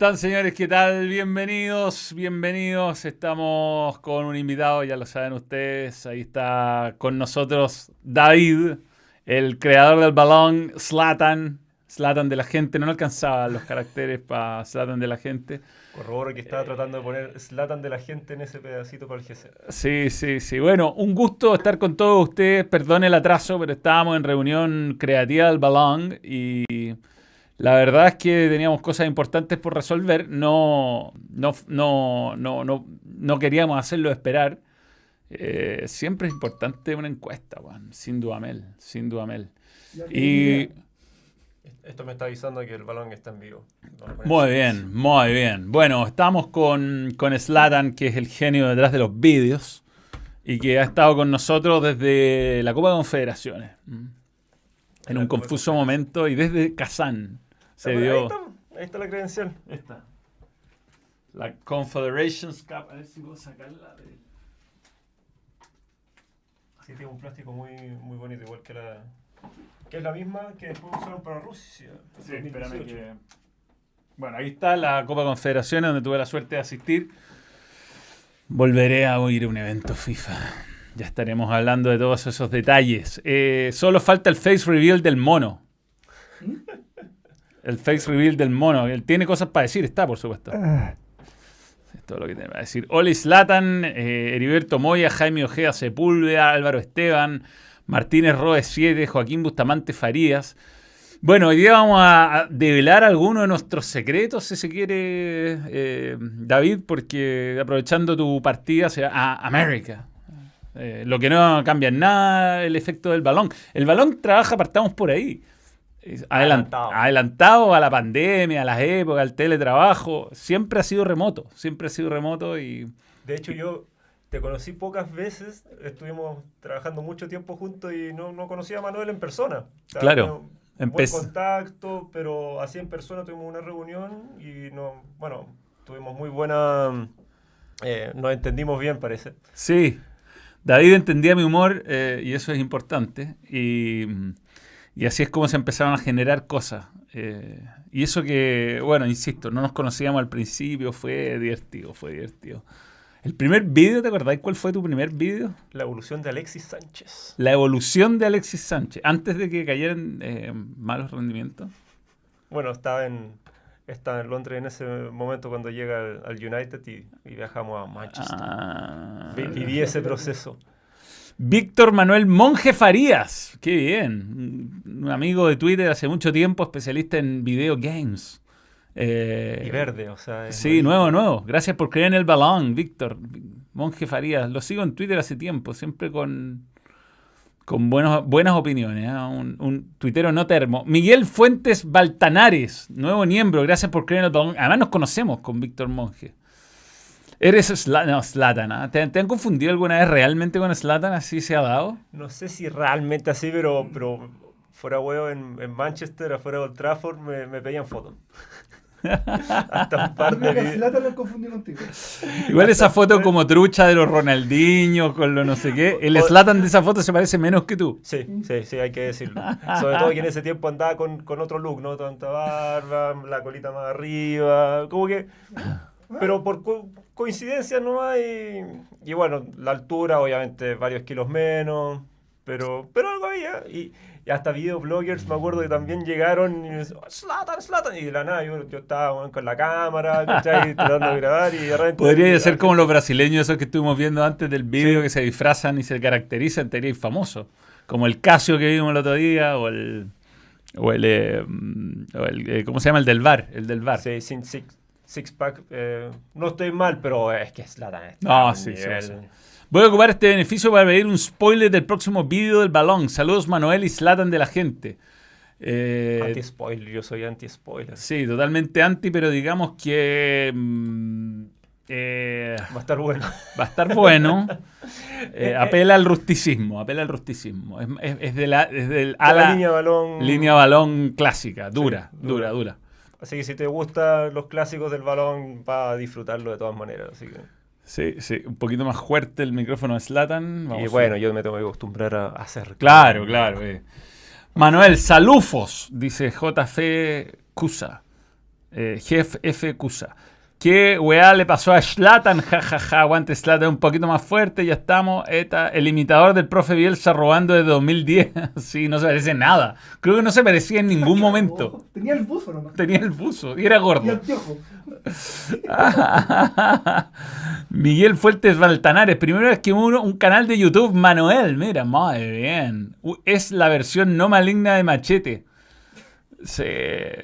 ¿Cómo están, señores? ¿Qué tal? Bienvenidos, bienvenidos. Estamos con un invitado, ya lo saben ustedes. Ahí está con nosotros David, el creador del balón, Slatan. Slatan de la gente, no alcanzaba los caracteres para Slatan de la gente. Corroboro que estaba tratando de poner Slatan de la gente en ese pedacito para el GC. Sí, sí, sí. Bueno, un gusto estar con todos ustedes. Perdón el atraso, pero estábamos en reunión creativa del balón y la verdad es que teníamos cosas importantes por resolver. No, no, no, no, no, no queríamos hacerlo esperar. Eh, siempre es importante una encuesta, Juan. Sin duda, Mel. Sin duda, Mel. Y... Esto me está avisando que el balón está en vivo. Muy bien, muy bien. Bueno, estamos con, con Slatan, que es el genio detrás de los vídeos y que ha estado con nosotros desde la Copa de Confederaciones. En un confuso momento y desde Kazán se dio. Ahí está, ahí está la credencial. Esta. La Confederations Cup. A ver si puedo sacarla de. Sí, tiene un plástico muy, muy bonito, igual que la. Que es la misma que después usaron para Rusia. Sí, espérame que. Bueno, ahí está la Copa Confederaciones donde tuve la suerte de asistir. Volveré a a un evento FIFA. Ya estaremos hablando de todos esos detalles. Eh, solo falta el face reveal del mono. El face reveal del mono. Él tiene cosas para decir, está, por supuesto. Es todo lo que tiene para decir. Oli Slatan, eh, Heriberto Moya, Jaime Ojea Sepúlveda, Álvaro Esteban, Martínez Roes 7, Joaquín Bustamante Farías. Bueno, hoy día vamos a develar algunos de nuestros secretos, si se quiere, eh, David, porque aprovechando tu partida a América. Eh, lo que no cambia en nada el efecto del balón. El balón trabaja, partamos por ahí. Adelantado. adelantado a la pandemia, a las épocas, al teletrabajo. Siempre ha sido remoto, siempre ha sido remoto y... De hecho, yo te conocí pocas veces, estuvimos trabajando mucho tiempo juntos y no, no conocía a Manuel en persona. claro. En buen contacto, pero así en persona tuvimos una reunión y no, bueno, tuvimos muy buena... Eh, nos entendimos bien, parece. Sí, David entendía mi humor eh, y eso es importante. Y y así es como se empezaron a generar cosas. Eh, y eso que, bueno, insisto, no nos conocíamos al principio, fue divertido, fue divertido. El primer vídeo, ¿te acordáis cuál fue tu primer vídeo? La evolución de Alexis Sánchez. La evolución de Alexis Sánchez, antes de que cayeran eh, malos rendimientos. Bueno, estaba en, estaba en Londres en ese momento cuando llega al, United y, viajamos a Manchester. Ah. Viví ese proceso. Víctor Manuel Monje Farías, qué bien. Un amigo de Twitter hace mucho tiempo, especialista en video games. Eh, y verde, o sea. Sí, nuevo, nuevo. Gracias por creer en el balón, Víctor. Monje Farías. Lo sigo en Twitter hace tiempo, siempre con, con buenos, buenas opiniones. ¿eh? Un, un, tuitero no termo. Miguel Fuentes Baltanares, nuevo miembro. Gracias por creer en el balón. Además, nos conocemos con Víctor Monje. Eres Slatan, no, ¿Te, han confundido alguna vez realmente con Slatan? ¿Así se ha dado? No sé si realmente así, pero, pero fuera huevo en, Manchester, afuera de Old Trafford, me, me pedían fotos. Hasta un par de Slatan lo confundí contigo. Igual esa foto como trucha de los Ronaldinho, con lo no sé qué. El Slatan de esa foto se parece menos que tú. Sí, sí, sí, hay que decirlo. Sobre todo que en ese tiempo andaba con, con otro look, ¿no? Tanta barba, la colita más arriba. Como que pero por coincidencia no hay. Y bueno, la altura, obviamente, varios kilos menos. Pero, pero algo había. Y, hasta videobloggers, me acuerdo que también llegaron y me decían, Slatan, Slatan. Y de la nada, yo, yo estaba con la cámara, ¿cachai? tratando de grabar y de repente. Podría ser como los brasileños, esos que estuvimos viendo antes del video, que se disfrazan y se caracterizan, sería famoso. Como el Casio que vimos el otro día, o el. O el, eh, o el eh, ¿Cómo se llama? El del bar. El del bar. Sí, Sin Six. Six Pack, eh, no estoy mal, pero es que es la No, sí, sí, Voy a ocupar este beneficio para pedir un spoiler del próximo vídeo del balón. Saludos Manuel y Slatan de la gente. Eh, anti-spoiler, yo soy anti-spoiler. Sí, totalmente anti, pero digamos que... Mm, eh, va a estar bueno. Va a estar bueno. apela al rusticismo, apela al rusticismo. Es, de la, la línea balón. Línea balón clásica, dura, dura. dura. Así que si te gustan los clásicos del balón, va a disfrutarlo de todas maneras. Así que... Sí, sí, un poquito más fuerte el micrófono de Slatan. y bueno, yo me tengo que acostumbrar a hacer. Claro, claro. Eh. Manuel, salufos, dice JF Cusa. Eh, Jeff F. Cusa. ¿Qué weá le pasó a Slatan? Ja, ja, ja, aguante Slatan un poquito más fuerte, ya estamos. Eta, el imitador del profe Bielsa robando de 2010. sí, no se parece nada. Creo que no se parecía en ningún momento. Tenía el buzo nomás. Tenía el buzo y era Y el gordo. piojo. Miguel Fuentes Baltanares, primera vez que uno un canal de YouTube, Manuel, mira, muy bien. Es la versión no maligna de Machete. Sí,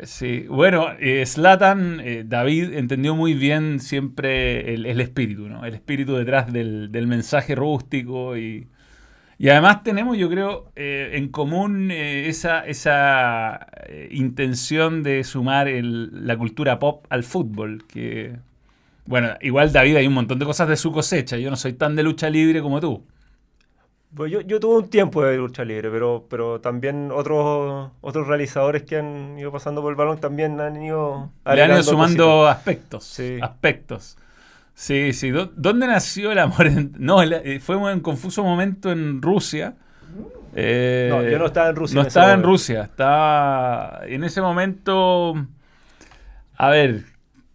sí. Bueno, eh, Zlatan, eh, David entendió muy bien siempre el, el espíritu, ¿no? El espíritu detrás del, del mensaje rústico y, y además tenemos, yo creo, eh, en común eh, esa, esa eh, intención de sumar la cultura pop al fútbol, que... Bueno, igual David hay un montón de cosas de su cosecha, yo no soy tan de lucha libre como tú. Pues yo, yo tuve un tiempo de lucha libre, pero, pero también otros, otros realizadores que han ido pasando por el balón también han ido Le han ido sumando cositas. aspectos. Sí. Aspectos. Sí, sí. ¿Dó- ¿Dónde nació el amor? No, eh, fue un confuso momento en Rusia. Eh, No, yo no estaba en Rusia No en estaba en. Rusia. Estaba en ese momento. A ver,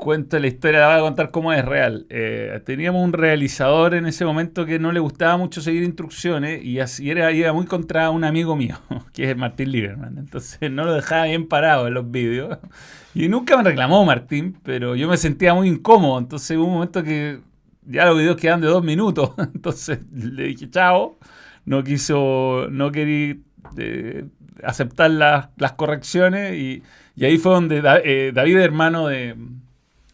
cuento la historia, la voy a contar cómo es real. Eh, teníamos un realizador en ese momento que no le gustaba mucho seguir instrucciones y así era, iba muy contra un amigo mío, que es Martín Lieberman. Entonces no lo dejaba bien parado en los vídeos. Y nunca me reclamó Martín, pero yo me sentía muy incómodo. Entonces hubo un momento que ya los videos quedan de dos minutos. Entonces le dije chao. No quiso, no quería eh, aceptar las, las correcciones y, y ahí fue donde eh, David, hermano de...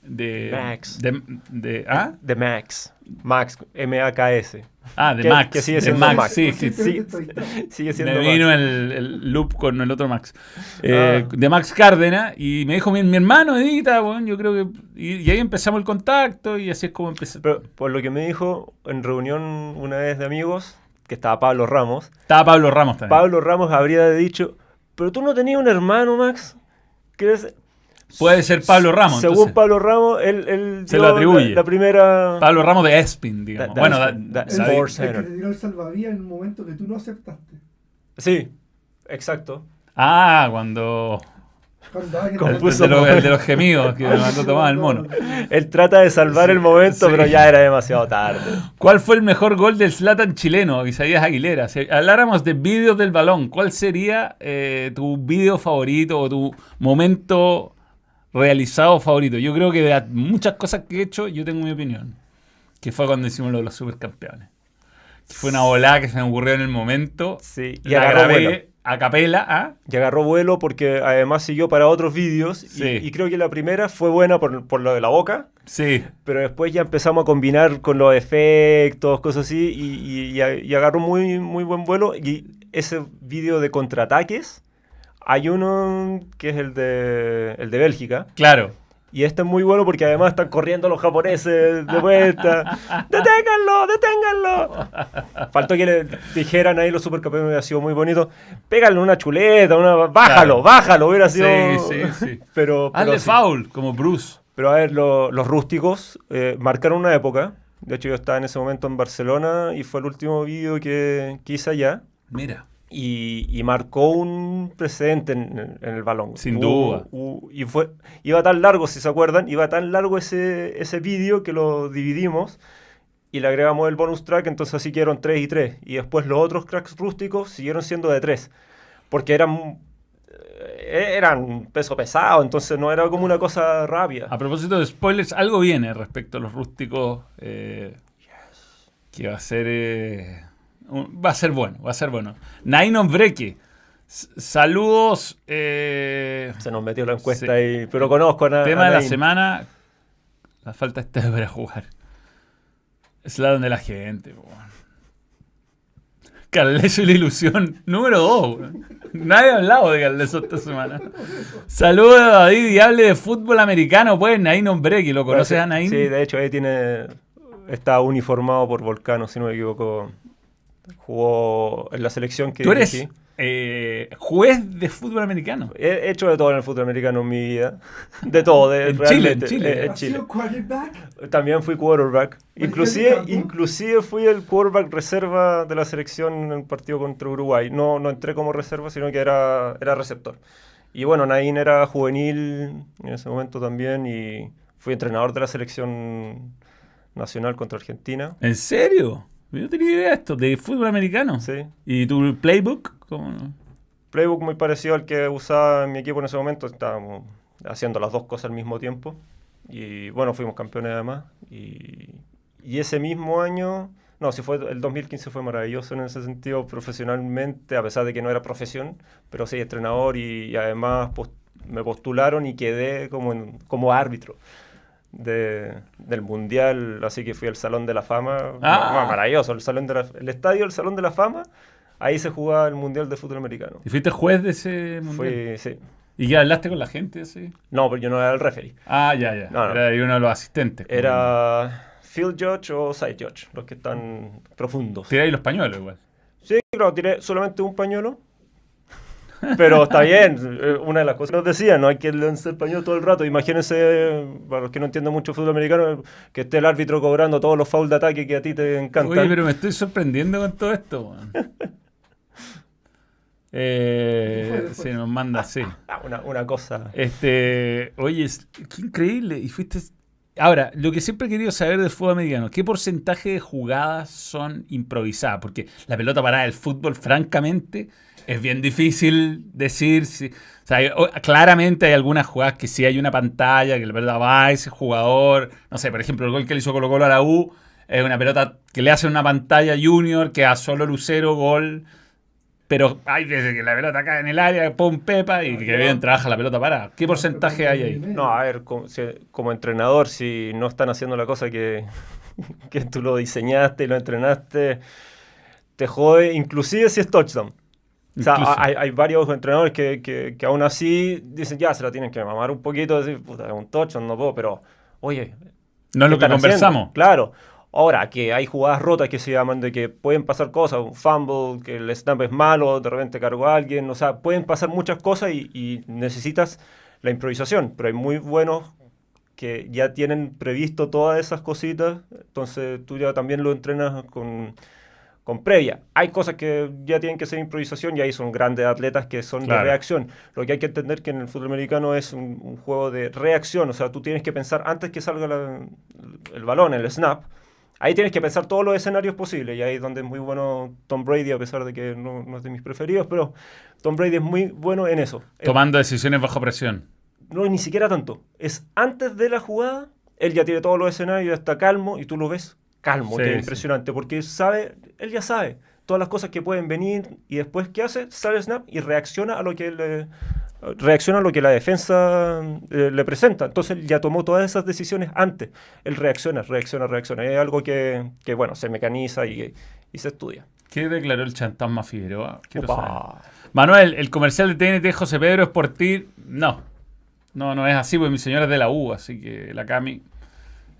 de Max. De, de- ¿ah? De Max. Max, M-A-K-S. Ah, de Que- Max. que sigue de siendo Max, Max. sí, sí, sí. Sigue siendo Me Max. vino el, el loop con el otro Max. Eh, Ah. De Max Cárdenas. Y me dijo, mi, mi hermano edita, bueno, yo creo que... Y, y ahí empezamos el contacto y así es como empecé. Pero por lo que me dijo en reunión una vez de amigos, que estaba Pablo Ramos, Estaba Pablo Ramos también. Pablo Ramos habría dicho, pero tú no tenías un hermano, Max. Eres-". Puede ser Pablo Ramos. Según entonces. Pablo Ramos, él, él Se dio lo atribuye. La, la primera... Pablo Ramos de Espin, digamos. Da- bueno, da- da- Sports El que Center. te tiró el salvavidas en un momento que tú no aceptaste. Sí, exacto. Ah, cuando... Cuando El, el de los, el de los gemidos que me mandó Tomás el mono. Él trata de salvar el momento, sí. pero ya era demasiado tarde. ¿Cuál fue el mejor gol del Zlatan chileno, Isaías Aguilera? Si habláramos de vídeos del balón, ¿cuál sería eh, tu vídeo favorito o tu momento realizado favorito? Yo creo que de muchas cosas que he hecho, yo tengo mi opinión. Que fue cuando hicimos lo de los supercampeones. Fue una volada que se me ocurrió en el momento. Sí, y la agarró grabé vuelo. a capela. ¿ah? Y agarró vuelo porque además siguió para otros vídeos. y- Sí. Y, creo que la primera fue buena por, por lo de la boca. Sí. Pero después ya empezamos a combinar con los efectos, cosas así. Y- y agarró muy, muy buen vuelo. Y ese vídeo de contraataques, hay uno que es el de, el de Bélgica. Claro. Y este es muy bueno porque además están corriendo los japoneses de vuelta. ¡Deténganlo! ¡Deténganlo! Faltó que le dijeran ahí los supercampeones, hubiera sido muy bonito. Pégale una chuleta, una... bájalo, Claro. bájalo, hubiera sido... Sí, sí, sí. Pero, pero, Hazle foul, como Bruce. Pero a ver, lo- los rústicos eh, marcaron una época. De hecho, yo estaba en ese momento en Barcelona y fue el último vídeo que, que hice allá. Mira. Y, y marcó un precedente en, en el balón. Sin duda. y fue, iba tan largo, si se acuerdan, iba tan largo ese, ese vídeo que lo dividimos y le agregamos el bonus track, entonces así quedaron 3 y 3. Y después los otros cracks rústicos siguieron siendo de 3. Porque eran, eh, eran peso pesado, entonces no era como una cosa rápida. A propósito de spoilers, algo viene respecto a los rústicos eh, que va a ser eh, va a ser bueno, va a ser bueno. Nainon Breque, saludos. eh, Se nos metió la encuesta Sí. ahí, pero conozco a, tema a de la semana. La falta está para jugar. Es la donde la gente. Carleso y la ilusión número 2. Nadie ha hablado de Carleso esta semana. Saludos a David y hable de fútbol americano, pues Nain Breque. ¿Lo conoces a Nain? Sí, de hecho ahí tiene. Está uniformado por Volcano, si no me equivoco. Jugó en la selección que Tú eres dirigí. eh, juez de fútbol americano. He hecho de todo en el fútbol americano en mi vida. De todo, de, En Chile, realmente, en Chile. eh, en ¿Has Chile. quarterback? También fui quarterback. ¿Por qué Inclusive, inclusive fui el quarterback reserva de la selección en el partido contra Uruguay. No, no entré como reserva, sino que era, era receptor. Y bueno, Nain era juvenil en ese momento también y fui entrenador de la selección nacional contra Argentina. ¿En serio? Yo tenía idea de esto, de fútbol americano. Sí. ¿Y tu playbook? ¿Cómo? Playbook muy parecido al que usaba en mi equipo en ese momento. Estábamos haciendo las dos cosas al mismo tiempo. Y bueno, fuimos campeones además. Y, y ese mismo año, no, si fue el 2015 fue maravilloso en ese sentido profesionalmente, a pesar de que no era profesión, pero sí entrenador y, y además post- me postularon y quedé como, en- como árbitro. De- del mundial, así que fui al Salón de la Fama. Ah. Ma- Maravilloso, el, salón de la- el estadio del Salón de la Fama, ahí se jugaba el Mundial de Fútbol Americano. ¿Y fuiste juez de ese mundial? Fui, sí. ¿Y ya hablaste con la gente así? No, pero yo no era el referee. Ah, ya, ya. No, no. Era uno de los asistentes. Era field judge o side judge, los que están profundos. Tiráis los pañuelos igual. Sí, claro, tiré solamente un pañuelo. Pero está bien, eh, una de las cosas que nos decían, no hay que lanzar pañuelo todo el rato. Imagínense, para los que no entienden mucho fútbol americano, que esté el árbitro cobrando todos los fouls de ataque que a ti te encantan. Oye, pero me estoy sorprendiendo con todo esto. Eh, se nos manda así. Ah, Una, una cosa. Este, oye, es- qué increíble. Y fuiste. Ahora, lo que siempre he querido saber del fútbol americano, ¿qué porcentaje de jugadas son improvisadas? Porque la pelota parada del fútbol, francamente, es bien difícil decir si. Claramente hay algunas jugadas que sí hay una pantalla, que la pelota va a ese jugador. No sé, por ejemplo, el gol que le hizo Colo Colo a la U es una pelota que le hace una pantalla junior, que a solo Lucero, gol. Pero hay veces que la pelota cae en el área, pum, pepa, y que bien trabaja la pelota parada. ¿Qué porcentaje hay ahí? No, a ver, como, si- como entrenador, si no están haciendo la cosa que, que tú lo diseñaste y lo entrenaste, te jode, inclusive si es touchdown. O sea, hay, hay varios entrenadores que, que, que aún así dicen, ya, se la tienen que mamar un poquito, decir, puta, es un touchdown, no puedo, pero, oye, No es lo ¿qué que haciendo? conversamos. Claro. Ahora, que hay jugadas rotas que se llaman de que pueden pasar cosas, un fumble, que el snap es malo, de repente cargó a alguien, o sea, pueden pasar muchas cosas y, y necesitas la improvisación, pero hay muy buenos que ya tienen previsto todas esas cositas, entonces tú ya también lo entrenas con, con previa. Hay cosas que ya tienen que ser improvisación y ahí son grandes atletas que son Claro. de reacción. Lo que hay que entender que en el fútbol americano es un, un juego de reacción, o sea, tú tienes que pensar antes que salga la- el balón, el snap, ahí tienes que pensar todos los escenarios posibles y ahí es donde es muy bueno Tom Brady, a pesar de que no, no es de mis preferidos, pero Tom Brady es muy bueno en eso. Eh, Tomando decisiones bajo presión. no, ni siquiera tanto. Es antes de la jugada, él ya tiene todos los escenarios, está calmo y tú lo ves calmo, Sí, que es sí. impresionante, porque sabe, él ya sabe todas las cosas que pueden venir y después ¿qué hace? Sale el snap y reacciona a lo que le, reacciona a lo que la defensa eh, le presenta. Entonces él ya tomó todas esas decisiones antes. Él reacciona, reacciona, reacciona. Es algo que, que, bueno, se mecaniza y, y se estudia. ¿Qué declaró el chantasma Figueroa? Saber. Manuel, el comercial de TNT José Pedro es por ti. No. No, no es así, porque mi señora es de la U, así que la Cami.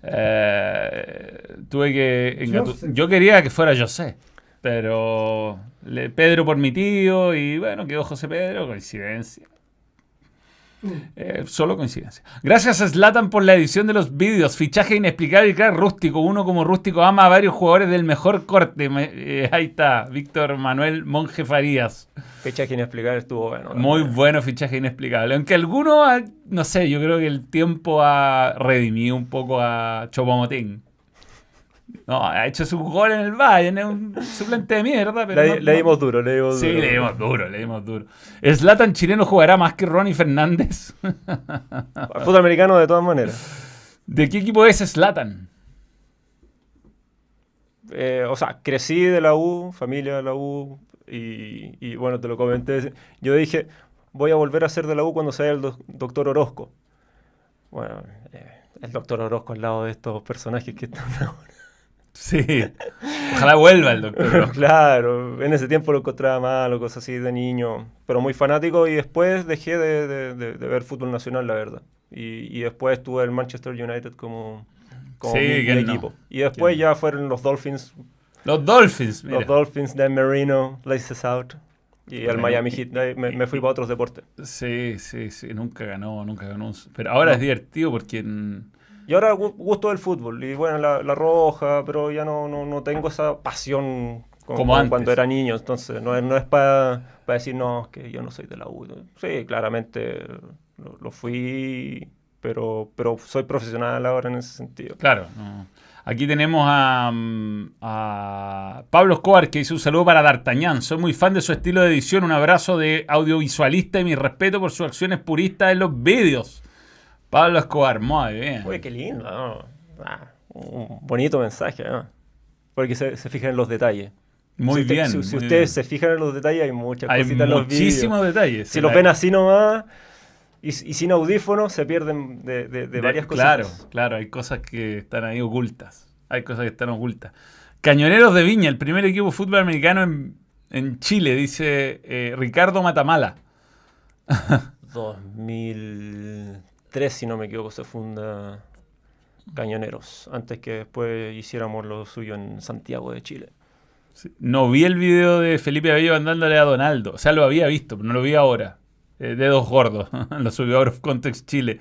eh, tuve que. engatu- José. Yo quería que fuera José, pero le- Pedro por mi tío y bueno, quedó José Pedro, coincidencia. Eh, solo coincidencia. Gracias a Slatan por la edición de los vídeos. Fichaje inexplicable y crack rústico. Uno como rústico ama a varios jugadores del mejor corte. Me- eh, ahí está, Víctor Manuel Monje Farías. Fecha que inexplicable estuvo bueno. Muy bueno fichaje inexplicable. Aunque alguno, ha- no sé, yo creo que el tiempo ha redimido un poco a Chopomotín. No, ha hecho su gol en el Bayern, es un suplente de mierda, pero. Le, no- le no- dimos duro, le dimos Sí, duro. le dimos duro, le dimos duro. ¿Slatan chileno jugará más que Ronnie Fernández? Al Fútbol americano de todas maneras. ¿De qué equipo es Slatan? Eh, o sea, crecí de la U, familia de la U, y, y bueno, te lo comenté. Yo dije, voy a volver a ser de la U cuando sea el doc- doctor Orozco. Bueno, eh, el doctor Orozco al lado de estos personajes que están ahora. Sí. Ojalá vuelva el doctor. Claro, en ese tiempo lo encontraba malo, cosas así de niño, pero muy fanático y después dejé de, de- de- de ver fútbol nacional, la verdad. Y, y después tuve el Manchester United como, como Sí, mi, mi equipo. Y después ¿Quién ya fueron los Dolphins, Los Dolphins, mira. los Dolphins de Marino, Laces Out y el Miami Heat. Me, me fui para otros deportes. Sí, sí, sí. Nunca ganó, nunca ganó. Pero ahora No. es divertido porque. Y ahora gu- gusto del fútbol y bueno, la, la roja, pero ya no, no, no tengo esa pasión como, Como antes. cuando era niño. Entonces, no, es- no es para decir, no, que yo no soy de la U. Sí, claramente lo, lo fui, pero, pero soy profesional ahora en ese sentido. Claro. no. Aquí tenemos a, mm, a Pablo Escobar que dice un saludo para D'Artagnan. Soy muy fan de su estilo de edición. Un abrazo de audiovisualista y mi respeto por sus acciones puristas en los vídeos. Pablo Escobar, muy bien. Oye, qué lindo. ¿no? Ah, un bonito mensaje, ¿no? Porque se, se fijan en los detalles. Muy si usted- bien. Si, si muy ustedes bien. se fijan en los detalles, hay muchas Hay cositas en los muchísimos detalles. Si los ven así nomás y, y sin audífonos, se pierden de, de- de De- varias cosas. Claro, claro, hay cosas que están ahí ocultas. Hay cosas que están ocultas. Cañoneros de Viña, el primer equipo de fútbol americano en, en Chile, dice eh, Ricardo Matamala. 2003, si no me equivoco, se funda Cañoneros. Antes que después hiciéramos lo suyo en Santiago de Chile. Sí. No vi el video de Felipe Abello mandándole a Donaldo. O sea, lo había visto, pero no lo vi ahora. Eh, dedos gordos. lo subió Out of Context Chile.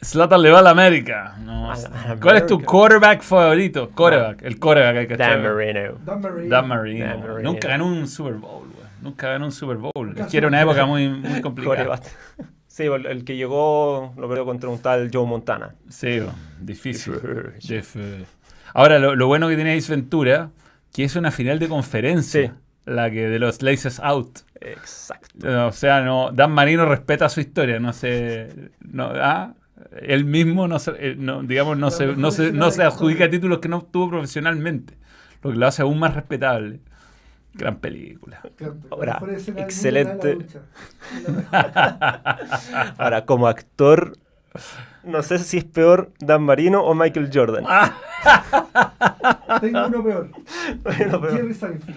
Slatan le va a la América. No, A la- a la ¿Cuál es tu quarterback favorito? Quarterback. El quarterback hay que Dan. Marino. Dan Marino. Dan Marino. Dan Marino. Nunca ganó un Super Bowl, güey. Nunca ganó un Super Bowl. Es Casi que era una época muy, muy complicada. Sí, el, el que llegó lo perdió contra un tal Joe Montana. Sí, difícil. Jeff, eh. Ahora, lo, lo bueno que tiene Ace Ventura, que es una final de conferencia. Sí. La que de los Laces Out. Exacto. O sea, no, Dan Marino respeta su historia, no se, no, ah, él mismo no se, eh, no, digamos, no se, no se, no se adjudica títulos que no obtuvo profesionalmente, lo que lo hace aún más respetable. Gran película. Ahora, excelente. Ahora, como actor, no sé si es peor Dan Marino o Michael Jordan. Tengo uno peor. Bueno, pero- Jerry Seinfeld.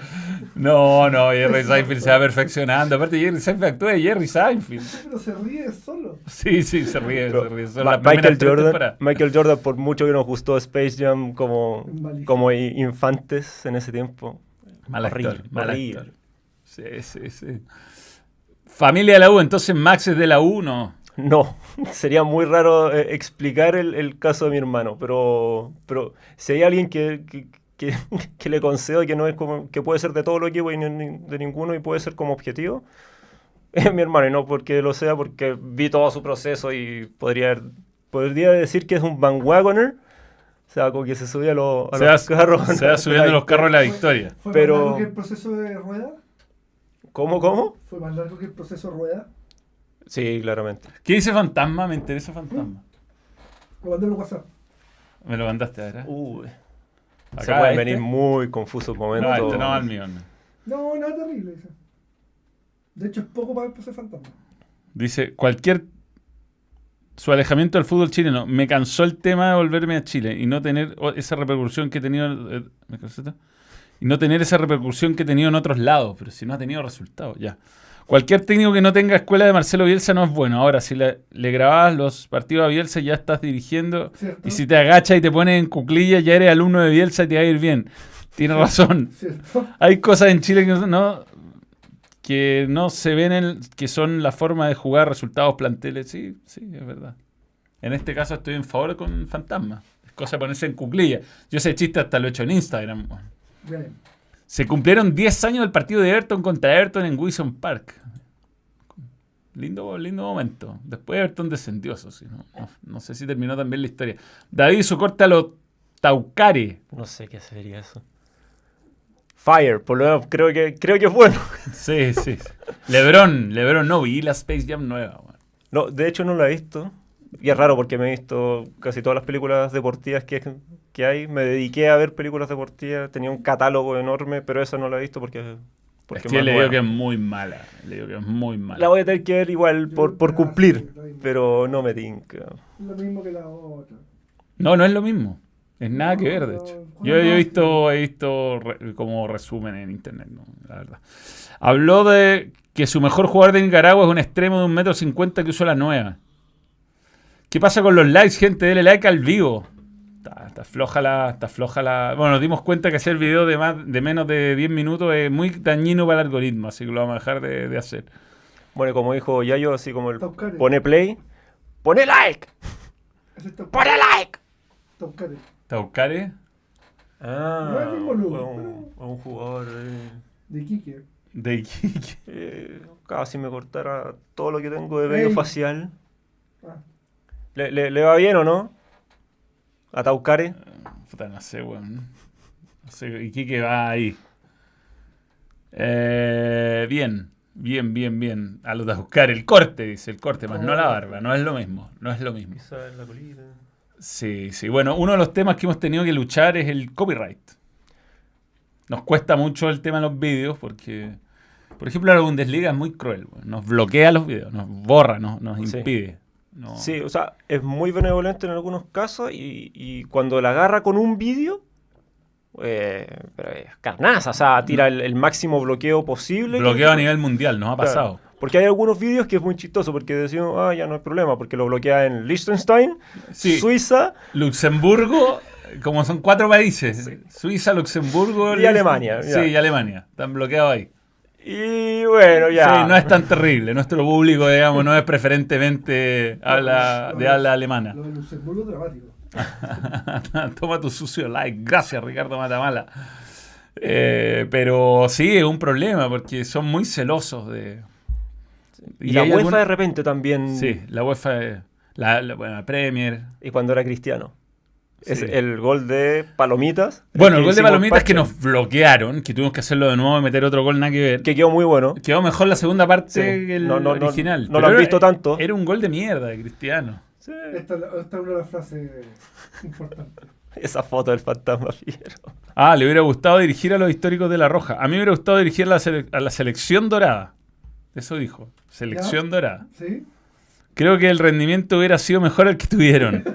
No, no, Jerry Seinfeld se va perfeccionando. Aparte, Jerry Seinfeld actúa de Jerry Seinfeld. Pero se ríe solo. Sí, sí, se ríe, pero se ríe. Primeras Michael Jordan. Michael Jordan, por mucho que nos gustó Space Jam como, como infantes en ese tiempo. Mal actor, horrible, mal horrible. actor. Sí, sí, sí. Familia de la U, entonces Max es de la U, no. No, sería muy raro eh, explicar el, el caso de mi hermano, pero, pero si hay alguien que, que, que- que le concedo que no es como que puede ser de todos los equipos y ni- de ninguno y puede ser como objetivo, es mi hermano, y no porque lo sea, porque vi todo su proceso y podría, podría decir que es un bandwagoner, o sea, como que se subía a, los- a Se los carros. se va subiendo los carros de la victoria. ¿Fue Pero- más largo que el proceso de rueda? ¿Cómo, cómo? ¿Fue más largo que el proceso rueda? Sí, claramente. ¿Qué dice Fantasma? Me interesa Fantasma. Lo mandé por WhatsApp. Me lo mandaste, ¿verdad? Uy, Acá, se pueden este. venir muy confusos momentos. No, este no al mío. no. No, nada terrible. Dice. De hecho, es poco para el proceso fantasma. Dice, cualquier... Su alejamiento del fútbol chileno. Me cansó el tema de volverme a Chile y no tener esa repercusión que he tenido... eh. Y no tener esa repercusión que he tenido en otros lados. Pero si no ha tenido resultados, ya. Cualquier técnico que no tenga escuela de Marcelo Bielsa no es bueno. Ahora, si le, le grababas los partidos a Bielsa, ya estás dirigiendo. ¿Cierto? Y si te agachas y te pones en cuclillas, ya eres alumno de Bielsa y te va a ir bien. Tienes razón. ¿Cierto? Hay cosas en Chile que no, que no se ven, en- que son la forma de jugar resultados planteles. Sí, sí, es verdad. En este caso estoy en favor con Fantasma. Es cosa de ponerse en cuclillas. Yo ese chiste hasta lo he hecho en Instagram. Bien. Se cumplieron 10 años del partido de Everton contra Everton en Wilson Park. Lindo, lindo momento. Después Everton descendió, eso sí. No, no- no sé si terminó también la historia. David su corta a los Taucare. No sé qué sería eso. Fire, por lo menos creo que, creo que es bueno. Sí, sí. Lebron, Lebron, no vi la Space Jam nueva. weón. No, de hecho no la he visto. Y es raro porque me he visto casi todas las películas deportivas que, que hay. Me dediqué a ver películas deportivas. Tenía un catálogo enorme, pero esa no la he visto porque... porque es que le digo nueva. que es muy mala. Le digo que es muy mala. La voy a tener que ver igual por, por cumplir. Pero no me tinca. Lo mismo que la otra. No, no es lo mismo. Es nada que ver, de hecho. Yo, yo he visto, he visto re- como resumen en internet, ¿no? la verdad. Habló de que su mejor jugador de Nicaragua es un extremo de un metro cincuenta que usó la nueva. ¿Qué pasa con los likes, gente? Dele like al vivo. Está, está floja la, está floja la. Bueno, nos dimos cuenta que hacer video de más, de menos de 10 minutos es muy dañino para el algoritmo, así que lo vamos a dejar de, de hacer. Bueno, como dijo Yayo, así como el pone play, pone like, pone like. Taucare. Taucare. Ah, No es un, un jugador eh, De Kike. De Iquique. eh, casi me cortara todo lo que tengo de vello Ey. facial. Ah, ¿Le, le, le va bien o no? ¿A Taucare? Puta, no sé, weón. No sé, Iquique va ahí. Eh, bien, bien, bien, bien. A los de buscar el corte, dice el corte, más no la barba. No es lo mismo, no es lo mismo. Quizá en la colita. Sí, sí. Bueno, uno de los temas que hemos tenido que luchar es el copyright. Nos cuesta mucho el tema de los vídeos porque, por ejemplo, la Bundesliga es muy cruel. Nos bloquea los vídeos, nos borra, nos, nos Sí. impide. No- Sí, o sea, es muy benevolente en algunos casos y, y cuando la agarra con un vídeo, eh, pero es carnaza, o sea, tira el, el máximo bloqueo posible. Bloqueo a nivel mundial, nos ha Claro. Porque hay algunos vídeos que es muy chistoso porque decimos, ah, ya no hay problema, porque lo bloquea en Liechtenstein, Sí. Suiza Luxemburgo, como son cuatro países, Suiza, Luxemburgo Y Alemania, Sí, y Alemania. Están bloqueados ahí. y bueno, ya. Sí, no es tan terrible. Nuestro público, digamos, no es preferentemente habla, de- habla alemana. Lo de Luxemburgo es dramático. Toma tu sucio like. Gracias, Ricardo Matamala. Eh, pero sí, es un problema porque son muy celosos de. Y, la UEFA alguna- de repente también, Sí, la UEFA, la, la- bueno, la Premier. y cuando era cristiano. Es el gol de Palomitas. Bueno, el gol de Palomitas que nos bloquearon, que tuvimos que hacerlo de nuevo y meter otro gol nada que ver. Que quedó muy bueno. Quedó mejor la segunda parte Sí. que el No, no, no, original. no lo han era- visto tanto. Era un gol de mierda de Cristiano. Sí. Esta, es la- esta es una de las frases importantes. Esa foto del fantasma fiero. Ah, le hubiera gustado dirigir a los históricos de La Roja. A mí me hubiera gustado dirigir a la, sele- a la selección dorada. Eso dijo. Selección dorada. ¿Sí? Creo que el rendimiento hubiera sido mejor al que tuvieron.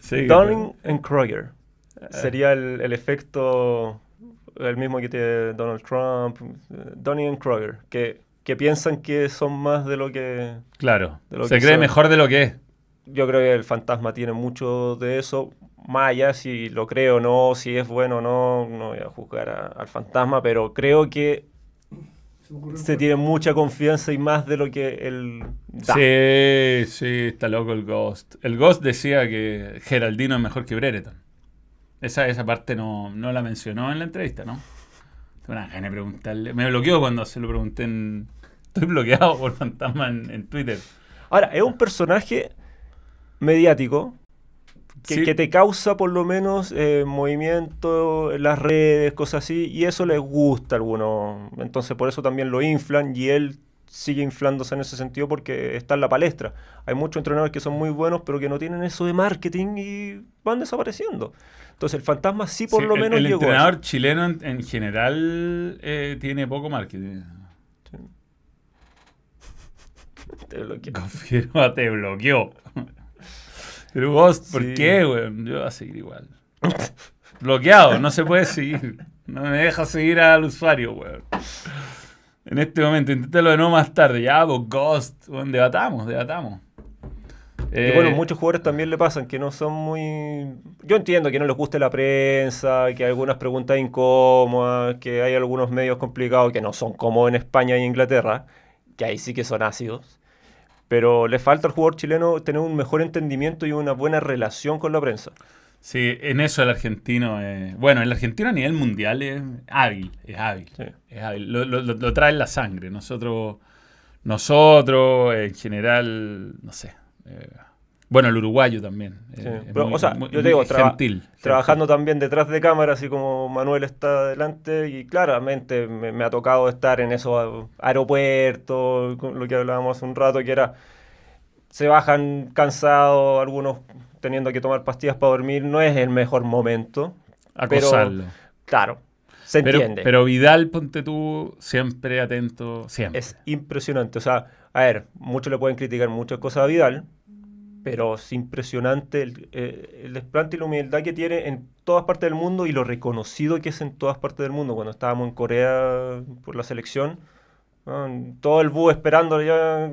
Sí, Dunning and Kruger. Sería el, el efecto, el mismo que tiene Donald Trump. eh, Dunning and Kruger. Que, que piensan que son más de lo que. Claro. De lo Se que cree son. mejor de lo que es. Yo creo que el fantasma tiene mucho de eso. Más allá si lo creo o no, si es bueno o no, no voy a juzgar a- al fantasma, pero creo que Se se tiene mucha confianza y más de lo que él da. Sí, sí, está loco el Ghost. El Ghost decía que Geraldino es mejor que Brereton. Esa, esa parte no, no la mencionó en la entrevista, ¿no? Tengo una gana de preguntarle. Me bloqueó cuando se lo pregunté en... Estoy bloqueado por fantasma en, en Twitter. Ahora, es un personaje mediático que, Sí. que te causa por lo menos eh, movimiento en las redes, cosas así, y eso les gusta a algunos. Entonces por eso también lo inflan y él sigue inflándose en ese sentido porque está en la palestra. Hay muchos entrenadores que son muy buenos pero que no tienen eso de marketing y van desapareciendo. Entonces el fantasma sí por Sí, lo el, menos el llegó a entrenador chileno en, en general eh, tiene poco marketing. Te bloquea. Confirma, te bloqueó. Pero vos, ¿por Sí. qué, weón? Yo voy a seguir igual. Bloqueado, no se puede seguir. No me deja seguir al usuario, weón. En este momento, inténtalo de nuevo más tarde. Ya, vos, Ghost. weón, debatamos, debatamos. Y Eh, bueno, muchos jugadores también le pasan que no son muy... Yo entiendo que no les guste la prensa, que hay algunas preguntas incómodas, que hay algunos medios complicados que no son como en España y Inglaterra, que ahí sí que son ácidos. Pero le falta al jugador chileno tener un mejor entendimiento y una buena relación con la prensa. Sí, en eso el argentino. eh, bueno, el argentino a nivel mundial es hábil, es hábil. Sí. Es hábil. Lo, lo- lo- lo trae en la sangre. Nosotros, nosotros, en general, no sé. eh, bueno, el uruguayo también. eh, Sí, es pero, muy- o sea, muy- yo te digo, traba- gentil, Trabajando también detrás de cámara, así como Manuel está adelante, y claramente me, me ha tocado estar en esos aeropuertos, lo que hablábamos hace un rato, que era, se bajan cansados, algunos teniendo que tomar pastillas para dormir, no es el mejor momento, Acosarlo. claro, se Pero, entiende. pero Vidal, ponte tú, siempre atento, siempre. Es impresionante, o sea, a ver, muchos le pueden criticar muchas cosas a Vidal, pero es impresionante el, eh, el desplante y la humildad que tiene en todas partes del mundo y lo reconocido que es en todas partes del mundo. Cuando estábamos en Corea por la selección, ¿no? todo el bus esperando ya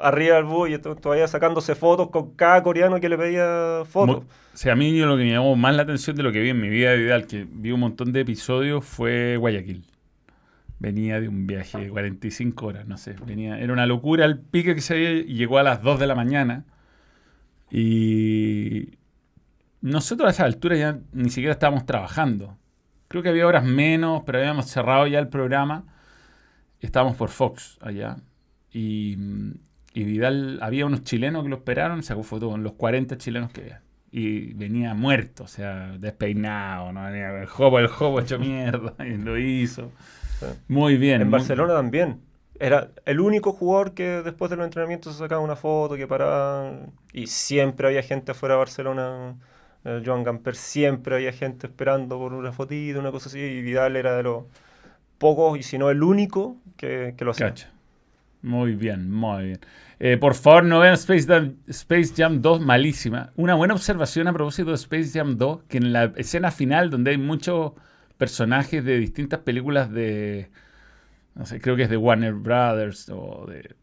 arriba del bus y to- todavía sacándose fotos con cada coreano que le pedía fotos. O sea, a mí lo que me llamó más la atención de lo que vi en mi vida de Vidal, que vi un montón de episodios, fue Guayaquil. Venía de un viaje de 45 horas, no sé. Venía, era una locura el pique que se había llegó a las 2 de la mañana. Y nosotros a esa altura ya ni siquiera estábamos trabajando. Creo que había horas menos, pero habíamos cerrado ya el programa. Estábamos por Fox allá. Y, y Vidal, había unos chilenos que lo esperaron, sacó foto con los 40 chilenos que había. Y venía muerto, o sea, despeinado, ¿no? Venía el jopo, el jopo hecho mierda, y lo hizo. Muy bien. En muy- Barcelona también. Era el único jugador que después de los entrenamientos sacaba una foto, que paraba. Y siempre había gente afuera de Barcelona. El Joan Gamper siempre había gente esperando por una fotito, una cosa así. Y Vidal era de los pocos, y si no el único, que, que lo hacía. Muy bien, muy bien. Eh, por favor, no vean Space Jam, Space Jam 2, malísima. Una buena observación a propósito de Space Jam 2, que en la escena final, donde hay muchos personajes de distintas películas de, no sé, creo que es de Warner Brothers o de,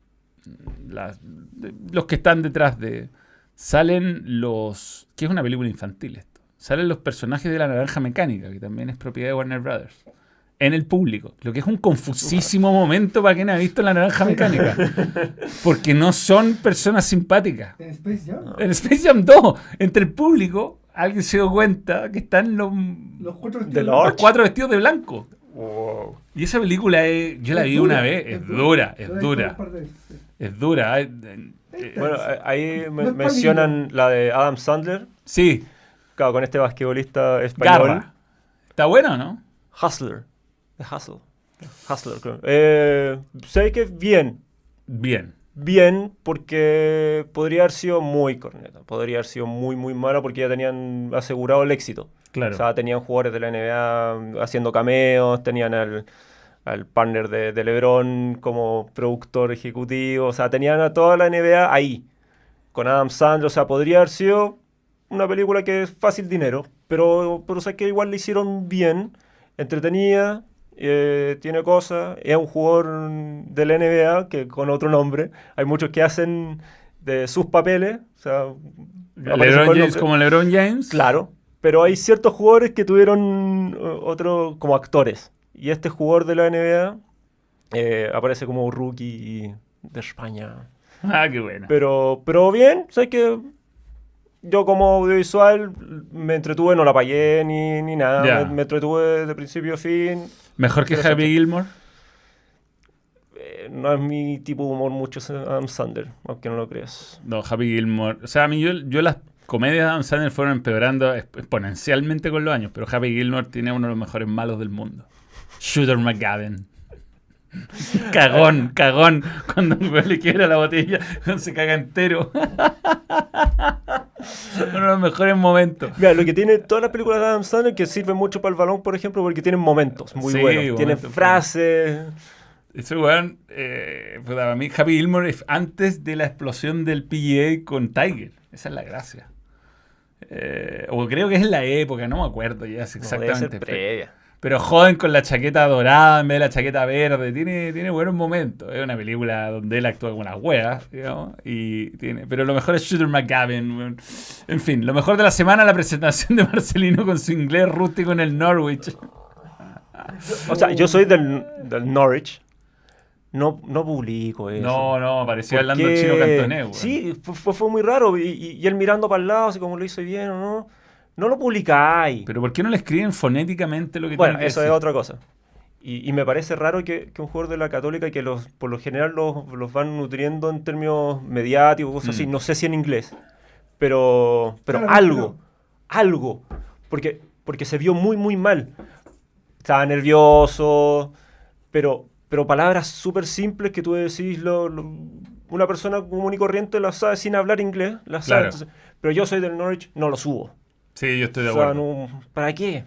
mm, las- de los que están detrás de... Salen los... que es una película infantil esto. Salen los personajes de la naranja mecánica, que también es propiedad de Warner Brothers en el público. Lo que es un confusísimo momento para quien ha visto la naranja mecánica. Porque no son personas simpáticas. En Space Jam. En Space Jam 2, entre el público, alguien se dio cuenta que están los, Los cuatro De vestidos Lord. los cuatro vestidos de blanco. Wow. Y esa película, es- yo la vi una vez, es dura, es dura, es dura. eh, eh, Bueno, eh, ahí me- No es mencionan la de Adam Sandler, Sí, claro, con este basquetbolista español. Garra. Está bueno, ¿no? Hustler. The Hustle. Hustler, creo. Eh, sé que bien. Bien. Bien, porque podría haber sido muy corneta. Podría haber sido muy, muy mala porque ya tenían asegurado el éxito. Claro. O sea, tenían jugadores de la NBA haciendo cameos, tenían al, al partner de, de LeBron como productor ejecutivo. O sea, tenían a toda la NBA ahí, con Adam Sandler. O sea, podría haber sido una película que es fácil dinero, pero, pero o sea, que igual le hicieron bien, entretenida, eh, tiene cosas. Es un jugador de la NBA que con otro nombre. Hay muchos que hacen de sus papeles. O sea, LeBron James como LeBron James. Claro, pero hay ciertos jugadores que tuvieron eh, otro como actores. Y este jugador de la NBA eh, aparece como rookie de España. Ah, qué bueno. Pero, pero bien, sé que yo como audiovisual me entretuve, no la pagué ni, ni nada. Me, me entretuve de principio a fin. Mejor que. Happy Gilmore. Eh, no es mi tipo de humor mucho Adam Sandler, aunque no lo creas. No, Happy Gilmore. O sea, a mí yo, yo las comedias de Adam Sandler fueron empeorando exp- exponencialmente con los años, pero Happy Gilmore tiene uno de los mejores malos del mundo. Shooter McGavin. Cagón, cagón. Cuando el weón le quiebra la botella, se caga entero. uno de los mejores momentos. Mira, lo que tiene todas las películas de Adam Sandler que sirven mucho para el balón, por ejemplo, porque tienen momentos muy Sí, buenos. Tienen frases. Ese weón, eh, para mí, Happy Gilmore es antes de la explosión del PGA con Tiger. Esa es la gracia. Eh, o creo que es la época, no me acuerdo ya es exactamente. previa. Pero joden con la chaqueta dorada en vez de la chaqueta verde. Tiene, tiene buenos momentos. Es una película donde él actúa como una hueá, digamos. Y tiene, pero lo mejor es Shooter McGavin. En fin, lo mejor de la semana la presentación de Marcelino con su inglés rústico en el Norwich. O sea, yo soy del, del Norwich. No, no publico eso. No, no, parecía ¿Por hablando qué? chino cantonés. Sí, fue, fue- muy raro. Y, y- y él mirando para el lado, así como lo hizo bien o no. No lo publicáis. Pero ¿por qué no le escriben fonéticamente lo que Bueno, tiene que eso es otra cosa. Y, y me parece raro que, que un jugador de la Católica, que los, por lo general los, los van nutriendo en términos mediáticos, cosas así, Mm. no sé si en inglés, pero, pero Claro, algo, algo, porque, porque se vio muy, muy mal. Estaba nervioso, pero, pero palabras súper simples que tú decís, lo- lo- una persona común y corriente las sabe sin hablar inglés, las sabe. Entonces- pero yo soy del Norwich, no lo subo. Sí, yo estoy de O sea, acuerdo. no- ¿para qué?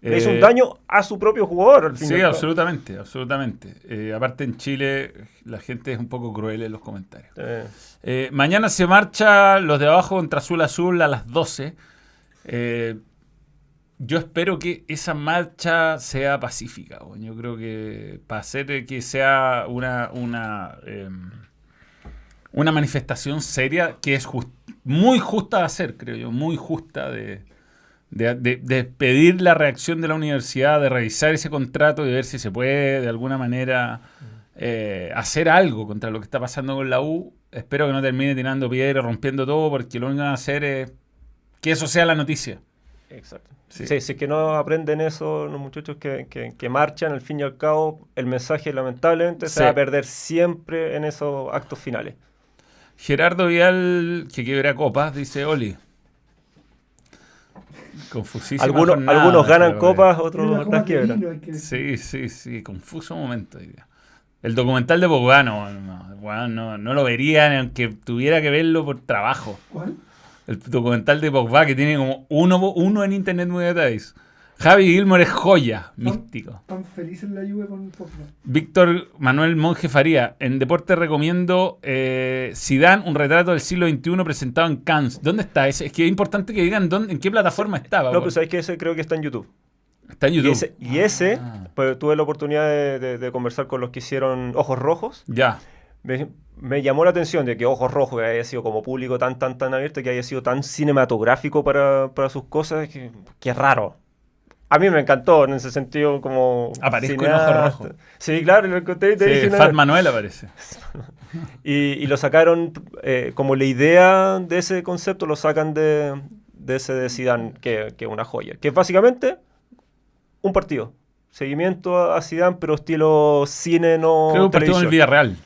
Le hizo Eh, un daño a su propio jugador. Al Sí, absolutamente, absolutamente. Eh, aparte en Chile la gente es un poco cruel en los comentarios. Eh, Eh, mañana se marcha los de abajo contra Azul Azul a las 12. Yo espero que esa marcha sea pacífica. Yo creo que para hacer que sea una, una, eh, una manifestación seria, que es muy justa de hacer, creo yo, muy justa de, de, de- pedir la reacción de la universidad, de revisar ese contrato y ver si se puede de alguna manera eh, hacer algo contra lo que está pasando con la U. Espero que no termine tirando piedra, rompiendo todo, porque lo único que van a hacer es que eso sea la noticia. Exacto. Sí. Sí, si es que no aprenden eso los muchachos que, que- que marchan, al fin y al cabo, el mensaje lamentablemente Sí. se va a perder siempre en esos actos finales. Gerardo Vial, que quiebra copas, dice Oli. Confusísima Algunos, jornada, algunos ganan copas, otros copa las quiebran. vino, hay que- Sí, sí, sí, confuso momento. El documental de Pogba no, no, bueno, no, lo vería ni aunque tuviera que verlo por trabajo. ¿Cuál? El documental de Pogba que tiene como uno, uno en Internet Movie Database. Javi Gilmore es joya, místico. Tan feliz en la lluvia con Pogba. Víctor Manuel Monje Faría. En deporte recomiendo eh, Zidane, un retrato del siglo XXI presentado en Cannes. ¿Dónde está ese? Es que es importante que digan dónde, en qué plataforma estaba. No, pues sabes que ese creo que está en YouTube. está en Y YouTube. ese, y ese, Ah. pues, tuve la oportunidad de, de- de conversar con los que hicieron Ojos Rojos. Ya. Me, me llamó la atención de que Ojos Rojos haya sido como público tan, tan, tan abierto, que haya sido tan cinematográfico para, para sus cosas, que, que es raro. A mí me encantó en ese sentido como Aparezco en. Ojos Rojos. Sí, claro, lo encontré te Sí, dije Fat. Manuel aparece. Y, y lo sacaron, eh, como la idea de ese concepto, lo sacan de, de ese de Zidane, que es una joya. Que es básicamente un partido. Seguimiento a Zidane, pero estilo cine, no Creo que un partido en el. Villarreal.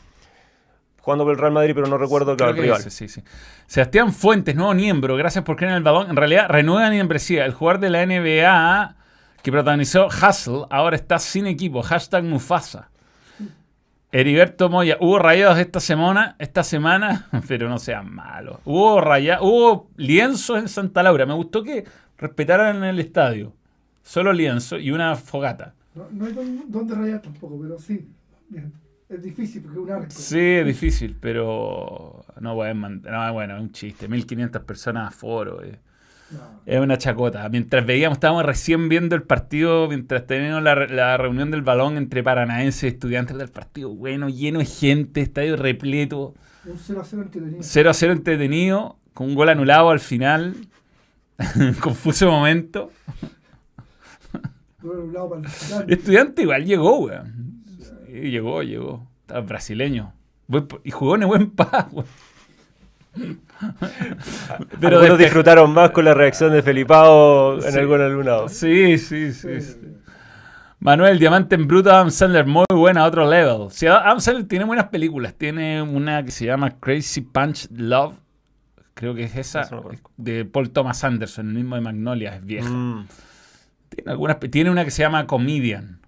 Jugando por el Real Madrid, pero no recuerdo claro, el rival. ese, sí, sí. Sebastián Fuentes, nuevo miembro, gracias por creer en el balón. En realidad, renueva membresía. El jugador de la NBA que protagonizó Hustle ahora está sin equipo. Hashtag Mufasa. Heriberto Moya, hubo rayados esta semana, esta semana, pero no sean malos. Hubo raya, hubo lienzos en Santa Laura. Me gustó que respetaran el estadio. Solo lienzo y una fogata. No, no hay dónde rayar tampoco, pero sí. Bien. Es difícil porque es un arco. Sí, es difícil, pero no pueden mandar. No, bueno, es un chiste. 1500 personas a foro. eh. No. Es una chacota. Mientras veíamos, estábamos recién viendo el partido, mientras teníamos la, la reunión del balón entre paranaenses y estudiantes del partido. Bueno, lleno de gente, estadio repleto. Un 0 a 0 entretenido. 0 a 0 entretenido, con un gol anulado al final. Confuso momento. Para el. Estudiante igual llegó, weón. Llegó, llegó. Estaba brasileño. Y jugó en el buen weón. Pero disfrutaron más con la reacción de Felipao en Sí. algún alumnado. Sí, sí, sí. Sí. Manuel, Diamante en Bruto, Adam Sandler, muy buena, otro level. Sí, Adam Sandler tiene buenas películas. Tiene una que se llama Crazy Punch Love. Creo que es esa. No de Paul Thomas Anderson, el mismo de Magnolia, es vieja. Mm. Tiene, algunas, tiene una que se llama Comedian,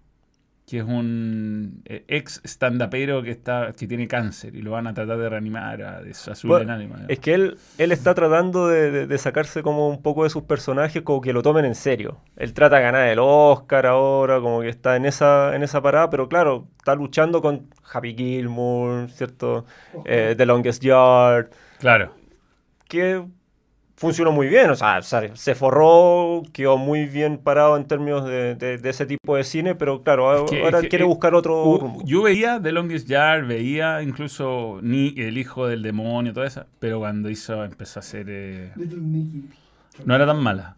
que es un eh, ex stand-upero que, está, que tiene cáncer y lo van a tratar de reanimar a, de su Bueno, en ánimo. Es que él, él está tratando de, de- de sacarse como un poco de sus personajes, como que lo tomen en serio. Él trata de ganar el Oscar ahora, como que está en esa, en esa parada, pero claro, está luchando con Happy Gilmore, ¿cierto? Eh, The Longest Yard, Claro. que funcionó muy bien, o sea, se se forró, quedó muy bien parado en términos de, de- de ese tipo de cine, pero claro, que- ahora es que, quiere eh, buscar otro Uh, rumbo. yo veía The Longest Yard, veía incluso ni El hijo del demonio, toda esa, pero cuando hizo, empezó a hacer... eh, Little Nicky. no era tan mala,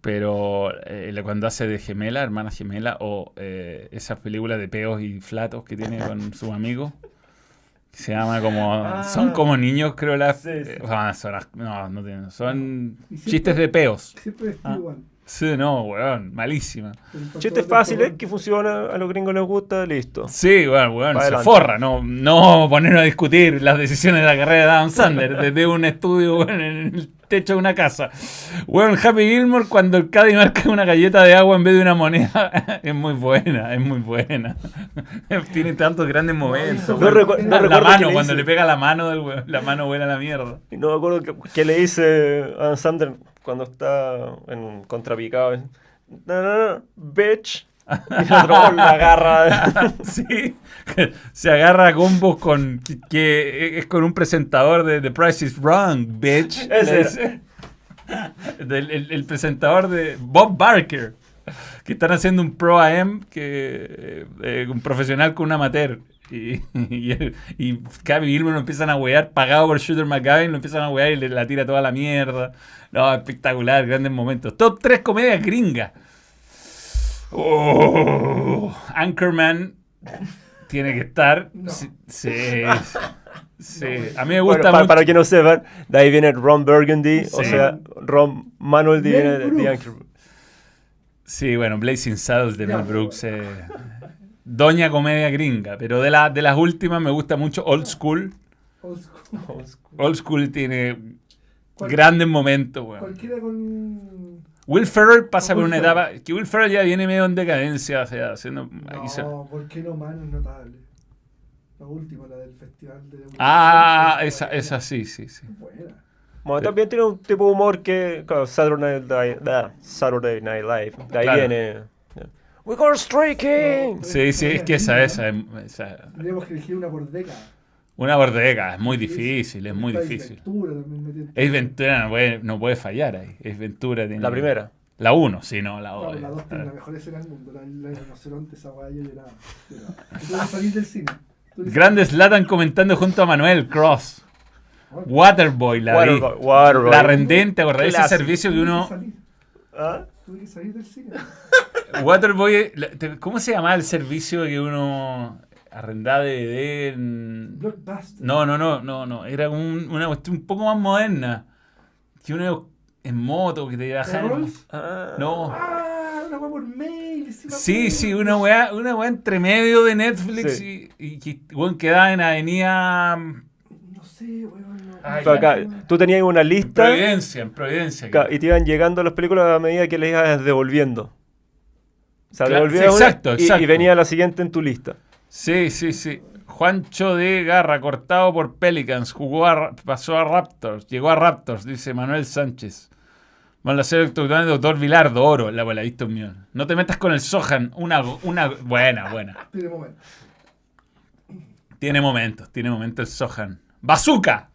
pero eh, cuando hace de gemela, hermana gemela, o eh, esas películas de peos y flatos que tiene con sus amigos, se llama como... Ah. son como niños, creo, las... Sí, sí. eh, son no, no tienen, son chistes de peos. Siempre Ah. igual. Sí, no, weón, malísima. Chistes pantalón fáciles, de que funciona, a los gringos les gusta, listo. Sí, bueno, weón, Pa' se adelante. forra, no, no ponernos a discutir las decisiones de la carrera de Adam Sandler desde un estudio weón, en el techo de una casa. Weón, Happy Gilmore cuando el Caddy marca una galleta de agua en vez de una moneda es muy buena, es muy buena. Tiene tantos grandes momentos. No weón. recu- no la recuerdo mano, qué le cuando le pega la mano del weón, la mano vuela a la mierda. Y no me acuerdo qué, qué le dice Adam Sandler cuando está en contrapicado. No, no, no, bitch. Y el otro la agarra. sí, se agarra a combos con que, que es con un presentador de The Price is Wrong, bitch. Ese. Del- el, el presentador de Bob Barker, que están haciendo un Pro AM, que eh, un profesional con un amateur. Y, y, el- y Gilmore lo empiezan a wear, pagado por Shooter McGavin, lo empiezan a wear y le la tira toda la mierda. No, espectacular, grandes momentos. Top 3 comedias gringas. Oh, Anchorman tiene que estar. No. Sí, sí. A mí me Bueno, gusta para, mucho. para que no sepan, de ahí viene Ron Burgundy, o sea, Ron Manuel de. Yankee. Sí, bueno, Blazing Saddles de Mel Brooks. eh, doña comedia gringa. Pero de, la- de las últimas me gusta mucho Old School. Old school. Old School tiene Cual- grandes momentos, weón. Cualquiera con. Will Ferrell pasa por una Ferrell. etapa que Will Ferrell ya viene medio en decadencia, o sea, haciendo... se- No, ¿por qué no mano es notable? La última, la del festival de. Ah, Es esa, esa sí, sí, sí. Buena. Bueno, también tiene un tipo de humor que, claro, Saturday Night, ah, Saturday Night Live, de ahí Claro. viene. We go streaking. Sí, sí, es que esa, esa, esa- Tendríamos que elegir una por década. Una bordeca, es muy difícil, es muy difícil. Ventura también me tiene- Es Ventura, no puede, no puede fallar ahí. Es Ventura. Tiene... La primera. La 1, sí, no, la No, 2. la dos tiene la mejor escena del mundo. La, la de rinoceronte, esa weá, yo lloraba. lloraba. Salir del cine. Grandes Latan comentando junto a Manuel Cross. Waterboy, la vi. Waterboy, Waterboy. La rendente, ¿acordás de ese servicio que uno... salir. ¿Ah? Tuve que salir del cine. Waterboy, ¿cómo se llamaba el servicio que uno arrendaba DVD en... Blockbuster. No, no, no, no, no. Era un- una cuestión un poco más moderna. Que uno en moto, que te bajaban... ¿Rolls? Ah. No. Ah, una weá por mail. sí Sí, una weá, una weá entre medio de Netflix Sí. y, y que weón, quedaba en Avenida No sé, weón. Acá, tú tenías una lista Providencia, en Providencia. y te iban llegando las películas a medida que le ibas devolviendo. O sea, Claro, devolvías sí, una exacto, y- exacto. Y, venía la siguiente en tu lista. Sí, sí, sí. Juancho de Garra, cortado por Pelicans, jugó a, pasó a Raptors, llegó a Raptors, dice Manuel Sánchez. Van a ser doctor doctor Vilardo, oro, la bola, viste un millón. No te metas con el Sohan, una, una buena, buena. Tiene momento. Tiene momentos, tiene momentos el Sohan. ¡Bazooka!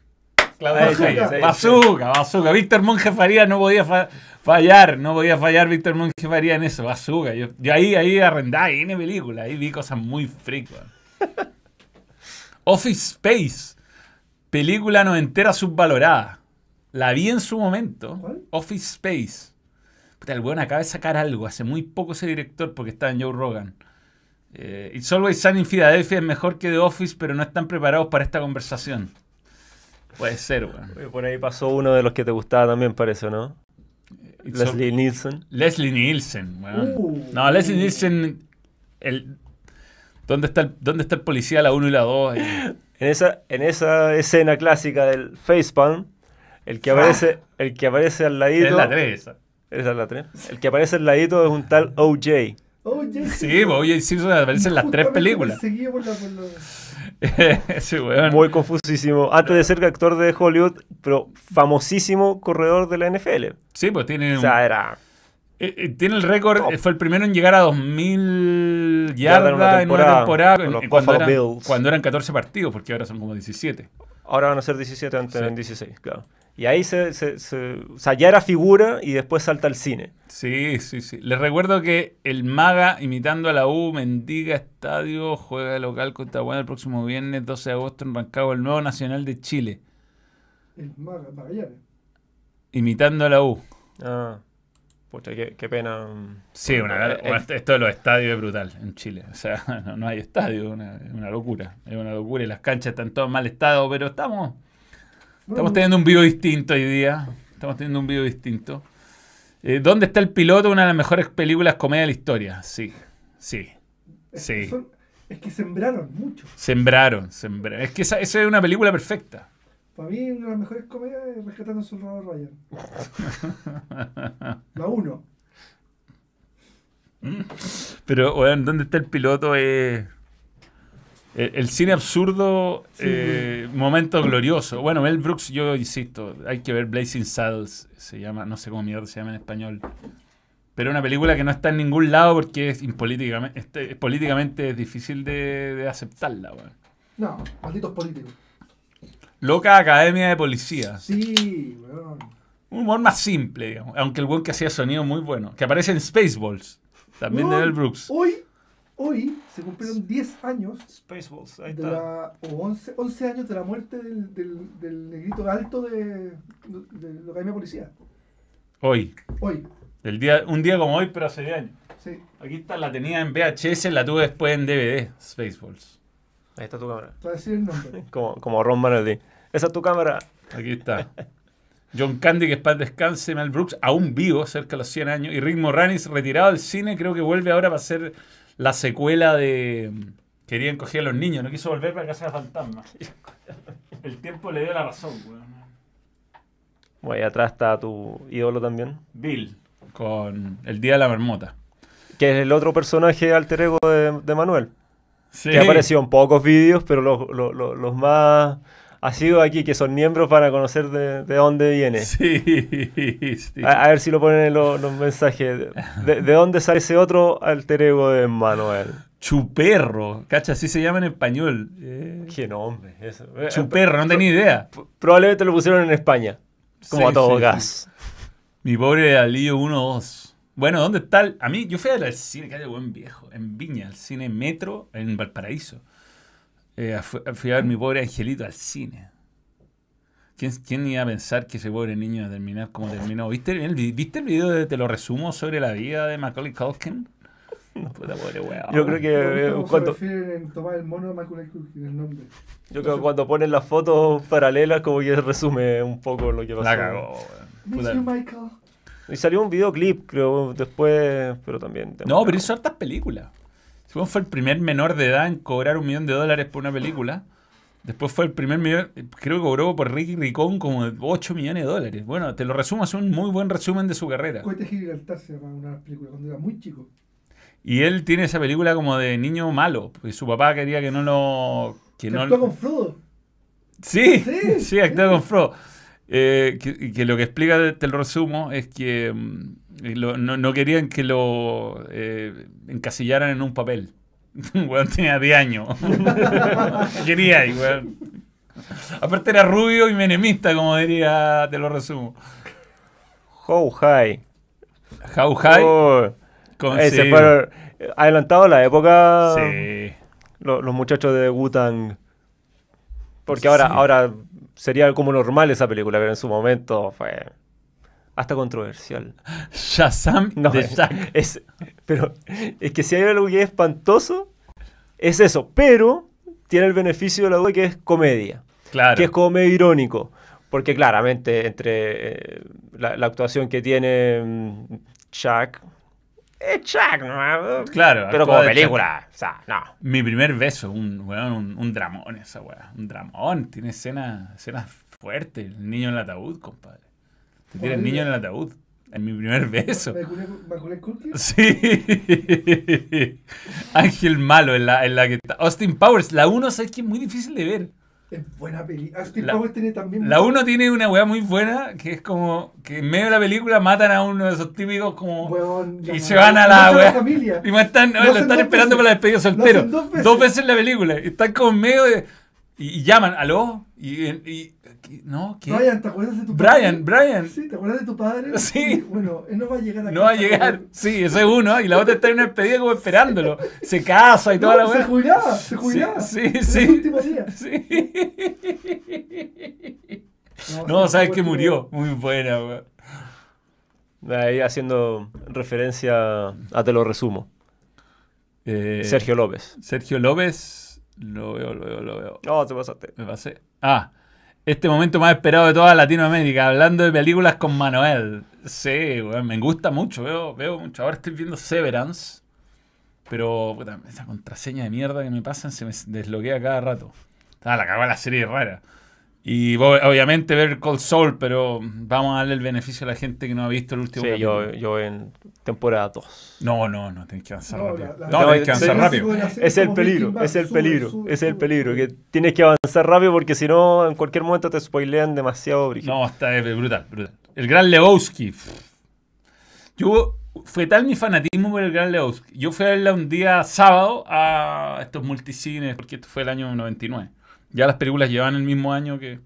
Bazooka. Bazooka. Víctor Monje Faría no podía fa- fallar, no podía fallar Víctor Monje Faría en eso, Bazooka. Yo, yo ahí, ahí arrendaba, ahí en película, ahí vi cosas muy freak. Office Space, película noventera subvalorada. La vi en su momento. ¿Cuál? Office Space. Puta, el weón acaba de sacar algo, hace muy poco ese director porque está en Joe Rogan. Eh, It's Always Sunny in Philadelphia es mejor que The Office, pero no están preparados para esta conversación. Puede ser, weón. Por ahí pasó uno de los que te gustaba también, parece, ¿no? It's Leslie Nielsen. Leslie Nielsen, weón. Uh. no, Leslie Nielsen. El, ¿dónde, está el, ¿Dónde está el policía, la 1 y la 2? En esa, en esa escena clásica del facepalm, el que Ah. aparece, el que aparece al ladito. es la 3 esa. Esa es la tres. El que aparece al ladito es un tal OJ. Oye, Sí, pues, oye, Simpson aparece en las tres películas. por la- por la- Ese weón. Muy confusísimo. Antes de ser actor de Hollywood, pero famosísimo corredor de la NFL. Sí, pues tiene O un- sea, era. Eh, eh, tiene el récord, Top. fue el primero en llegar a 2000 Yardas una en una temporada, en- cuando, eran, Bills. cuando eran 14 partidos, porque ahora son como 17. Ahora van a ser 17, antes Sí. eran 16, claro. Y ahí se, se- se- O sea, ya era figura y después salta al cine. Sí, sí, sí. Les recuerdo que el Maga, imitando a la U, Mendiga Estadio, juega de local contra Guayana el próximo viernes 12 de agosto en Rancagua, el nuevo Nacional de Chile. el Maga- Magallanes. Imitando a la U. Ah. Pucha, qué, qué pena. mm. Sí, una, Eh, eh, esto de los estadios es brutal en Chile. O sea, no, no hay estadio, una- es una locura. Es una locura y las canchas están todas en mal estado, pero estamos, estamos teniendo un video distinto hoy día. Estamos teniendo un video distinto. Eh, ¿Dónde está el piloto? Una de las mejores películas comedia de la historia. Sí, sí. es sí. que son- es que sembraron mucho. Sembraron, sembraron. Es que esa, esa es una película perfecta. Para mí, una de las mejores comedias es Rescatando a Soldado Ryan. La 1. Pero, weón, ¿dónde está el piloto? Eh, el, el cine absurdo, Sí. eh, momento glorioso. Bueno, Mel Brooks, yo insisto, hay que ver Blazing Saddles, se llama, no sé cómo mierda se llama en español. Pero una película que no está en ningún lado porque es impolíticamente, este, es políticamente difícil de, de aceptarla, weón. No, malditos políticos. Loca Academia de Policía. Sí, weón. Un humor más simple, digamos. Aunque el buen que hacía sonido muy bueno. Que aparece en Spaceballs. También de Weón, Mel Brooks. Hoy, hoy se cumplieron 10 años Spaceballs, ahí de está. la, o 11, 11 años de la muerte del, del, del negrito alto de, de, la Academia de Policía. Hoy. Hoy, El día, un día como hoy, pero hace 10 años. sí. Aquí está, la tenía en VHS, la tuve después en DVD. Spaceballs. Ahí está tu cámara. Te voy a decir el nombre. Como, como Ron Manelli. Esa es tu cámara. Aquí está. John Candy, que es para descanse, Mel Brooks, aún vivo, cerca de los 100 años. Y Rick Moranis, retirado del cine, creo que vuelve ahora para hacer la secuela de... Querían coger a los niños, no quiso volver para Casa de Fantasmas. El tiempo le dio la razón, weón. Bueno, ahí atrás está tu ídolo también. Bill, con El Día de la Marmota. Que es el otro personaje alter ego de, de Manuel. Sí. Que ha aparecido en pocos vídeos, pero los, los- los- los más asiduos aquí, que son miembros, van a conocer de, de dónde viene. Sí, sí. A, a ver si lo ponen en lo- los mensajes. De, de dónde sale ese otro alter ego de Manuel? Chuperro, cacha, así se llama en español. Eh, Qué nombre. Eso. Eh, Chuperro, no tenía idea. Probablemente lo pusieron en España. Como Sí, a todo sí, gas. Mi pobre Alillo 1-2. Bueno, ¿dónde está? el- A mí, yo fui al cine, que de buen viejo, en Viña, al cine Metro, en Valparaíso. Eh, fu- fui a ver mi pobre angelito al cine. ¿Quién, quién iba a pensar que ese pobre niño iba a terminar como terminó? ¿Viste el, ¿Viste el video de Te lo resumo sobre la vida de Macaulay Culkin? Puta pobre weón. Yo creo que eh, cuando, en tomar el mono de Macaulay Culkin, el nombre. yo creo que cuando ponen las fotos paralelas, como que resume un poco lo que pasó. La cagó, weón. Michael. Y salió un videoclip, creo, después, pero también. No, pero hizo hartas películas. Según fue el primer menor de edad en cobrar un millón de dólares por una película. Después fue el primer millón, creo que cobró por Ricky Ricón como 8 millones de dólares. Bueno, te lo resumo, es un muy buen resumen de su carrera. Cohete Gibraltar se llama una películas cuando era muy chico. Y él tiene esa película como de niño malo, porque su papá quería que no lo... Que no, actúa con Frodo. Sí, Sí, sí, actúa sí. con Fro. Eh, que, que lo que explica, te lo resumo, es que mm, lo- no, no querían que lo eh, encasillaran en un papel. weón tenía 10 años. Quería, weón. Aparte era rubio y menemista, como diría, te lo resumo. How High. How High. Oh, ese fue adelantado la época. sí. lo- los muchachos de Wu-Tang. Porque ahora, ahora sería como normal esa película, pero en su momento fue hasta controversial. Shazam No, de es, Jack. es- pero es que si hay algo que es espantoso, es eso. Pero tiene el beneficio de la duda que es comedia. Claro. Que es como medio irónico. Porque claramente entre eh, la, la actuación que tiene mm, Chuck... Es Chuck, ¿no? Claro, Pero como película. O sea, no. Mi primer beso, un, weón, un, un dramón esa weá. Un dramón. Tiene escenas escenas fuertes. El niño en el ataúd, compadre. Te tira el niño en el ataúd. En mi primer beso. Culkin. Sí. Ángel malo en la, en la que está. Austin Powers, la 1, sabes que es muy difícil de ver. Es buena película. Austin La- tiene también. La 1 tiene una weá muy buena que es como que en medio de la película matan a uno de esos típicos como. Huevón, y se van a la weá. familia. Y están, Lo están esperando veces. para la despedida soltero. dos veces. Dos veces en la película. Y están como en medio de. Y, y llaman, ¿aló? Y, y-. ¿No? ¿Qué? Brian, ¿te acuerdas de tu Brian, Brian. Sí, ¿te acuerdas de tu padre? Sí. Bueno, él no va a llegar No va a llegar. Sí, ese es uno. Y la otra está en una despedida como esperándolo. Se casa y toda la No, se jubilaba, se jubilaba. Sí, En sí, los últimos días. Sí. No, No, sí, sabes que murió. Muy buena, weón. Ahí haciendo referencia a Te lo resumo. Eh, Sergio López. Sergio López. Lo veo, lo veo, lo veo. No, te pasaste. Me pasé. Ah, este momento más esperado de toda Latinoamérica, hablando de películas con Manuel. Sí, weón, me gusta mucho, veo, veo mucho. Ahora estoy viendo Severance, pero puta, esa contraseña de mierda que me pasan se me desbloquea cada rato. Ah, la cagó la serie rara. Y obviamente ver Cold Soul, pero vamos a darle el beneficio a la gente que no ha visto el último Sí, yo, yo en temporada 2. No, no, no, tenés que avanzar No, rápido. la- la- no, tenés que avanzar rápido. Es el peligro, es el peligro, sube, es el peligro. sube. Que tienes que avanzar rápido porque si no, en cualquier momento te spoilean demasiado. brígido. No, está eh, brutal, brutal. El Gran Lebowski. Yo, fue tal mi fanatismo por el Gran Lebowski. Yo fui a verla un día sábado a estos multicines, porque esto fue el año 99. Ya las películas llevaban el mismo año que...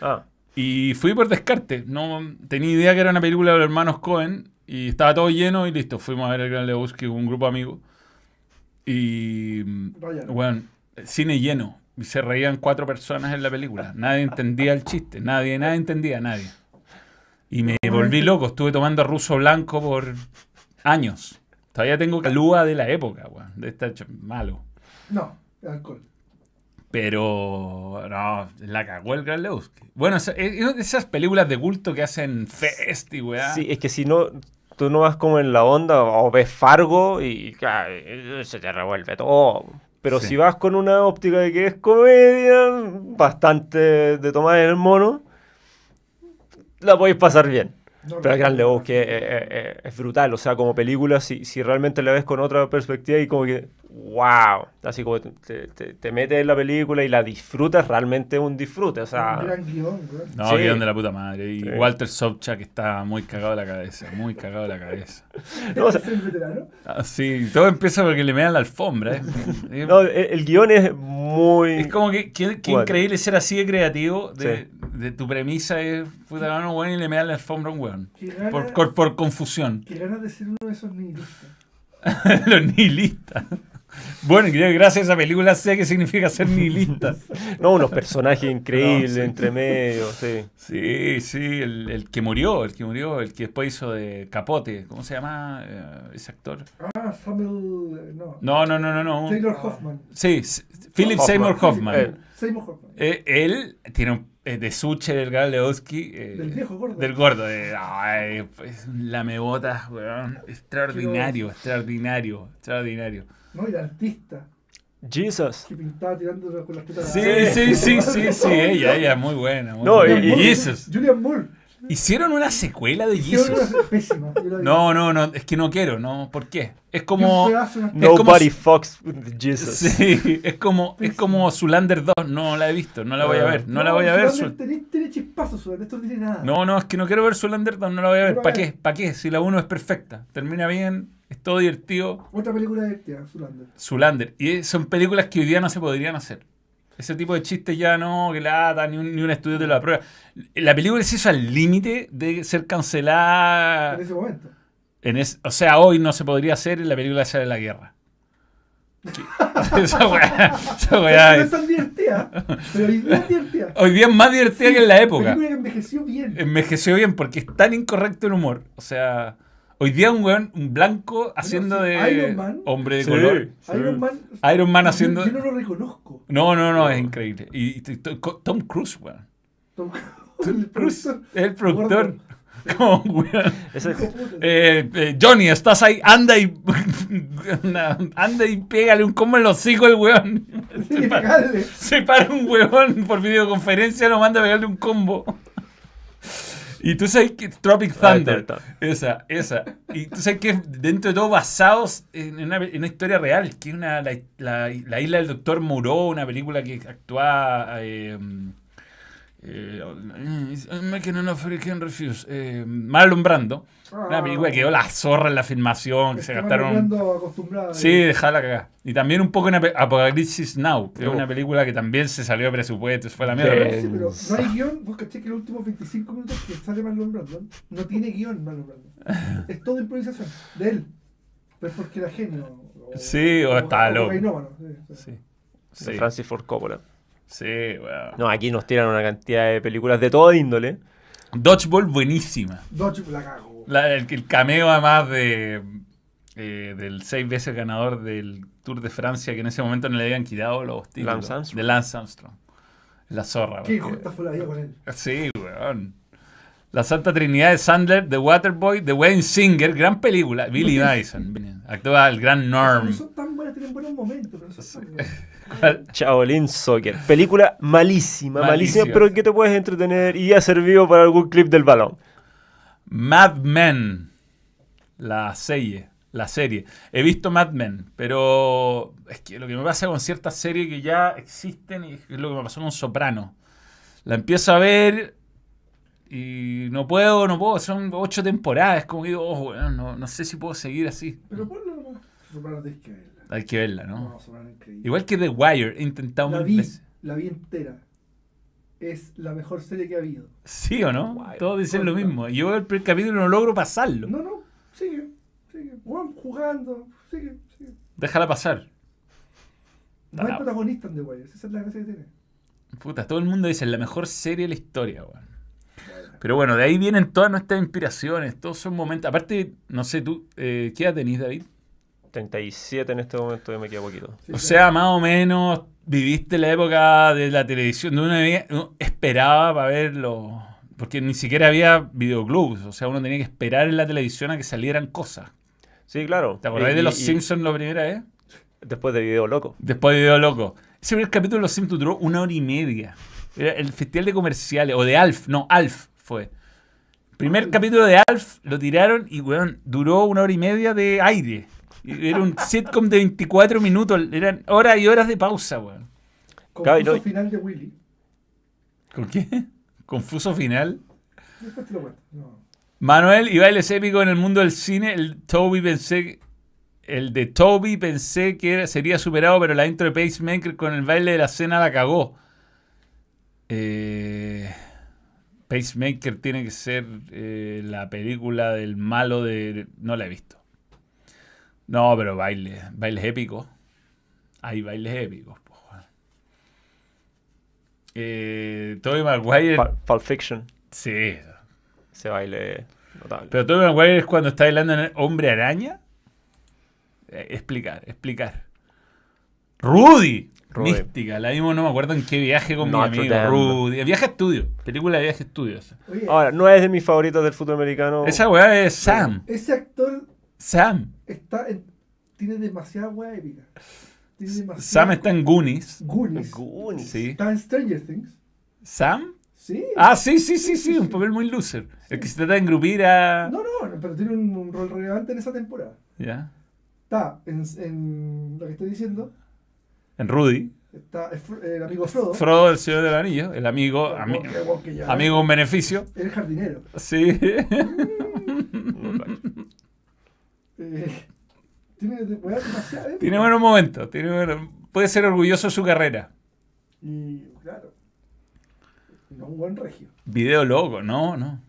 Ah, Y fui por descarte. No tenía idea que era una película de los hermanos Cohen. Y estaba todo lleno y listo. Fuimos a ver el Gran Lebowski con un grupo de amigos. Y... Ryan. Bueno, cine lleno. Y se reían cuatro personas en la película. Nadie entendía el chiste. Nadie, nadie entendía, nadie. Y me volví loco. Estuve tomando ruso blanco por años. Todavía tengo calúa de la época, weón. De esta ch- malo. No, alcohol. Pero no, la cagó el Gran Lebowski. Bueno, es- esas películas de culto que hacen fest y weá. Sí, es que si no, tú no vas como en la onda o ves Fargo y claro, se te revuelve todo. Pero Sí. si vas con una óptica de que es comedia, bastante de tomar en el mono, la podéis pasar bien. No, Pero el Gran Lebowski es, es- es- es brutal, o sea, como película, si, si realmente la ves con otra perspectiva y como que, wow, así como te, te, te metes en la película y la disfrutas, realmente es un disfrute, o sea... Un gran guion, weón. No, Sí. guion de la puta madre. Y Sí. Walter Sobchak está muy cagado de la cabeza, muy cagado de la cabeza. No, o sea, ¿Es el veterano? Ah, sí, todo empieza porque le mean la alfombra. ¿eh? No, el, el guion es muy... Es como que qué, increíble ser así de creativo. De, Sí. De tu premisa es puta gana un weón y le mean la alfombra a un weón. Por, por, por confusión. qué ganas de ser uno de esos nihilistas. Los nihilistas. Bueno, gracias a esa película sé qué significa ser nihilista. No, unos personajes increíbles No, sí. entre medio, sí. Sí, sí, el, el que murió, el que murió, el que después hizo de Capote. ¿Cómo se llama eh, ese actor? Ah, Samuel. eh, No. No, no, no, no, no. Taylor Hoffman. Sí, s- Philip Hoffman. Seymour Hoffman. Eh. Seymour Hoffman. Eh, él tiene un, de Suche del Gal Lebowski. eh, Del viejo gordo. Del gordo. de- ay, es un lamebotas, weón. Extraordinario, extraordinario, extraordinario. No, y la artista Jesus. que pintaba tirando con las tetas. Sí, sí, sí, sí, sí, ella, ella, muy buena. Muy No, y- Jesus. Julian Moore. ¿Hicieron una secuela de Jesus? una pésima. No, no, no, es que no quiero, no. ¿Por qué? Es como. Nobody fucks with Jesus. Sí, es como, es como Zulander 2, no la he visto, no la voy a ver, no la voy a ver. Tiene, chispazos, Zulander, esto no tiene nada. No, no, es que no quiero ver Zulander 2, no la voy a ver. ¿Para qué? ¿Para qué? Si la 1 es perfecta, termina bien, es todo divertido. Otra película de tía, Zulander. Zulander. Y son películas que hoy día no se podrían hacer. Ese tipo de chistes ya no, que lata, ni un, ni un estudio te lo aprueba. La película se hizo al límite de ser cancelada. En ese momento. En es- o sea, hoy no se podría hacer en la película esa de la guerra. esa weá, esa weá es es- tan divertida, pero hoy día es divertida. Hoy día es más divertida que en la época. película que envejeció bien. Envejeció bien porque es tan incorrecto el humor. O sea, hoy día un weón, un blanco haciendo sí, de Iron Man. hombre de Sí. color. Iron Man. Iron Man haciendo- Yo, no lo reconozco. No, no, no, es increíble. Y, Tom Cruise, weón. Tom Tom el Cruise, productor. el productor. Como, weón. Eh, eh, Johnny, estás ahí, anda y anda y pégale un combo en los hijos al weón. Tiene que pegarle. Se para un huevón por videoconferencia, lo manda a pegarle un combo. Y tú sabes que Tropic Thunder, esa, esa. Y tú sabes que es dentro de todo basados en una, en una historia real, que es una, la, la- la isla del Doctor Moreau, una película que actúa eh, eh, Making an offer you can't refuse. Eh, Marlon Brando. Una película que quedó la zorra en la filmación, que se gastaron... Sí, dejarla cagar. Y también un poco en Ap- Apocalipsis Now, que es Oh. una película que también se salió de presupuesto, fue a la mierda. Sí, pero no hay guion. Vos caché que los últimos 25 minutos que sale Marlon Brando no tiene guion Marlon Brando. Es todo improvisación de él. Pero es porque era genio. O, Sí, o estaba loco. cocainómano, sí, sí. Sí, sí, Francis Ford Coppola. Sí, weón. No, aquí nos tiran una cantidad de películas de toda índole. Dodgeball, buenísima. Dodge la cago. La- el, el cameo además de eh, del seis veces ganador del Tour de Francia, que en ese momento no le habían quitado los títulos. Lance Armstrong. De Lance Armstrong. La zorra. Qué porque- fue la vida con él. Sí, weón. La Santa Trinidad de Sandler, The Waterboy, The Wayne Singer, gran película. Billy Madison. Actúa el gran Norm. Buenas, tienen buenos momentos. Shaolin Soccer. Película malísima, malísima, Malísima. pero que te puedes entretener y ha servido para algún clip del balón. Mad Men. La serie. La serie. He visto Mad Men, pero es que lo que me pasa con ciertas series que ya existen y es lo que me pasó con Soprano. La empiezo a ver y no puedo, no puedo. Son ocho temporadas. Es como que digo, oh, bueno, no, no sé si puedo seguir así. Pero ponlo nomás. Soprano tenés que verla. Hay que verla, ¿no? No, es increíble. Igual que The Wire, he intentado La mil vi, veces. la vi entera. Es la mejor serie que ha habido. ¿Sí o no? Wire. Todos dicen lo mismo. Yo el primer capítulo no logro pasarlo. No, no, sigue, sigue. Juan jugando, sigue, sigue. Déjala pasar. No hay Ah. protagonista en The Wire, esa es la gracia que tiene. Puta, todo el mundo dice la mejor serie de la historia, weón. Pero bueno, de ahí vienen todas nuestras inspiraciones. Todos son momentos. Aparte, no sé tú, eh, ¿qué edad tenés, David? 37 en este momento y me queda poquito. O sea, más o menos viviste la época de la televisión, donde uno, esperaba para verlo, porque ni siquiera había videoclubs, o sea, uno tenía que esperar en la televisión a que salieran cosas. Sí, claro. ¿Te acordás Y- de Los y- Simpsons la primera vez? Después de Video Loco. Después de Video Loco. Ese primer capítulo de Los Simpsons duró una hora y media. Era el festival de comerciales, o de Alf, no, Alf fue. Primer capítulo de Alf lo tiraron y, weón, duró una hora y media de aire. Era un sitcom de 24 minutos, eran horas y horas de pausa, weón. Confuso no- final de Willy. ¿Con qué? Confuso final. Después te lo cuento. No. Manuel y bailes épicos en el mundo del cine. El Toby pensé. El de Toby pensé que era- sería superado, pero la intro de Pacemaker con el baile de la cena la cagó. Eh, Pacemaker tiene que ser eh, la película del malo de. No la he visto. No, pero baile, bailes épicos. Hay bailes épicos. po. Eh, Tobey Maguire. Pul- Pulp Fiction. sí, Ese baile notable. pero Tobey Maguire es cuando está bailando en Hombre Araña. Eh, explicar, explicar. Rudy. Rudy. Mística. La vimos, no me acuerdo en qué viaje con Notre mi amigo. Dame. Rudy. Viaje a estudio. Película de viaje a estudio. Ahora, no es de mis favoritos del fútbol americano. Esa weá es Sam. ese actor Sam. está en- tiene demasiada weá épica. Tiene demasiada Sam está en Goonies. Goonies. Goonies. Sí. Está en Stranger Things. ¿Sam? Sí. Ah, sí, sí, sí, sí. Un papel muy loser. El que se trata de engrupir a. No, no, no, pero tiene un, un rol relevante en esa temporada. Ya. Está en, en lo que estoy diciendo. En Rudy. Está el amigo Frodo. Frodo, el señor del anillo. El amigo. El ami- amigo con beneficio. El jardinero. Sí. Eh, tiene buenos momentos. Tiene buenos- Puede ser orgulloso de su carrera. Y claro. No un buen regio. Video loco, no, no.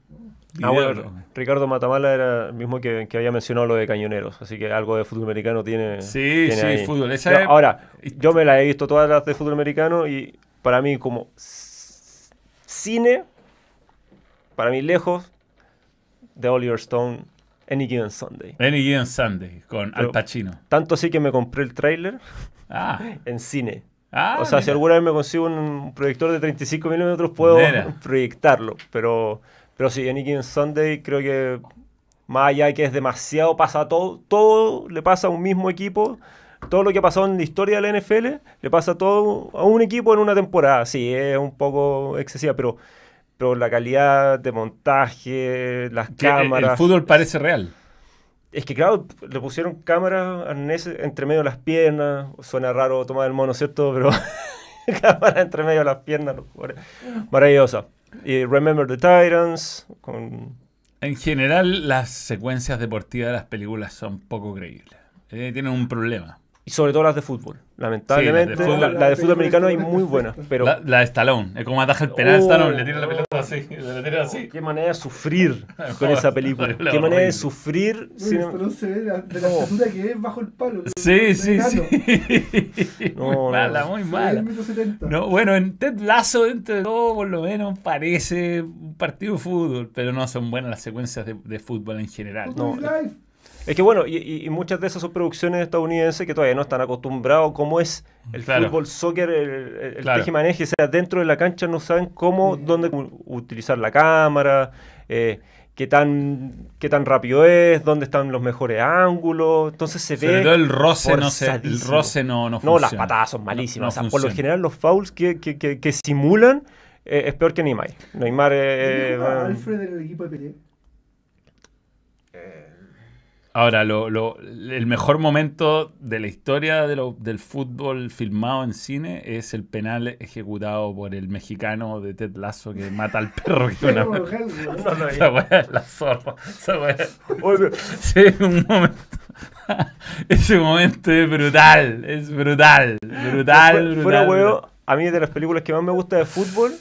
Ah, bueno. Ricardo Matamala era el mismo que, que había mencionado lo de Cañoneros, así que algo de fútbol americano tiene. Sí, tiene sí, ahí. fútbol. Esa Pero es- Ahora, yo me las he visto todas las de fútbol americano y para mí, como cine, para mí lejos de Oliver Stone, Any Given Sunday. Any Given Sunday con Al Pero- Pacino. Tanto así que me compré el tráiler Ah, en cine. ah o sea, si mira. alguna vez me consigo un proyector de 35 milímetros, puedo Mira. proyectarlo. Pero, pero sí, Any Given Sunday creo que más allá de que es demasiado, pasa todo, todo le pasa a un mismo equipo. Todo lo que ha pasado en la historia de la NFL le pasa todo a un equipo en una temporada. Sí, es un poco excesiva, pero, pero la calidad de montaje, las Que el- cámaras. El fútbol parece real. Es que claro, le pusieron cámaras entre medio de las piernas. Suena raro tomar el mono, ¿cierto? Pero cámara entre medio de las piernas. los jugadores. Maravillosa. Y Remember the Titans. Con... En general, las secuencias deportivas de las películas son poco creíbles. Eh, tienen un problema. Y sobre todo las de fútbol. Lamentablemente, fútbol. la, la de fútbol americano hay muy buenas. Pero la, la de Stallone. Es como ataja el penal Oh. Stallone, le tira la pelota así. Le tira así. qué manera de sufrir con esa película. Qué manera de sufrir. No, sin- y Stallone se ve la- de la No. estatura que es bajo el palo. Sí, sí, sí. No, muy no. mala, muy mala. No, bueno, en Ted Lasso, dentro de todo, por lo menos parece un partido de fútbol, pero no son buenas las secuencias de, de fútbol en general. Is life. Es que bueno, y, muchas de esas son producciones estadounidenses que todavía no están acostumbrados cómo es el Claro. fútbol, soccer, el, el, el Claro. tejimaneje, o sea, dentro de la cancha no saben cómo, Sí. dónde utilizar la cámara, eh, qué tan qué tan rápido es, dónde están los mejores ángulos, entonces se Sobre ve todo el roce, no sé, el roce no, no No, funciona. las patadas son malísimas. No o sea, por lo general los fouls que, que, que, que simulan eh, es peor que Neymar. Neymar eh, ¿Quién juega eh, Alfred en el equipo de Pelé. Ahora, lo, lo- el mejor momento de la historia de lo- del fútbol filmado en cine es el penal ejecutado por el mexicano de Ted Lasso que mata al perro. Que una... No, no, Esa weá es la zorra. Esa weá. Sí, un momento. Ese momento es brutal. Es brutal. Brutal. Brutal. Fuera huevo, a mí de las películas que más me gusta de fútbol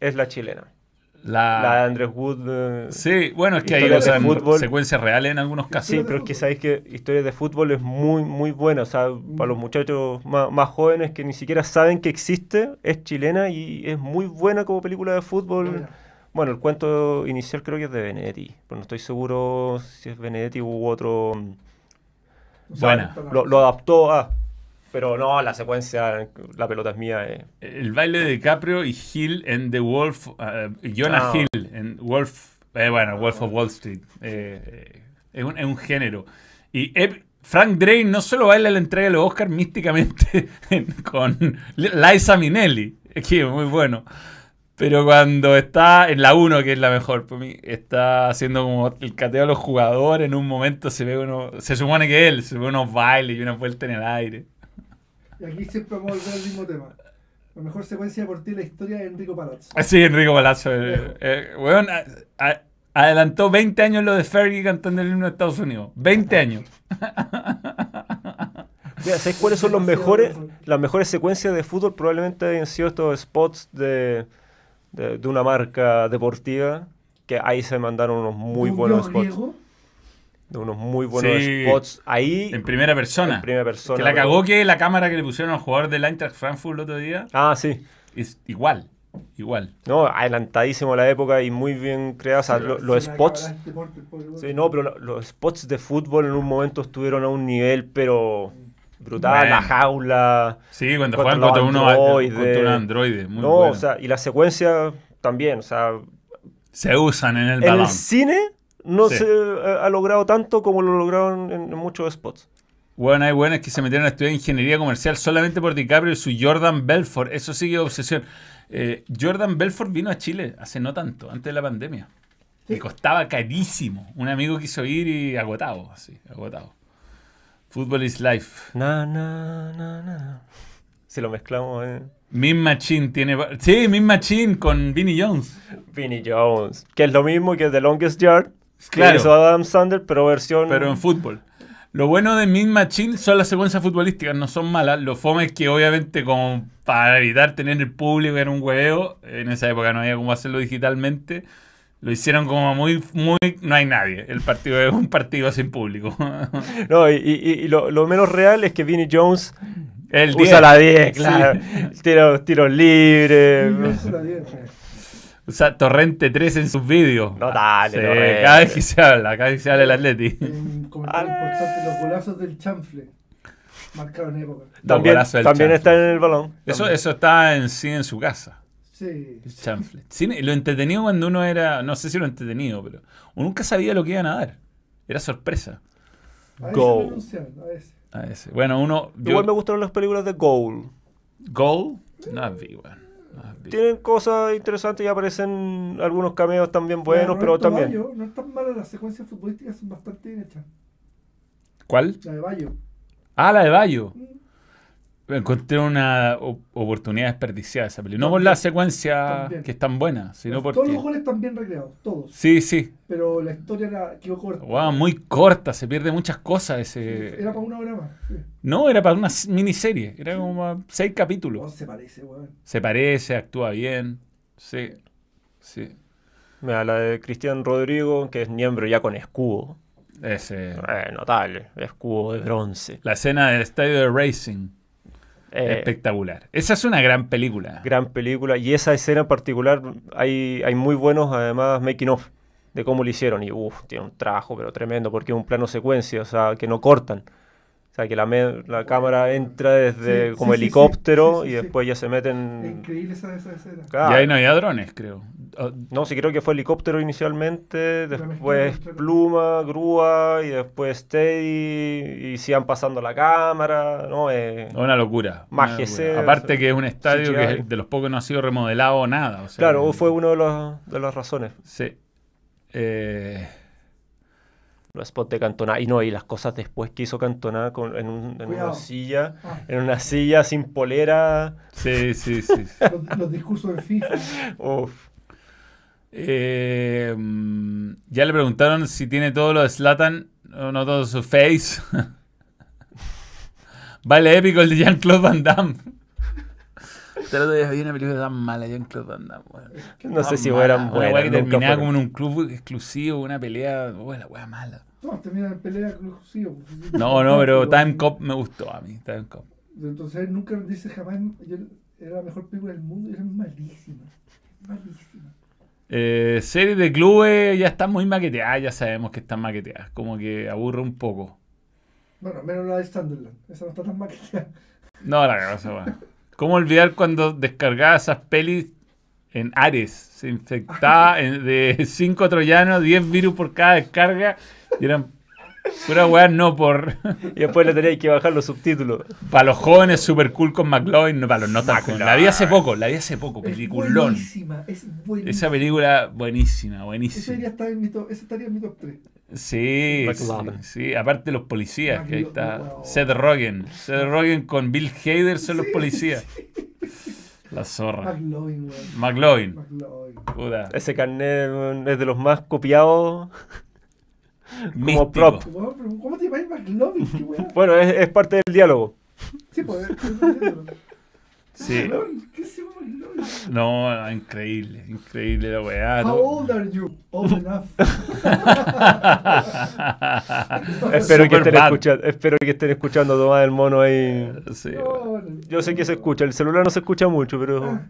es la chilena. La... La de Andrés Wood. eh, Sí, bueno, es que hay otras fútbol. secuencias reales en algunos casos. Sí, pero es que sabéis que Historias de fútbol es muy, muy buena. O sea, para los muchachos más, más jóvenes que ni siquiera saben que existe, es chilena y es muy buena como película de fútbol. Bueno, el cuento inicial creo que es de Benedetti, pero no estoy seguro si es Benedetti u otro, O sea, Buena. Lo, lo adaptó a. Pero no, la secuencia, la pelota es mía. eh. El baile de DiCaprio y Hill en The Wolf, eh, Jonah Ah. Hill en Wolf, eh, bueno, Wolf of Wall Street. eh, eh, es, un, es un género. Y Frank Drake no solo baila la entrega de los Oscars místicamente en- con Liza Minnelli, que es muy bueno. Pero cuando está en la 1, que es la mejor para mí, está haciendo como el cateo a los jugadores, en un momento se ve uno, se supone que él, se ve unos bailes y una vuelta en el aire. Y aquí siempre vamos a volver al mismo tema. La mejor secuencia deportiva de la historia es Enrico Palazzo. Sí, Enrico Palazzo. eh, eh, weón, a- a- adelantó 20 años lo de Fergie cantando el himno de Estados Unidos. 20 años. Mira, ¿sabes cuáles son los mejores, mejor. las mejores secuencias de fútbol? Probablemente hayan sido estos spots de, de, de una marca deportiva. Que ahí se mandaron unos muy buenos spots. griego, De unos muy buenos Sí. spots. Ahí. En primera persona. En primera persona, Que la cagó que la cámara que le pusieron al jugador del Eintracht Frankfurt el otro día Ah, sí. es igual. Igual. No, adelantadísimo a la época y muy bien creada. O sea, se- lo- los spots. este deporte, Sí, no, pero lo- los spots de fútbol en un momento estuvieron a un nivel, pero brutal. Bueno. La jaula. Sí, cuando juegan contra uno androides. contra un androide. Muy no, bueno. o sea, y la secuencia también. O sea, Se usan en el en balón. el cine no Sí. se eh, ha logrado tanto como lo lograron en, en muchos spots. Bueno, hay buenas que se metieron a estudiar ingeniería comercial solamente por DiCaprio y su Jordan Belfort. Eso sigue obsesión. Eh, Jordan Belfort vino a Chile hace no tanto, antes de la pandemia. Y costaba carísimo. Un amigo quiso ir y agotado, así, agotado. Football is life. Na, na, na, na. Si lo mezclamos, eh. Min Machine tiene. Sí, Min Machine con Vinnie Jones. Vinnie Jones, que es lo mismo que The Longest Yard. Claro. hizo Adam Sandler, pero versión. Pero en fútbol. Lo bueno de Min Machine son las secuencias futbolísticas, no son malas. Lo fome es que obviamente como para evitar tener el público en un hueveo, en esa época no había cómo hacerlo digitalmente, lo hicieron como muy, muy, no hay nadie. El partido es un partido sin público. No, y, y- y lo, lo menos real es que Vinnie Jones El usa 10. la 10, Sí. claro. Tiros tiros libres. Usa Torrente 3 en sus vídeos. Notable, Sí, Torrente. cada vez que se habla, cada vez que se habla el Atleti. Un comentario Ah. importante, los golazos del chanfle. Marcaron época. También, golazos del también chanfle. está en el balón. Eso, También. eso está en sí en su casa. Sí. El chanfle. Cine- lo entretenido cuando uno era, no sé si lo entretenido, pero uno nunca sabía lo que iban a dar. Era sorpresa. A veces Go. a veces. A ese. Bueno, uno. yo- Igual me gustaron las películas de Goal. Goal. No las vi, weón. Tienen cosas interesantes y aparecen algunos cameos también buenos, pero también. No es tan mala, las secuencias futbolísticas son bastante bien hechas. ¿Cuál? La de Bayo. Ah, la de Bayo. Encontré una oportunidad desperdiciada esa película. No por las secuencias También. que están buenas, sino Todos los goles están bien recreados, todos. Sí, sí. Pero la historia era, quedó corta. Wow, muy corta, se pierde muchas cosas ese. Era para una hora más. Sí. No, era para una miniserie. Era como seis Oh, capítulos. se parece, weón. Se parece, actúa bien. Sí. Sí. Mira, la de Cristian Rodrigo, que es miembro ya con escudo. Ese. Eh, notable, escudo de bronce. La escena del estadio de Racing. Eh, Espectacular. Esa es una gran película. gran película. Y esa escena en particular, hay, hay muy buenos, además, making of de cómo lo hicieron. Y uff, tiene un trabajo, pero tremendo, porque es un plano secuencia, o sea, que no cortan. O sea, que la, la cámara entra desde Sí, como sí, sí, helicóptero sí, sí, y sí. después ya se Es meten. increíble esa, esa escena. Claro. Y ahí no había drones, creo. Oh, No, sí creo que fue helicóptero inicialmente, después pluma, grúa y después steady y sigan pasando la cámara, ¿no? Eh, Una locura. ese- Aparte que es un estadio que es de los pocos no ha sido remodelado o nada. o sea, claro, fue una de, los- de las razones. Sí. Eh, Los spots de Cantona y no, y las cosas después que hizo Cantona con, en, un- en Cuidado. una silla, Ah, en una silla sin polera. sí, sí, sí. los, los discursos de FIFA. Uf. Eh, mm, ya le preguntaron si tiene todo lo de Slatan o no todo su face. vale épico el de Jean-Claude Van Damme. El otro día vi una película tan mala de Jean-Claude Van Damme. weón. No sé si mala. fueran Una buenas. weá que terminaba como en un club exclusivo, una pelea. Uy, la weá mala. Todos terminan en pelea exclusivo. No, no, pero Time Cop me gustó a mí. Time Cop. Entonces nunca dice jamás, yo- era la mejor película del mundo y era malísima. Malísima. Eh, series de clubes ya están muy maqueteadas, ya sabemos que están maqueteadas. Como que aburre un poco. Bueno, menos la de Sunderland. Esa no está tan maquillada. No, la cosa, weón. ¿Cómo olvidar cuando descargaba esas pelis en Ares? Se infectaba en- de 5 troyanos, 10 virus por cada descarga. Y eran pura weá no por. Y después le teníais que bajar los subtítulos. Para los jóvenes, super cool con McLovin. No, para los no tan cool. La vi hace poco, la vi hace poco, Es peliculón. buenísima, es buenísima. Esa película, buenísima, Esa buenísima. estar en mi top, esa estaría en mi top 3. Sí, sí, sí, aparte de los policías, que ahí está. Seth Rogen. Seth Rogen con Bill Hader son los policías. La zorra. McLovin. McLovin. McLovin. Ese carnet es de los más copiados. Místico. prop. ¿Cómo te llamas McLovin? Bueno, es, es parte del diálogo. Sí, pues. Sí. No, no, increíble, increíble la weá. How old are you? Old enough. Espero que, estén escuchando, espero que estén escuchando Tomás el mono ahí. Sí, No, no. Yo sé que se escucha, el celular no se escucha mucho, pero.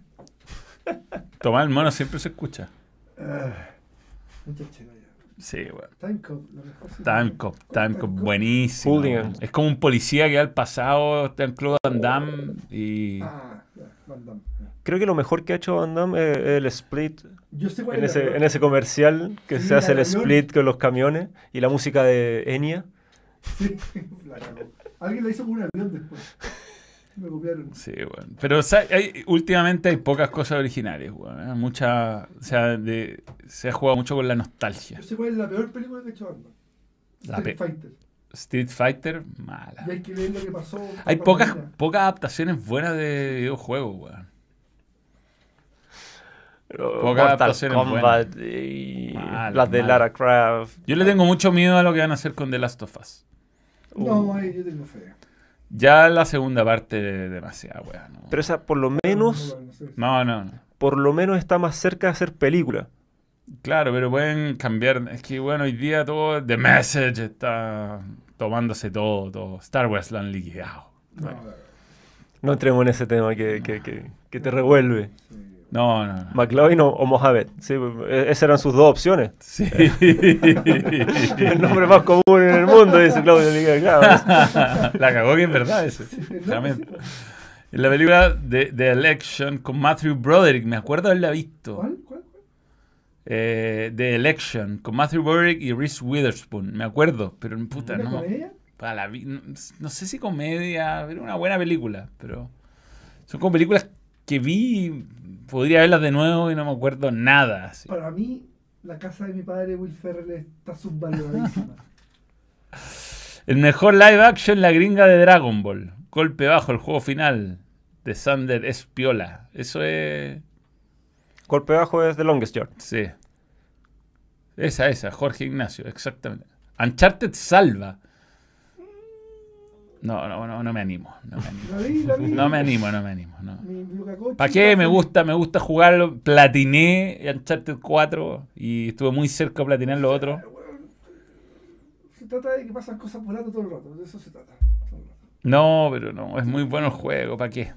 Tomás el mono siempre se escucha. Ah, ya. Sí, weón. Time Cop, lo mejor. sí. Time Cop, Time Cop, buenísimo. Hooligan. Es como un policía que va al pasado, está en Claude Van Damme y... Ah, ya, Van Damme. Creo que lo mejor que ha hecho Van Damme es el split Yo sé cuál en ese, en ese comercial que Sí, se hace el avión. split con los camiones y la música de Enya. Sí, la. Alguien la hizo con un avión después. Me copiaron. Sí, weón. Pero o sea, hay- últimamente hay pocas cosas originales, weón. ¿eh? Mucha, o sea, de- se ha jugado mucho con la nostalgia. Yo sé cuál es la peor película que ha hecho. La Street Fighter. Street Fighter, mala. Y hay que ver lo que pasó. Hay pocas, pocas adaptaciones buenas de videojuegos, weón. Pocas adaptaciones Kombat y Mal, las de. Lara Croft. Yo le tengo mucho miedo a lo que van a hacer con The Last of Us. No, ahí yo tengo fe. Ya la segunda parte, demasiada, weón. No. Pero esa por lo menos, No, no por lo menos está más cerca de hacer película. Claro, pero pueden cambiar. Es que, bueno, hoy día todo. The Message está tomándose todo, todo. Star Wars lo han liquidado. No, no, No entremos en ese tema que, que, que, que te revuelve. sí. No, no, no. McLovin o, o Mohamed. Sí, e- esas eran sus dos opciones. Sí. El nombre más común en el mundo, dice Claudio Liga, claro. la cagó que es verdad eso. Realmente. En la película de The Election con Matthew Broderick, me acuerdo haberla visto. ¿Cuál? ¿Cuál? cuál? Eh, The Election con Matthew Broderick y Reese Witherspoon, me acuerdo, pero puta, ¿Una no. comedia? Pa' la no, no sé si comedia, pero una buena película, pero son como películas que vi, podría verlas de nuevo y no me acuerdo nada. así. Para mí, la casa de mi padre, Will Ferrell, está subvaloradísima. El mejor live action, la gringa de Dragon Ball. Golpe bajo, el juego final de Sander es piola. Eso es... Golpe bajo es The Longest Yard. Sí. Esa, esa, Jorge Ignacio, exactamente. Uncharted salva. No, no, no, no me animo. No me animo. La vi, la vi. No me animo, no me animo. No. ¿Para qué? Me gusta, me gusta jugarlo. Platiné Uncharted 4 y estuve muy cerca de platinar lo otro. Se trata de que pasan cosas volando todo el rato. De eso se trata. No, pero no, es muy bueno el juego. ¿Para qué?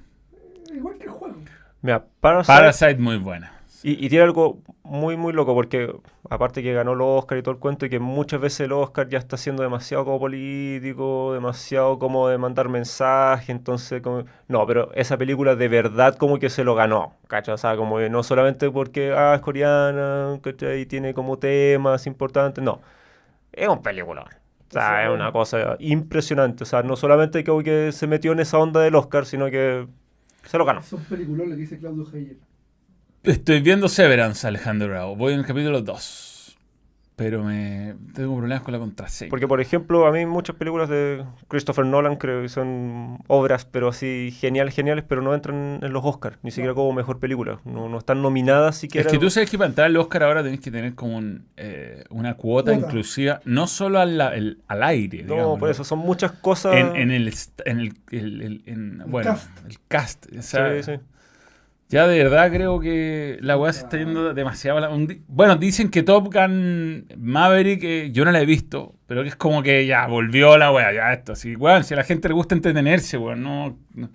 Igual que el juego. Mira, Parasite, Parasite muy buena. Y, y tiene algo muy, muy loco, porque aparte que ganó el Oscar y todo el cuento, y que muchas veces el Oscar ya está siendo demasiado como político, demasiado como de mandar mensaje, entonces. No, pero esa película de verdad como que se lo ganó, ¿cachai? O sea, como que no solamente porque, ah, es coreana, ¿cachai? Y tiene como temas importantes, no. Es un película. O sea, es una cosa impresionante. O sea, no solamente como que se metió en esa onda del Oscar, sino que se lo ganó. Son peliculones, lo que dice Claudio Heyer. Estoy viendo Severance, Alejandro Bravo. Voy en el capítulo 2. Pero me tengo problemas con la contraseña. Porque, por ejemplo, a mí muchas películas de Christopher Nolan creo que son obras, pero así geniales, geniales, pero no entran en los Oscars, ni siquiera como mejor película. No, no están nominadas Es siquiera. que tú sabes que para entrar al Oscar ahora tenés que tener como un, eh, una cuota Cuota. inclusiva, no solo al, el- al aire, No, digamos, por eso, son muchas cosas. En, en el, en el, el- el- en- bueno, cast. el cast. o sea, Sí, sí. Ya de verdad creo que la weá se está yendo demasiado. la- Bueno, dicen que Top Gun Maverick, eh, yo no la he visto, pero que es como que ya volvió la weá, ya esto. Así, weón, si a la gente le gusta entretenerse, weón, no, no,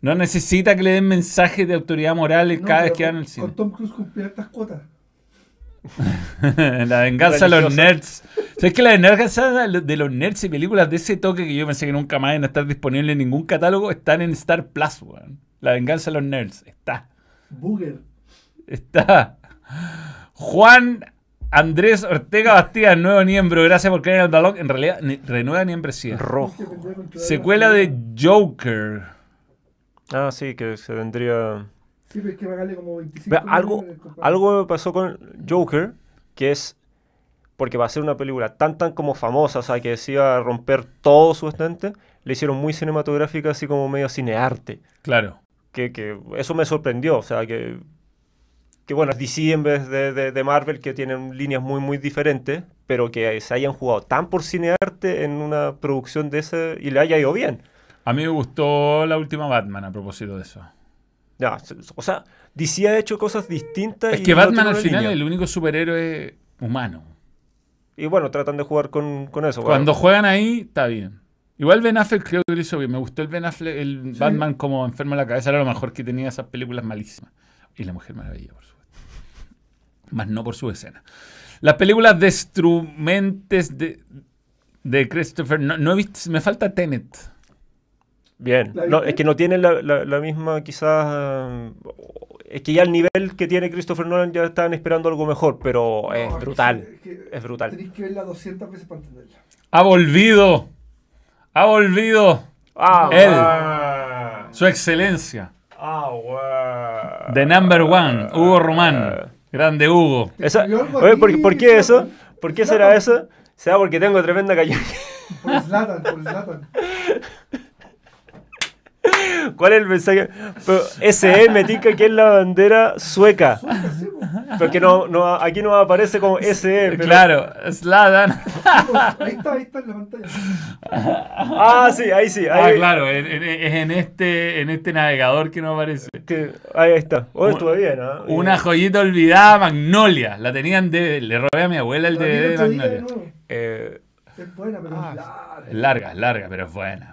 no necesita que le den mensajes de autoridad moral No, cada vez que van al cine. Con Tom Cruise cumplía estas cuotas. la venganza de los nerds. ¿Sabes que la venganza de los nerds y películas de ese toque que yo pensé que nunca más iban a estar disponibles en ningún catálogo están en Star Plus, weón? La venganza de los nerds. Está. Booger. Está. Juan Andrés Ortega Bastidas, nuevo miembro. Gracias por creer en el balón. En realidad, ni- renueva. Rojo. Vendría a controlar Secuela la- de Joker. Ah, sí, que se vendría... Sí, pero es que pagarle como 25 Ve, algo, algo me pasó con Joker, que es porque va a ser una película tan tan como famosa, o sea, que se iba a romper todo su estante, le hicieron muy cinematográfica, así como medio cinearte. Claro. Que, que eso me sorprendió, o sea, que, que bueno, DC en vez de, de- de Marvel, que tienen líneas muy muy diferentes, pero que se hayan jugado tan por cinearte en una producción de ese y le haya ido bien. A mí me gustó la última Batman a propósito de eso. Ya, o sea, DC ha hecho cosas distintas. Es y que no Batman al final línea. es el único superhéroe humano. Y bueno, tratan de jugar con, con eso. Cuando bueno. juegan ahí, está bien. Igual Ben Affleck creo que lo hizo bien. Me gustó el Ben Affleck, el Sí. Batman como enfermo de la cabeza. Era lo mejor que tenía esas películas malísimas. Y La Mujer Maravilla, por supuesto. Más no por su escena. Las películas de instrumentes de, de Christopher... No, no he visto... Me falta Tenet. Bien, es que no tiene la, la- la misma quizás... eh, es que ya el nivel que tiene Christopher Nolan ya estaban esperando algo mejor, pero No, es brutal. que es brutal. Tenéis que verla 200 veces para entenderla. Ha volvido. Ha volvido. Ah, Él. Su excelencia. Ah. The number one. Hugo Román. Grande Hugo. ¿Te Esa- escribió algo oye, a ¿por, qué eso? ¿Por qué será Zlatan. eso? Será porque tengo tremenda calle. Por Zlatan, por Zlatan. ¿Cuál es el mensaje? Pero SE me que es la bandera sueca. Porque no, no, aquí no aparece como SE. pero- Claro, Sladan. Ahí está, ahí está en la pantalla. Ah, sí, ahí sí. Ah, Ahí, claro, en- en- es en este, en este navegador que no aparece. que- ahí está. Oh, estuvo bien, ¿ah? Una joyita olvidada, Magnolia. La tenían de. Le robé a mi abuela el DVD de Magnolia. Eh, Es buena, pero Ah, es larga. Es larga, es larga, pero es buena.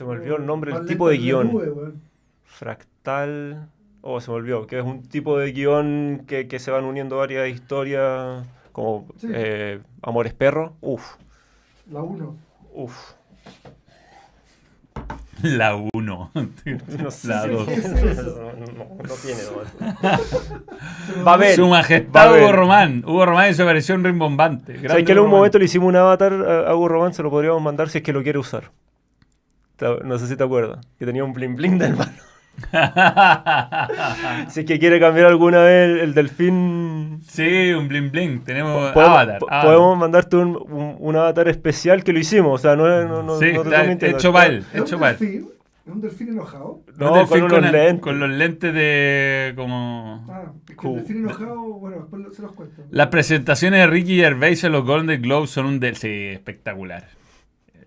Se me olvidó el nombre del tipo de guion. nube. Fractal. Oh, se me olvidó. Que es un tipo de guion que, que se van uniendo varias historias. Como Sí. eh, Amores Perro. Uf, La 1. uf. La 1. No sé La si- 2. no, no, no tiene dos. Va a ver. Su Va majestad a ver. Hugo Román. Hugo Román y su aparición rimbombante. ¿Sabes Grande que en un momento le hicimos un avatar a Hugo Román? Se lo podríamos mandar si es que lo quiere usar. No sé si te acuerdas. Que tenía un bling bling del mano. Si es que quiere cambiar alguna vez el, el delfín. sí, un bling bling. Tenemos Podemos, Avatar. po- Avatar. podemos mandarte un, un- un avatar especial que lo hicimos. O sea, no, es- no, no, Sí, no te está hecho para él. ¿Es Hecho? ¿Es un delfín enojado? No, delfín con unos el- lentes. con los lentes de como Ah, es que Cool. el delfín enojado, bueno, después lo- se los cuento. las presentaciones de Ricky Gervais en los Golden Globes son un del sí, espectacular.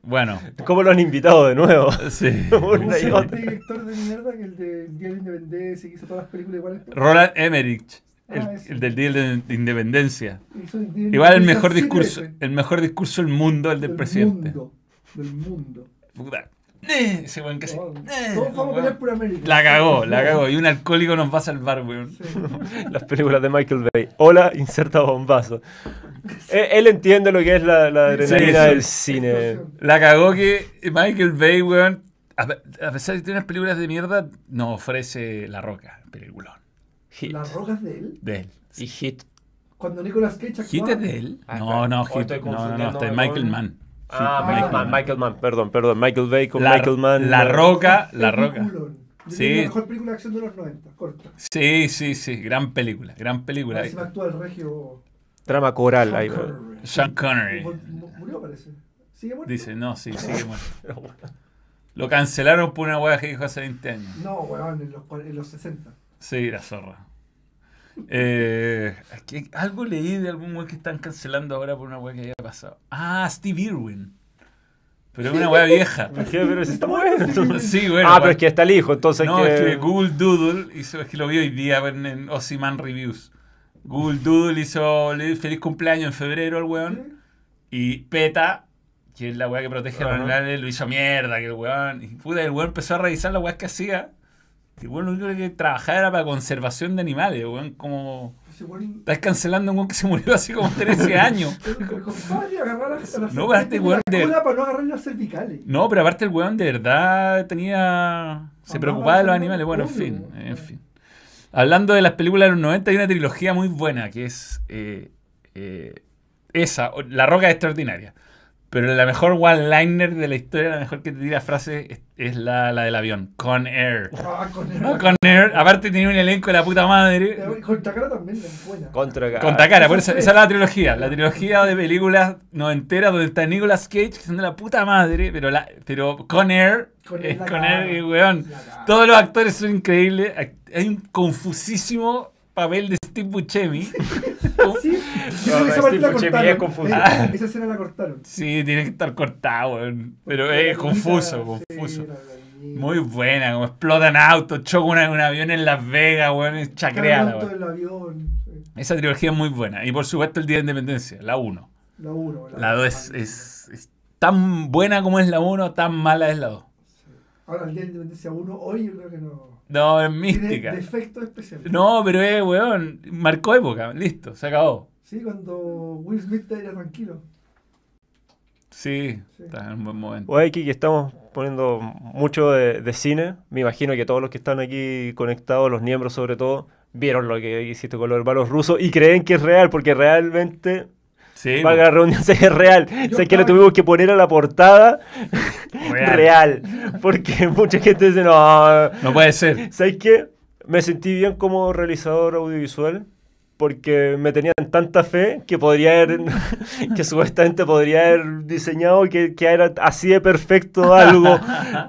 Bueno, ¿Cómo lo han invitado de nuevo? sí. Una y ¿Cómo se llama otra. este director de mierda que el del Día de la Independencia que hizo todas las películas iguales? Roland Emmerich, el, Ah, el del Día de de Independencia. El Igual el mejor discurso, el mejor discurso del mundo, el del, Del presidente. Mundo, del mundo. Puta. Eh, Ese weón que se. Todos eh, vamos a por América. La cagó, la cagó. Y un alcohólico nos va a salvar, weón. Sí. Las películas de Michael Bay. Hola, inserta bombazo. él, él entiende lo que es la, la adrenalina sí. del cine. La cagó que Michael Bay, weón, a pe- a pesar de que tiene unas películas de mierda, nos ofrece La Roca, peliculón. Hit. Las rocas de él. De él. Y Hit. Cuando Nicolas Cage ¿Hit es de él? Ah, No, no, Oh, Hit. No, no, no, está Michael Mann. Ah, Michael. Mann, Michael Mann, perdón, perdón. Michael Bay con La- Michael Mann. La. Roca, La Roca. Sí. La mejor película de acción de los 90, corta. Sí, sí, sí, gran película, gran película. Ahí se me actúa el regio. Trama coral. Sean Ahí, Connery. Sean Connery. Mu- mu- Murió, parece. ¿Sigue muerto? Dice, no, sí, sigue muerto. Lo cancelaron por una weá que dijo hace 20 años. No, weón, en los, en los 60. Sí, la zorra. Eh, que algo leí de algún weón que están cancelando ahora por una weá que había pasado. Ah, Steve Irwin. Pero es una weá vieja. Pero si está muerto. Sí, bueno. ah, pero es que está el hijo, entonces No, que... es que Google Doodle hizo, es que lo vi hoy día en, en Ossiman Reviews. Google Doodle hizo le- feliz cumpleaños en febrero al weón. Y PETA, que es la weá que protege a los animales, lo hizo mierda, que el weón. Y puta, el weón empezó a revisar las weas que hacía. Que bueno, lo único que trabajaba era para conservación de animales, weón. Como. Estás cancelando un weón que se murió así como 13 años. No, aparte, serpientes weón, de para no agarrar las cervicales. No, pero aparte el weón de verdad tenía. Se preocupaba de los animales. Bueno, en fin, en fin. Hablando de las películas de los 90, hay una trilogía muy buena que es. eh, eh, esa, La Roca Extraordinaria. Pero la mejor one-liner de la historia, la mejor que te tira frase es, es la, la del avión. Con Air. Ah, con. No, Con Air. Aparte tenía un elenco de la puta madre. Con Takara también es buena. Contra Takara, por eso, esa es la trilogía. La trilogía de películas noventeras donde está Nicolas Cage, que son de la puta madre, pero, la, pero Con Air, Con es Air Con. Air, y, weón. Todos los actores son increíbles. Hay un confusísimo papel de Steve Buscemi. Sí, esa Steve parte la cortaron. Eh, Esa escena la cortaron. Sí, tiene que estar cortado, weón. Pero es bonita, confuso, sí, confuso. Muy buena, como explotan autos, chocan un avión en Las Vegas, weón, chacreada, sí. Esa trilogía es muy buena. Y por supuesto el Día de Independencia, la 1. La 1. La 2 es, es- es tan buena como es la 1, tan mala es la 2. Ahora, el Día de Independencia 1, hoy yo creo que no. No, es Tiene mística. defectos especiales. No, pero es, weón, marcó época, listo, se acabó. Sí, cuando Will Smith te era tranquilo. Sí, Sí. está en un buen momento. Oye, aquí que estamos poniendo mucho de, de cine. Me imagino que todos los que están aquí conectados, los miembros sobre todo, vieron lo que hiciste con los hermanos rusos y creen que es real, porque realmente, Sí, valga la redundancia, es real. Yo sé que le tuvimos que poner a la portada real. real. porque mucha gente dice, no, No puede ser. ¿sabes qué? Me sentí bien como realizador audiovisual. Porque me tenían tanta fe que podría haber, que supuestamente podría haber diseñado que, que era así de perfecto algo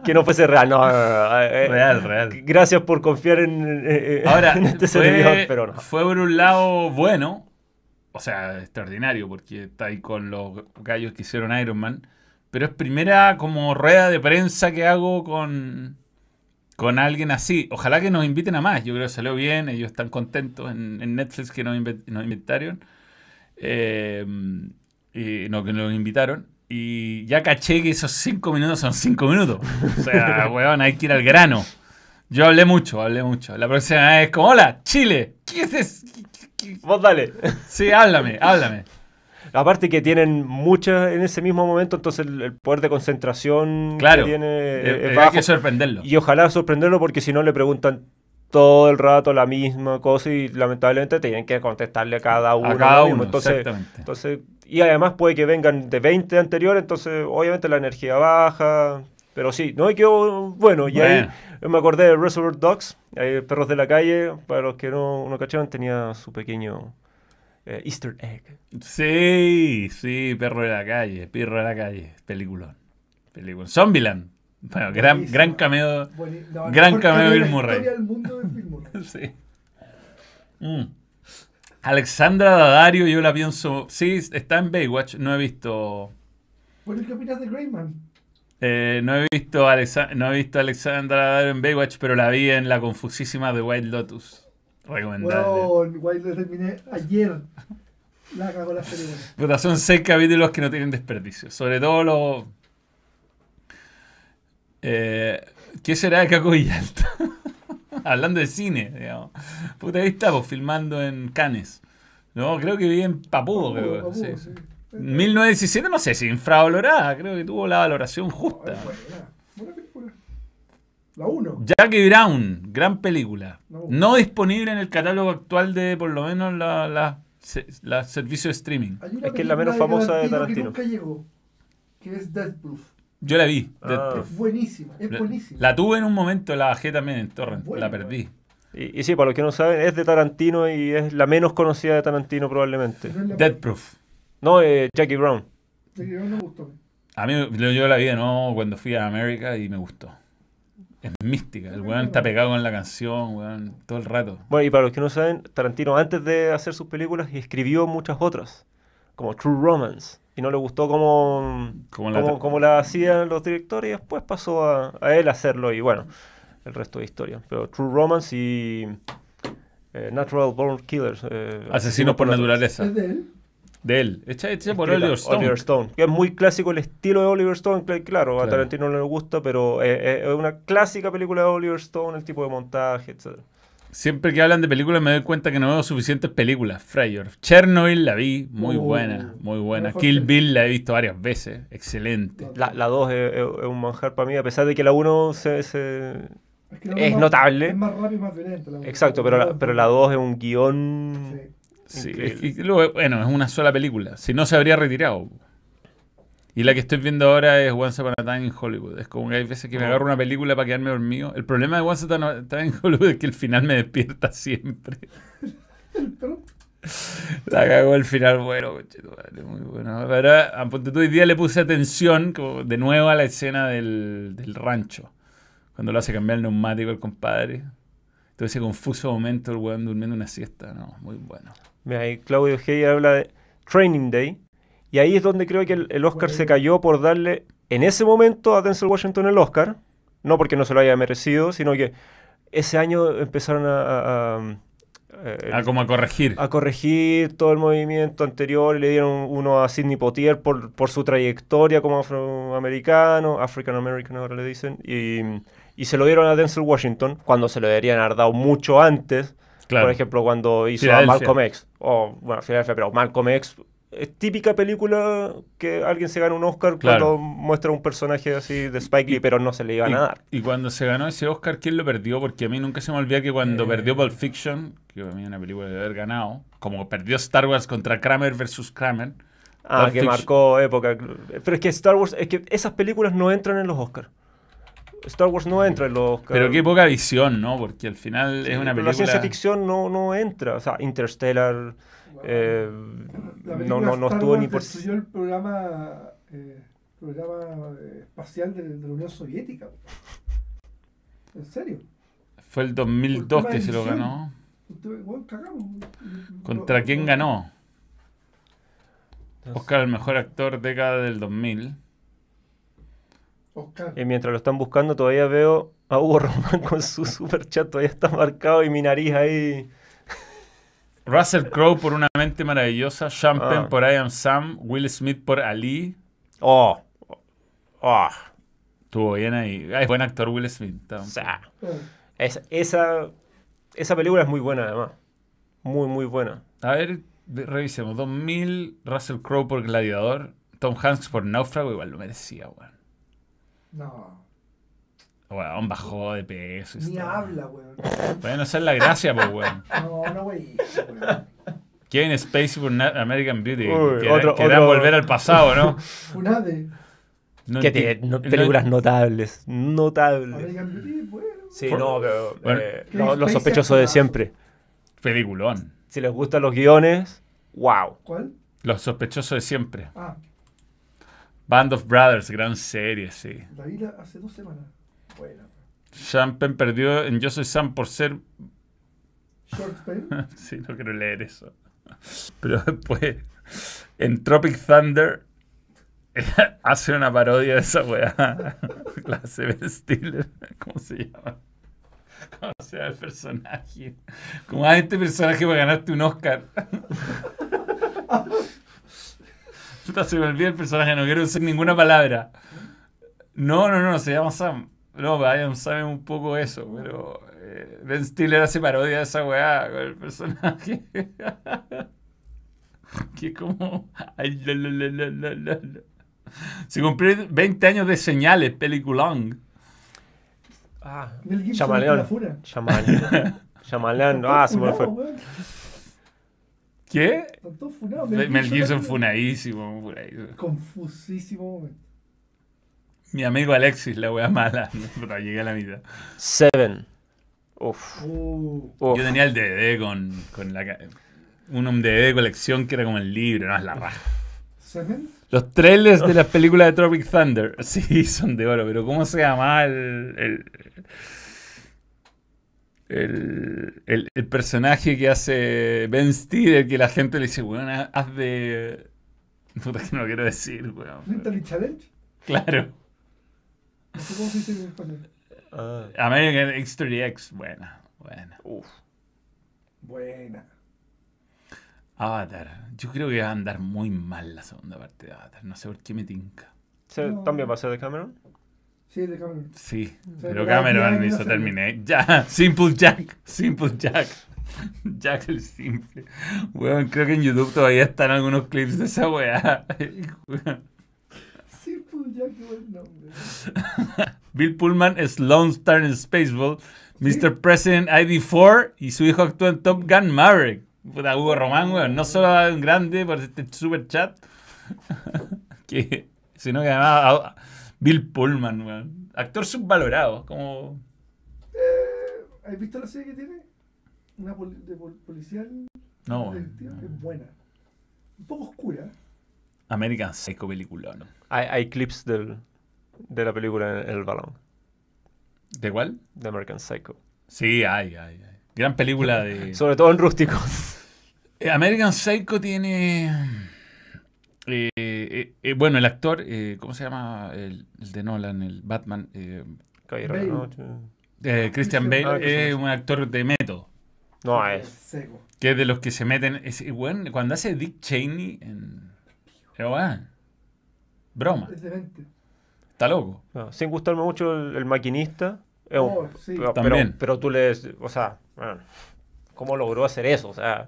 que no fuese real. No, no, no, no, eh, Real, real. Gracias por confiar en, eh, eh, Ahora, en este servidor, pero no. fue por un lado bueno, o sea, extraordinario, porque está ahí con los gallos que hicieron Iron Man, pero es primera como rueda de prensa que hago con, con alguien así. Ojalá que nos inviten a más, yo creo que salió bien, ellos están contentos en, en Netflix que nos, nos invitaron, eh, y no, que nos invitaron. Y ya caché que esos cinco minutos son cinco minutos. O sea, weón, hay que ir al grano. Yo hablé mucho, hablé mucho. La próxima vez es como, hola, Chile, ¿qué es eso? Vos dale. Sí, háblame, háblame. Aparte que tienen muchas en ese mismo momento, entonces el, el poder de concentración Claro, que tiene Eh, es- es eh, hay bajo. que sorprenderlo. Y ojalá sorprenderlo porque si no le preguntan todo el rato la misma cosa y lamentablemente tienen que contestarle a cada uno. a cada mismo. uno, Entonces, exactamente. entonces, y además puede que vengan de 20 anteriores, entonces obviamente la energía baja. Pero sí, no, y quedó bueno. Y ahí Bueno. me acordé de Reservoir Dogs, eh, Perros de la Calle, para los que no, no cachaban, tenía su pequeño eh, Easter egg. Sí, sí, perro de la calle, perro de la calle, peliculón. Peliculón. Zombieland. Bueno, gran, gran cameo. No, Gran cameo de de Bill la Murray. historia del mundo es Bill Murray. Sí. Mm. Alexandra Daddario, yo la pienso. Sí, está en Baywatch. No he visto. Bueno, ¿y qué opinas de Greyman? eh, no he visto Alexa- no he visto a Alexandra Daddario en Baywatch, pero la vi en la confusísima de White Lotus. Recomendable. Bueno, Wild lo terminé ayer. La cagó la serie. buena. Puta, son seis capítulos que no tienen desperdicio. Sobre todo los. Eh, ¿Qué será de Caco Villalta? Hablando de cine, digamos. Puta, ahí estamos filmando en Cannes. No, creo que vi en Papudo, creo. Papudo, sí. sí. 1917, no sé si infravalorada. Creo que tuvo la valoración justa. Ay, buena, buena película. La 1. Jackie Brown, gran película. No. No disponible en el catálogo actual de por lo menos la, la, se- la servicio de streaming. Es que es la menos famosa de Tarantino. Que nunca llegó. Que es Death Proof. Yo la vi, Ah. Death Proof. Buenísima. Es La- buenísima. La tuve en un momento, la bajé también en Torrent, Bueno, la perdí. Y, y sí, para los que no saben, es de Tarantino y es la menos conocida de Tarantino probablemente. No Dead Proof. No, eh, Jackie Brown. de que no me gustó. A mí yo yo la vi de nuevo cuando fui a América y me gustó. Es mística, el weón está pegado con la canción, weón, todo el rato. Bueno, y para los que no saben, Tarantino antes de hacer sus películas escribió muchas otras, como True Romance. Y no le gustó cómo, Como la- cómo- cómo la hacían los directores y después pasó a, a él hacerlo y bueno, el resto de historia. Pero True Romance y eh, Natural Born Killers. eh, Asesinos por Natu- naturaleza. ¿Es de él? De él. Hecha, hecha por Oliver Stone. Oliver Stone. Que es muy clásico el estilo de Oliver Stone, cl- claro, a. Tarantino no le gusta, pero es, es- es una clásica película de Oliver Stone, el tipo de montaje, etc. Siempre que hablan de películas me doy cuenta que no veo suficientes películas. Fryer. Chernobyl la vi, muy Uh, buena, muy buena. Kill Bill la he visto varias veces, excelente. La 2 es, es- es un manjar para mí, a pesar de que la 1 se, se- que la Es más- notable. Es más rápido y más violenta. la- Exacto, pero la, pero la 2 es un guion... Sí. Sí, que luego, bueno, es una sola película. Si no, se habría retirado. Y la que estoy viendo ahora es Once Upon a Time in Hollywood. Es como que hay veces que me agarro una película para quedarme dormido. El problema de Once Upon a Time in Hollywood es que el final me despierta siempre. La cagó el final, bueno, muy bueno. Pero a ponte tú, hoy día le puse atención como de nuevo a la escena del, del rancho. Cuando lo hace cambiar el neumático el compadre. Todo ese confuso momento, el weón durmiendo una siesta. No, muy bueno. Mira, Claudio Heyer habla de Training Day. Y ahí es donde creo que el, el Oscar se cayó por darle en ese momento a Denzel Washington el Oscar. No porque no se lo haya merecido, sino que ese año empezaron a, a- a- eh, Ah, como a corregir. a corregir todo el movimiento anterior le dieron uno a Sidney Poitier por, por su trayectoria como afroamericano, African American ahora le dicen, y, y se lo dieron a Denzel Washington cuando se lo deberían haber dado mucho antes. Claro. Por ejemplo, cuando hizo a Malcolm X. O, bueno, Filadelfia, pero Malcolm X es típica película que alguien se gana un Oscar Claro. cuando muestra un personaje así de Spike Lee, pero no se le iban a dar. Y, y cuando se ganó ese Oscar, ¿quién lo perdió? Porque a mí nunca se me olvida que cuando Eh. perdió Pulp Fiction, que a mí es una película de haber ganado, como perdió Star Wars contra Kramer versus Kramer. Ah, Pulp que Fiction- marcó época. Pero es que Star Wars, es que esas películas no entran en los Oscars. Star Wars no entra en los. Pero qué poca visión, ¿no? Porque al final es una Pero película... La ciencia ficción no, no entra. O sea, Interstellar eh, no, no, no Star estuvo Wars ni por... destruyó el programa, eh, programa eh, espacial de, de la Unión Soviética. ¿En serio? Fue el 2002 Por que se lo ganó. ¿Contra quién ganó? Oscar, el mejor actor década del 2000. Oscar. Y mientras lo están buscando, todavía veo a Hugo Román con su super chat. Todavía está marcado y mi nariz ahí. Russell Crowe por Una mente maravillosa. Sean Penn Ah. por I Am Sam. Will Smith por Ali. Oh. Oh. Estuvo bien ahí. Ah, es buen actor Will Smith. O sea, Eh, es- esa, esa película es muy buena, además. Muy, muy buena. A ver, ve- revisemos. 2000, Russell Crowe por Gladiador. Tom Hanks por Náufrago. Igual lo merecía, weón. No. Weón, bajó de peso. y Ni todo. habla, weón. Bueno, esa es la gracia, pues, weón. No, no, güey. weón. Kevin Spacey por American Beauty. Uy, que otro- querrán otro- volver al pasado, ¿no? Funade. No que tiene no- no- películas notables. Notables. American Beauty, bueno. Sí, For- no, pero Bueno. eh, lo- los sospechosos de siempre. Peliculón. Si les gustan los guiones, wow. ¿Cuál? Los sospechosos de siempre. Ah, Band of Brothers, gran serie, sí. la vi hace dos semanas. Bueno. Sean Penn perdió en Yo Soy Sam por ser... Short sí, no quiero leer eso. Pero después, en Tropic Thunder, hace una parodia de esa weá. La hace Ben Stiller. ¿Cómo se llama? ¿Cómo se llama el personaje? ¿Cómo a este personaje para ganarte un Oscar? Puta, se me olvida el personaje, no quiero decir ninguna palabra. No, no, no, se llama Sam. No, Brian sabe un poco eso, pero eh, Ben Stiller hace parodia de esa weá con el personaje. que es como... ay, la, la, la, la, la, la, la. Se cumplieron 20 años de señales, peliculón. Ah, Mel Gibson Chamaleón. la fura. Shyamalan. Shyamalan. Ah, se me fue. ¿Qué? Están todos funados. Mel Gibson la- funadísimo, funadísimo. Confusísimo momento. Mi amigo Alexis, la wea mala. Puta, llegué a la mitad. Seven. Uf. Uh, uf. Yo tenía el DVD con, con la... ca- Un DVD de colección que era como el libro, no es la raja. ¿Semen? Los trailers de las películas de Tropic Thunder, sí, son de oro, pero ¿cómo se llama el, el, el, el- el personaje que hace Ben Stiller que la gente le dice, weón, haz de... Puta que no lo quiero decir, weón. Mentally Challenge. Claro. No sé cómo se dice en español. Ah, American History X, buena, buena. uf. Buena. Avatar. Yo creo que va a andar muy mal la segunda parte de Avatar. No sé por qué me tinca. ¿Se- No. ¿También va a ser de Cameron? Sí, de Cameron. Sí, sea, pero Cameron hizo. Terminé. Ya, Simple Jack. Simple Jack. Jack el simple. Weón, creo que en YouTube todavía están algunos clips de esa weá. Qué buen nombre. Bill Pullman es Lone Star en Spaceball. Mr. President ID4 y su hijo actúa en Top Gun Maverick. Puta Hugo Román, weón. No solo un grande por este super chat, que, sino que además Bill Pullman, weón. Actor subvalorado, como... Eh, ¿Has visto la serie que tiene? Una poli- de pol- policial. No, no. Es buena. Un poco oscura. American Psycho peliculón. Hay, hay clips del, de la película en el balón, ¿De cuál? de American Psycho. Sí, hay, hay, hay. Gran película de... Sobre todo en rústicos. Eh, American Psycho tiene... eh, eh, eh, bueno, el actor, eh, ¿cómo se llama? El, el de Nolan, el Batman. eh, Caballero de la. Noche. eh, Christian Ah, Bale Christian es un actor de método. No, es. Seco. Que es de los que se meten... Es, bueno, cuando hace Dick Cheney en... Pero bueno, broma, está loco. no, sin gustarme mucho el, el maquinista. es un- Oh, sí. pero, También. pero, pero tú le. O sea, bueno, ¿cómo logró hacer eso? O sea.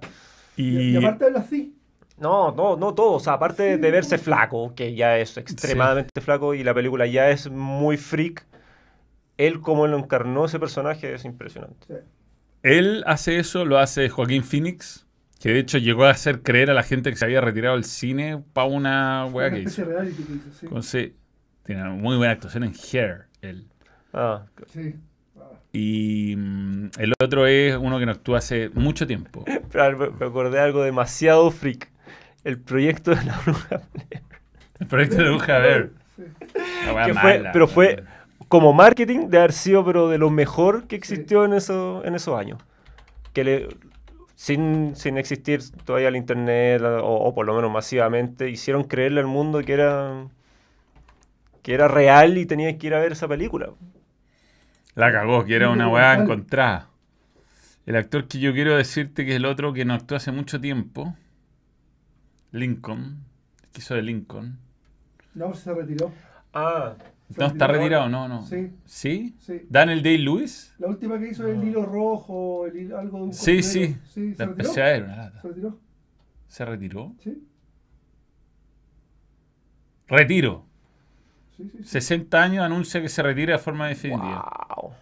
Y, Y... y aparte habla así. No, no, no todo. O sea, aparte Sí, de verse flaco, que ya es extremadamente flaco y la película ya es muy freak, él como lo encarnó ese personaje es impresionante. Sí. Él hace eso, lo hace Joaquín Phoenix, que de hecho llegó a hacer creer a la gente que se había retirado del cine para una weá Una que hizo. reality sí. Con- sí, tiene una muy buena actuación en Hair, él. Ah, Sí. Y mm, el otro es uno que no actúa hace mucho tiempo. pero me acordé de algo demasiado freak. El proyecto de la bruja. El proyecto de Bruja. La weá que fue- pero fue como marketing de haber sido pero de lo mejor que existió en, eso, en esos años. Que le, sin, sin existir todavía el internet o, o por lo menos masivamente, hicieron creerle al mundo que era que era real y tenías que ir a ver esa película. La cagó, que era una weá encontrada. El actor que yo quiero decirte que es el otro que no actuó hace mucho tiempo, Lincoln, que hizo de Lincoln. No, se retiró. Ah, Se No está retirado, no, no. Sí, ¿Sí? sí. ¿Daniel Day-Lewis? La última que hizo es el hilo rojo, el hilo- algo de un Sí, sí. Sí, se La empecé a ver, una lata. Se retiró. ¿Se retiró? Sí, Retiro. sí, sí. sí. 60 años anuncia que se retira de forma definitiva. wow.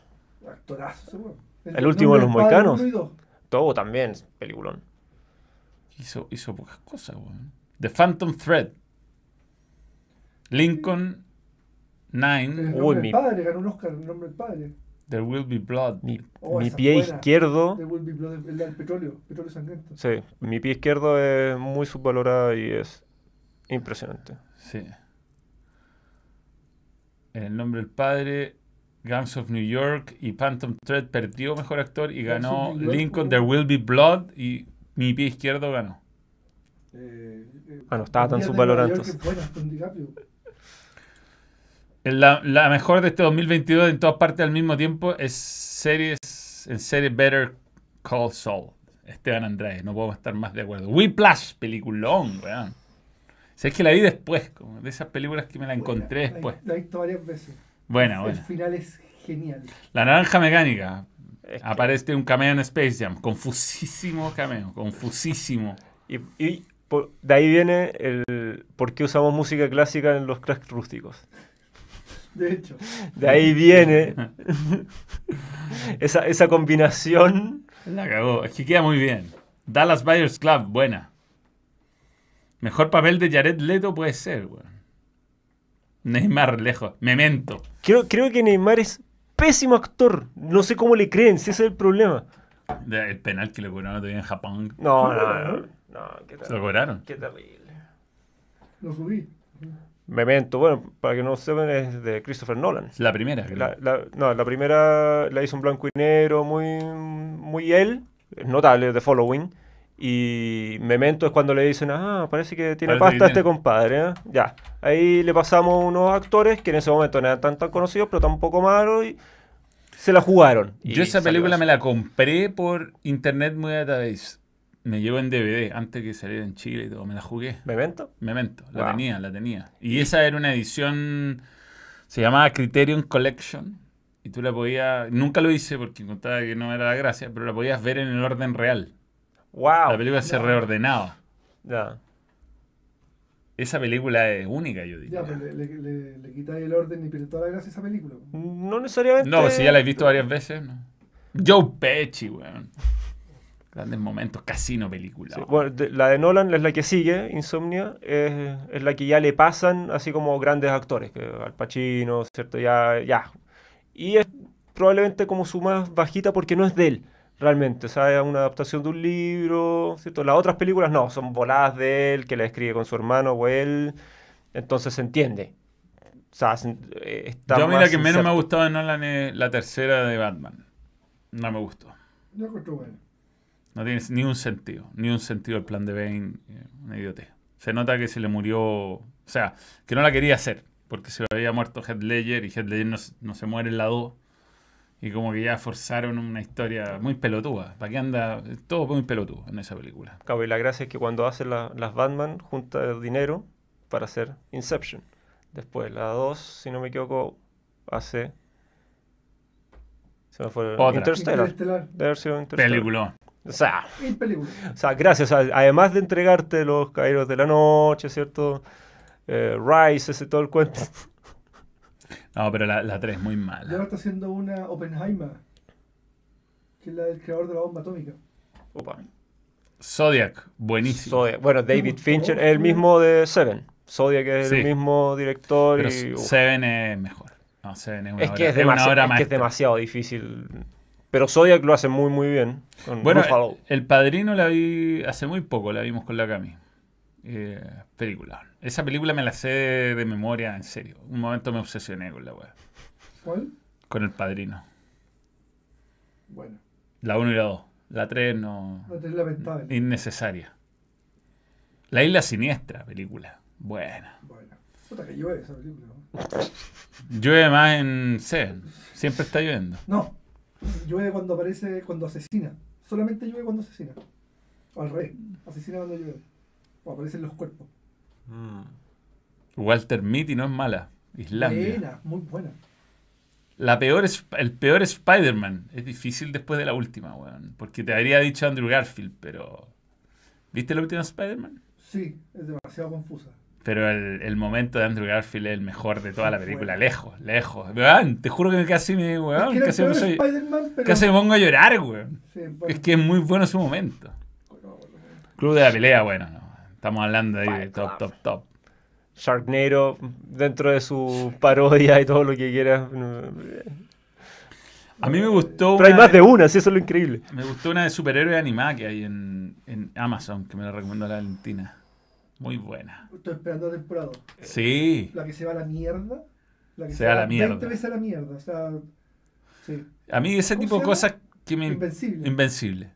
Actorazo ese weón. El último de los dos. Todo también, es peliculón. Hizo, hizo pocas cosas, weón. The Phantom Thread. Lincoln El 9. nombre Uy, del mi- padre, ganó un Oscar, el nombre del padre. There Will Be Blood. Mi, Oh, mi pie buena. izquierdo, De Will Be Blood, el del petróleo, petróleo sangriento. sí, mi pie izquierdo es muy subvalorado y es impresionante. Sí. En el nombre del padre, Gangs of New York y Phantom Thread perdió mejor actor y ganó Lincoln. There Will Be Blood y mi pie izquierdo ganó. Eh, eh, Ah, no estaba tan subvalorado entonces. La, la mejor de este 2022 en todas partes al mismo tiempo es series en serie Better Call Saul. Esteban Andrade, no podemos estar más de acuerdo. Whiplash, peliculón, weón. Si es que la vi después, como de esas películas que me la encontré Buena, después. La, la he visto varias veces. Buena, El buena. final es genial. La naranja mecánica. Es que- Aparece un cameo en Space Jam. Confusísimo cameo. Confusísimo. y y por- de ahí viene el por qué usamos música clásica en los cracks rústicos. De hecho, De ahí viene esa, esa combinación. La cagó. Es que queda muy bien. Dallas Buyers Club, buena. Mejor papel de Jared Leto puede ser, weón. Neymar lejos. Memento. Creo, creo que Neymar es pésimo actor. No sé cómo le creen, si ese es el problema. De- El penal que le cobraron todavía en Japón. No, no, no. no, qué, Se lo cobraron. qué terrible. lo subí. Memento, bueno, para que no sepan, es de Christopher Nolan. La primera. creo. La, la- no, la primera la hizo en blanco y negro, muy, muy él, notable, de Following. Y Memento es cuando le dicen, ah, parece que tiene Parece pasta este compadre. ¿eh?". Ya, ahí le pasamos unos actores que en ese momento no eran tan, tan conocidos, pero tampoco malos, y se la jugaron. Yo esa película me la compré por Internet Movie Database. me llegó en DVD antes que saliera en Chile y todo. Me la jugué. ¿Memento? Memento, la Wow. tenía, la tenía. Y esa era una edición, se llamaba Criterion Collection. Y tú la podías, nunca lo hice porque encontraba que no era la gracia, pero la podías ver en el orden real. ¡Wow! La película se reordenaba. Ya. Esa película es única, yo diría. Ya, pues le, le, le, le quitáis el orden y pierde toda la gracia a esa película. No necesariamente. No, si ya la he visto varias veces. ¿no? Joe Pesci, weón. Grandes momentos, casino película. Sí, bueno, de- la de Nolan es la que sigue, Insomnia, es, es la que ya le pasan así como grandes actores, que Al Pacino, ¿cierto? Ya, ya. Y es probablemente como su más bajita porque no es de él, realmente. O sea, es una adaptación de un libro, ¿cierto? Las otras películas no, son voladas de él, que la escribe con su hermano o él, entonces se entiende. O sea, se- eh, está Yo, mira, más que menos me ha gustado de Nolan es la tercera de Batman. No me gustó. Yo bueno. No tiene ni un sentido. Ni un sentido el plan de Bane. eh, Una idiotez. Se nota que se le murió. O sea, que no la quería hacer. Porque se había muerto Heath Ledger y Heath Ledger no, no se muere en la 2. Y como que ya forzaron una historia muy pelotuda. ¿Para qué anda? Todo muy pelotudo en esa película. Cabo, y la gracia es que cuando hace la- las Batman junta dinero para hacer Inception. Después la 2, si no me equivoco, hace... Se me fue Otra. Interstellar. Interestelar. Debe haber sido Interstellar. Película. O sea, o sea, gracias. o sea, además de entregarte los Caídos de la Noche, ¿cierto? Eh, Rise, ese todo el cuento. No, pero la, la 3 es muy Y ahora mala. está haciendo una Oppenheimer, que es la del creador de la bomba atómica. Opa. Zodiac, buenísimo. Zodiac. Bueno, David Fincher es el mismo de Seven. Zodiac es Sí. el mismo director pero y... Seven es mejor. No, Seven es una Es obra, que es, una demasi- obra es que es demasiado difícil. Pero Zodiac lo hace muy, muy bien. Con Bueno, Ruffalo. El Padrino la vi hace muy poco, la vimos con la Cami. Eh, película. Esa película me la sé de, memoria, en serio. Un momento me obsesioné con la weá. ¿Cuál? Con el Padrino. Bueno, La 1 y la 2. La 3 no. la tres lamentable. Innecesaria. La Isla Siniestra, película. Buena. Puta que llueve esa película. ¿no? Llueve más en Seven. Siempre está lloviendo. No, llueve cuando aparece, cuando asesina. Solamente llueve cuando asesina. O al revés, asesina cuando llueve. O aparecen los cuerpos. Mm. Walter Mitty no es mala. Islandia. Buena, muy buena. La peor es, el peor Spider-Man. Es difícil después de la última, weón. Porque te habría dicho Andrew Garfield, pero. ¿Viste la última Spider-Man? Sí, es demasiado confusa. Pero el, el momento de Andrew Garfield es el mejor de toda la película. Bueno. Lejos, lejos. Weón, te juro que casi me. es Weón, que casi, me peor soy- Spider-Man, pero... casi me pongo a llorar, weón. Sí, bueno. Es que es muy bueno su momento. Club de la pelea, bueno, no. Estamos hablando ahí de Fight top, Club. top, top. Sharknado, dentro de su parodia y todo lo que quieras. A mí me gustó. Pero hay más de una, sí, eso es lo increíble. Me gustó una de superhéroe animada que hay en, en Amazon, que me la recomendó la Valentina. Muy buena. Estoy esperando la temporada. Sí. La que se va a la mierda. La que Se va a la mierda. 20 veces a la mierda. O sea, sí. A mí ese ¿Cómo tipo de se cosas que me... Invencible. Invencible.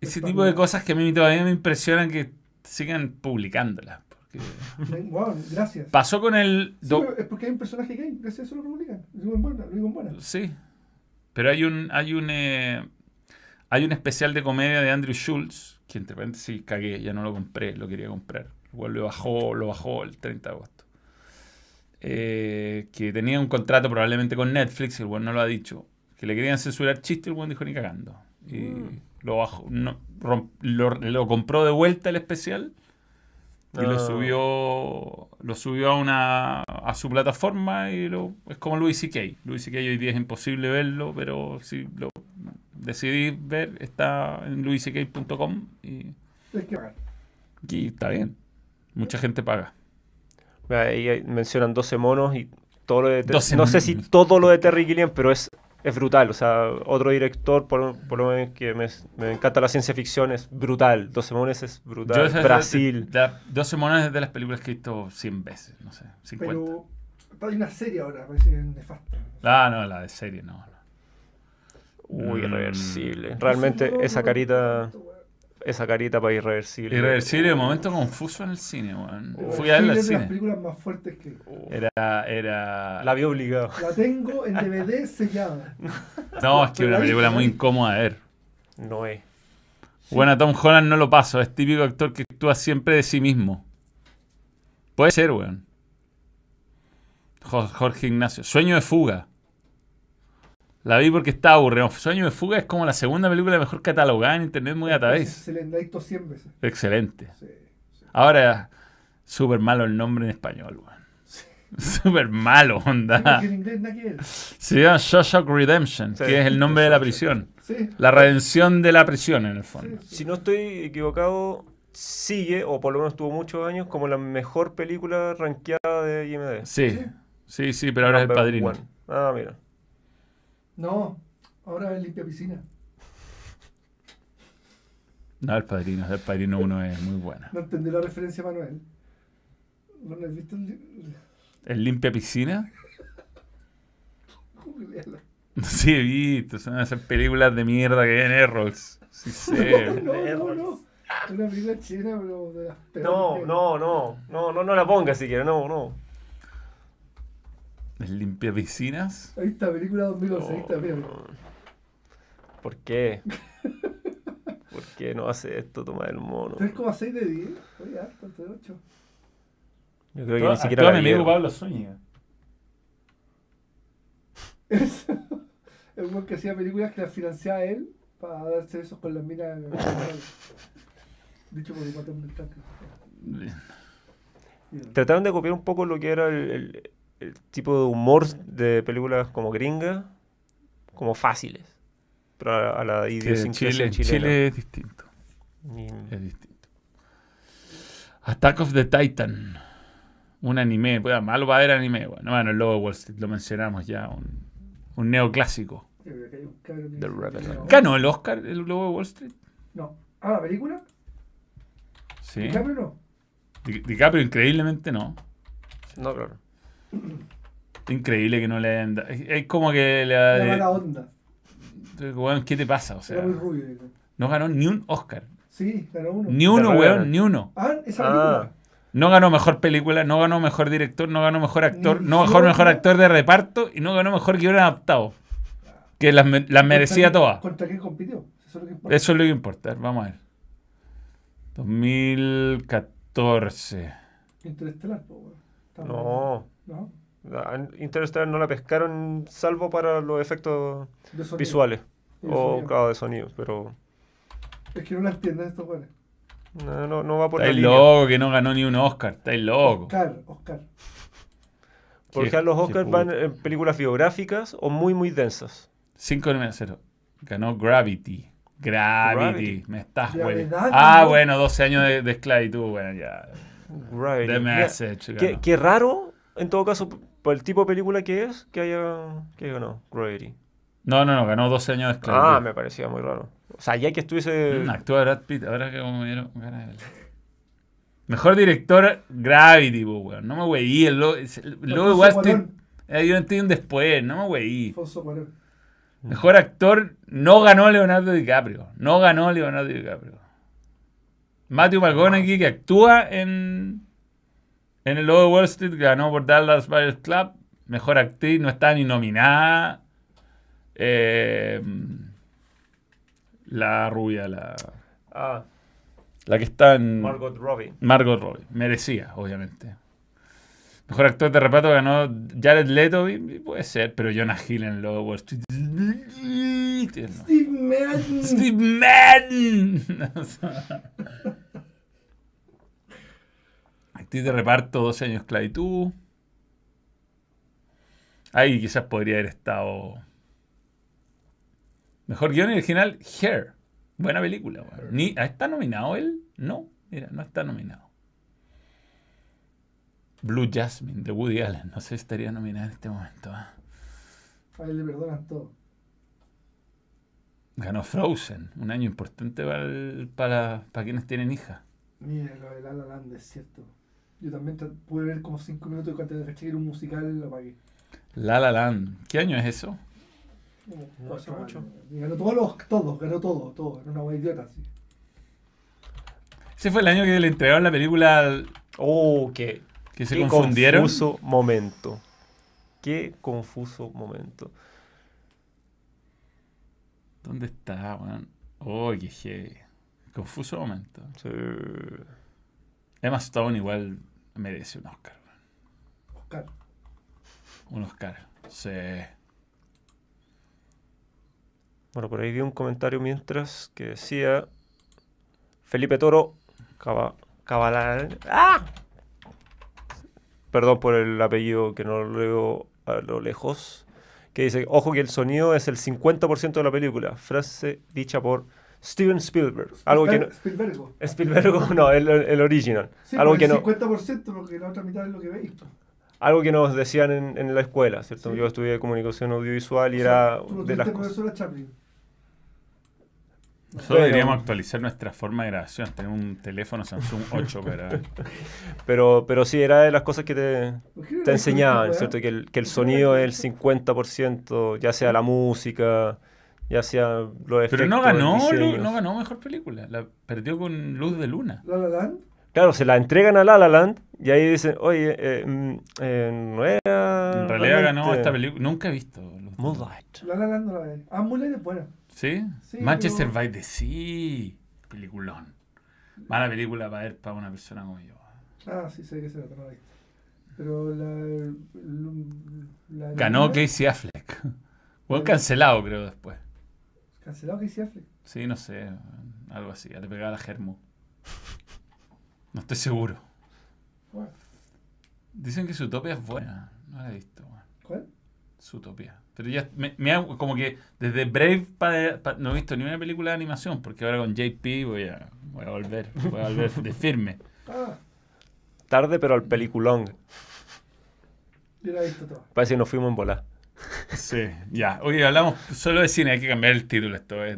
Ese Está tipo de cosas que a mí todavía me impresionan que sigan publicándolas. Porque Wow, gracias. pasó con el... Sí, es porque hay un personaje gay. Gracias a eso lo publican. Lo digo en buena. Lo digo en buena. Sí. Pero hay un... Hay un... eh, hay un especial de comedia de Andrew Schultz, que entre paréntesis cagué, ya no lo compré, lo quería comprar. Igual lo bajó, lo bajó el 30 de agosto. Eh, que tenía un contrato probablemente con Netflix, el buen no lo ha dicho, que le querían censurar chistes, el buen dijo ni cagando. Y Mm. lo bajó, no, lo, lo compró de vuelta el especial y lo Ah. subió lo subió a una a su plataforma y lo, es como Louis C.K. Louis C.K. hoy día es imposible verlo, pero si lo decidí ver está en louisck.com y, Hay que pagar. y está bien. Mucha gente paga. Ahí mencionan 12 monos y todo lo de... Ter- 12 no sé si todo lo de Terry Gilliam, pero es, es brutal. O sea, otro director, por, por lo menos que me, me encanta la ciencia ficción, es brutal. 12 monos es brutal. Brasil. de- de- 12 monedas es de las películas que he visto 100 veces, no sé, 50. Pero hay una serie ahora, parece que es nefasta. Ah, no, la de serie no. no. Uy, Mm. irreversible. Realmente No, esa no, carita. Esa carita para irreversible. Irreversible, momento confuso en el cine, weón. Pero Fui a verla al de las cine. películas más fuertes que. Era, era... La vi obligado. La tengo en DVD sellada. No, es que una película muy incómoda de ver. No es. Bueno, a Tom Holland no lo paso. Es típico actor que actúa siempre de sí mismo. Puede ser, weón. Jo- Jorge Ignacio. Sueño de fuga. La vi porque estaba aburrido. Sueño de fuga es como la segunda película mejor catalogada en internet muy 100 veces. Excelente. Sí, sí. Ahora, súper malo el nombre en español, weón. Súper malo, onda. Se llama Shawshank Redemption, Sí. que es el nombre de la prisión. Sí. La redención de la prisión, en el fondo. Sí, sí. Si no estoy equivocado, sigue, o por lo menos tuvo muchos años, como la mejor película rankeada de IMDb. Sí, sí, sí, pero ahora es el padrino. one. Ah, mira. No, ahora es limpia piscina. No, el padrino, el padrino 1 es muy buena. No entendí la referencia, Manuel. ¿No has visto el ¿El limpia piscina? Sí, he visto, son esas películas de mierda que ven errors. Sí, sé. No, no, no. Es una película china, pero de las peores No, que- no, no, no, no, no la pongas siquiera, no, no. ¿El limpia piscinas? Ahí está, película 2011. Ahí está, mira. mira. ¿Por qué? ¿Por qué no hace esto Tomás el mono? 3,6 de 10. Oye, harto, de 8. Yo creo que ni siquiera la mi amigo vieron. Pablo Zúñiga. Es es un que hacía películas que las financiaba él para darse besos con las minas. Dicho por el guatón del tanque. Trataron de copiar un poco lo que era el, el- el tipo de humor de películas como gringas, como fáciles. Pero a, a la idiosincrasia Chile, chilena. Chile es distinto. Y- Es distinto. Attack of the Titan. Un anime. Pues, malo para ver anime. Bueno, bueno, el logo de Wall Street lo mencionamos ya. Un, un neoclásico. The Revenant. ¿Ganó el Oscar el logo de Wall Street? No. Ah, la película. Sí. DiCaprio no. Di- DiCaprio increíblemente no. No, claro. Increíble que no le hayan dado. Es como que le Era ha- mala onda. Weón, ¿qué te pasa? O sea, Era muy rubio. no ganó ni un Oscar. Sí, ganó uno. Ni uno, weón, ni uno. Ah, esa Ah. película. No ganó mejor película, no ganó mejor director, no ganó mejor actor, Ni no mejor guion, mejor actor de reparto y no ganó mejor guion adaptado. Que las, me- las merecía ¿Contra todas. quién- ¿Contra quién compitió? Eso es lo que importa. Eso es lo que importa. A ver, Vamos a ver. 2014. Interestelar, po, weón. No. ¿No? La- Interstellar no la pescaron salvo para los efectos visuales. O sonido. claro, de sonido, pero Es que no la entienden estos weones. no, no, no va por la Estáis línea. loco que no ganó ni un Oscar. Estáis loco. Oscar, Oscar. Por Qué- ejemplo, los Oscars van en películas biográficas o muy, muy densas. 5 0. Ganó Gravity. Gravity. Gravity. Me estás, güey. ¿verdad, Ah, no? bueno, 12 años de, de esclavitud. Bueno, ya. Gravity. The Mira, qué, raro, en todo caso, por el tipo de película que es, que haya, que ganado Gravity. No, no, no. Ganó 12 años de esclavitud. Ah, me parecía muy raro. O sea, ya que estuviese... Mm, actúa Brad Pitt, ahora que me dieron ganas. Mejor director, Gravity, weón. No me weí. El logo, el logo de Wall Street. Eh, yo entiendo un después, no me weí. Mejor actor, no ganó Leonardo DiCaprio. No ganó Leonardo DiCaprio. Matthew McConaughey, que actúa en, en el logo de Wall Street, ganó por Dallas Buyers Club. Mejor actriz, no está ni nominada. Eh, la rubia, la, Ah, la que está en. Margot Robbie. Margot Robbie. Merecía, obviamente. Mejor actor de reparto ganó Jared Leto. y- y Puede ser, pero Jonah Hill en el logo de Wall Street. Steve Madden. Steve Madden. Actriz de reparto, 12 años esclavitud. Ahí quizás podría haber estado. Mejor guion original, Hair. Buena película. Ni, ¿Está nominado él? No, mira, no está nominado. Blue Jasmine de Woody Allen. No sé si estaría nominado en este momento. ¿eh? A él le perdonan todo. Ganó Frozen, un año importante para, el- para, para quienes tienen hijas. Mira, lo de La La Land es cierto. Yo también pude ver como 5 minutos y cuando caché que era un musical lo apagué. La La Land. ¿Qué año es eso? No hace mucho. ganó todos los, todos, ganó todo, todo. Era una wea idiota, así. Ese fue el año que le entregaron la película al- Oh, qué, que se qué confundieron. confuso momento. Qué confuso momento. ¿Dónde está, weón? Oh, qué heavy. Confuso momento. Sí. Emma Stone igual merece un Oscar. Oscar. Un Oscar. Sí. Bueno, por ahí vi un comentario mientras que decía Felipe Toro Cava, Cabalar- ¡Ah! Perdón por el apellido que no lo leo a lo lejos. Que dice, ojo que el sonido es el 50% de la película. Frase dicha por Steven Spielberg. Algo que no... Spielberg. Spielberg, no, el, el original. Sí, algo, que no, 50% porque la otra mitad es lo que veis. algo que nos decían en, en la escuela, ¿cierto? Sí. Yo estudié comunicación audiovisual y O era sea, tú no de las cosas... Chaplin. Nosotros deberíamos actualizar nuestra forma de grabación. Tenemos un teléfono Samsung 8 para... Pero, pero sí, era de las cosas que te, ¿Por qué no te la enseñaban? ¿cierto? Que el, que el ¿Por qué no sonido es el 50%, ya sea la música, ya sea los efectos. Pero no ganó, no ganó Mejor Película. La perdió con Luz de Luna. La La Land. Claro, se la entregan a La La Land y ahí dicen, oye, eh, mm, eh, no era. En realidad ganó esta película. Nunca he visto Luz de Luna. Moonlight. La La Land no la ve. Ah, Mulan es buena. ¿Sí? Sí, Manchester pero- by the Sea. Peliculón. Mala película para ver para una persona como yo. Ah, sí, sé que se la no. Pero la. la- la- Ganó Casey Affleck. Fue cancelado, creo, después. Cancelado Casey Affleck. Sí, no sé. Algo así. Le pegaba la germo. No estoy seguro. Dicen que Zootopia es buena. No la he visto. weón. Zootopia. Pero ya me, me hago como que desde Brave pa- pa- no he visto ni una película de animación porque ahora con JP voy a, voy a volver. Voy a volver de firme. Ah, Tarde, pero al peliculón. yo la he visto toda. Parece que nos fuimos en bola. Sí, ya. Oye, hablamos solo de cine. Hay que cambiar el título. Esto es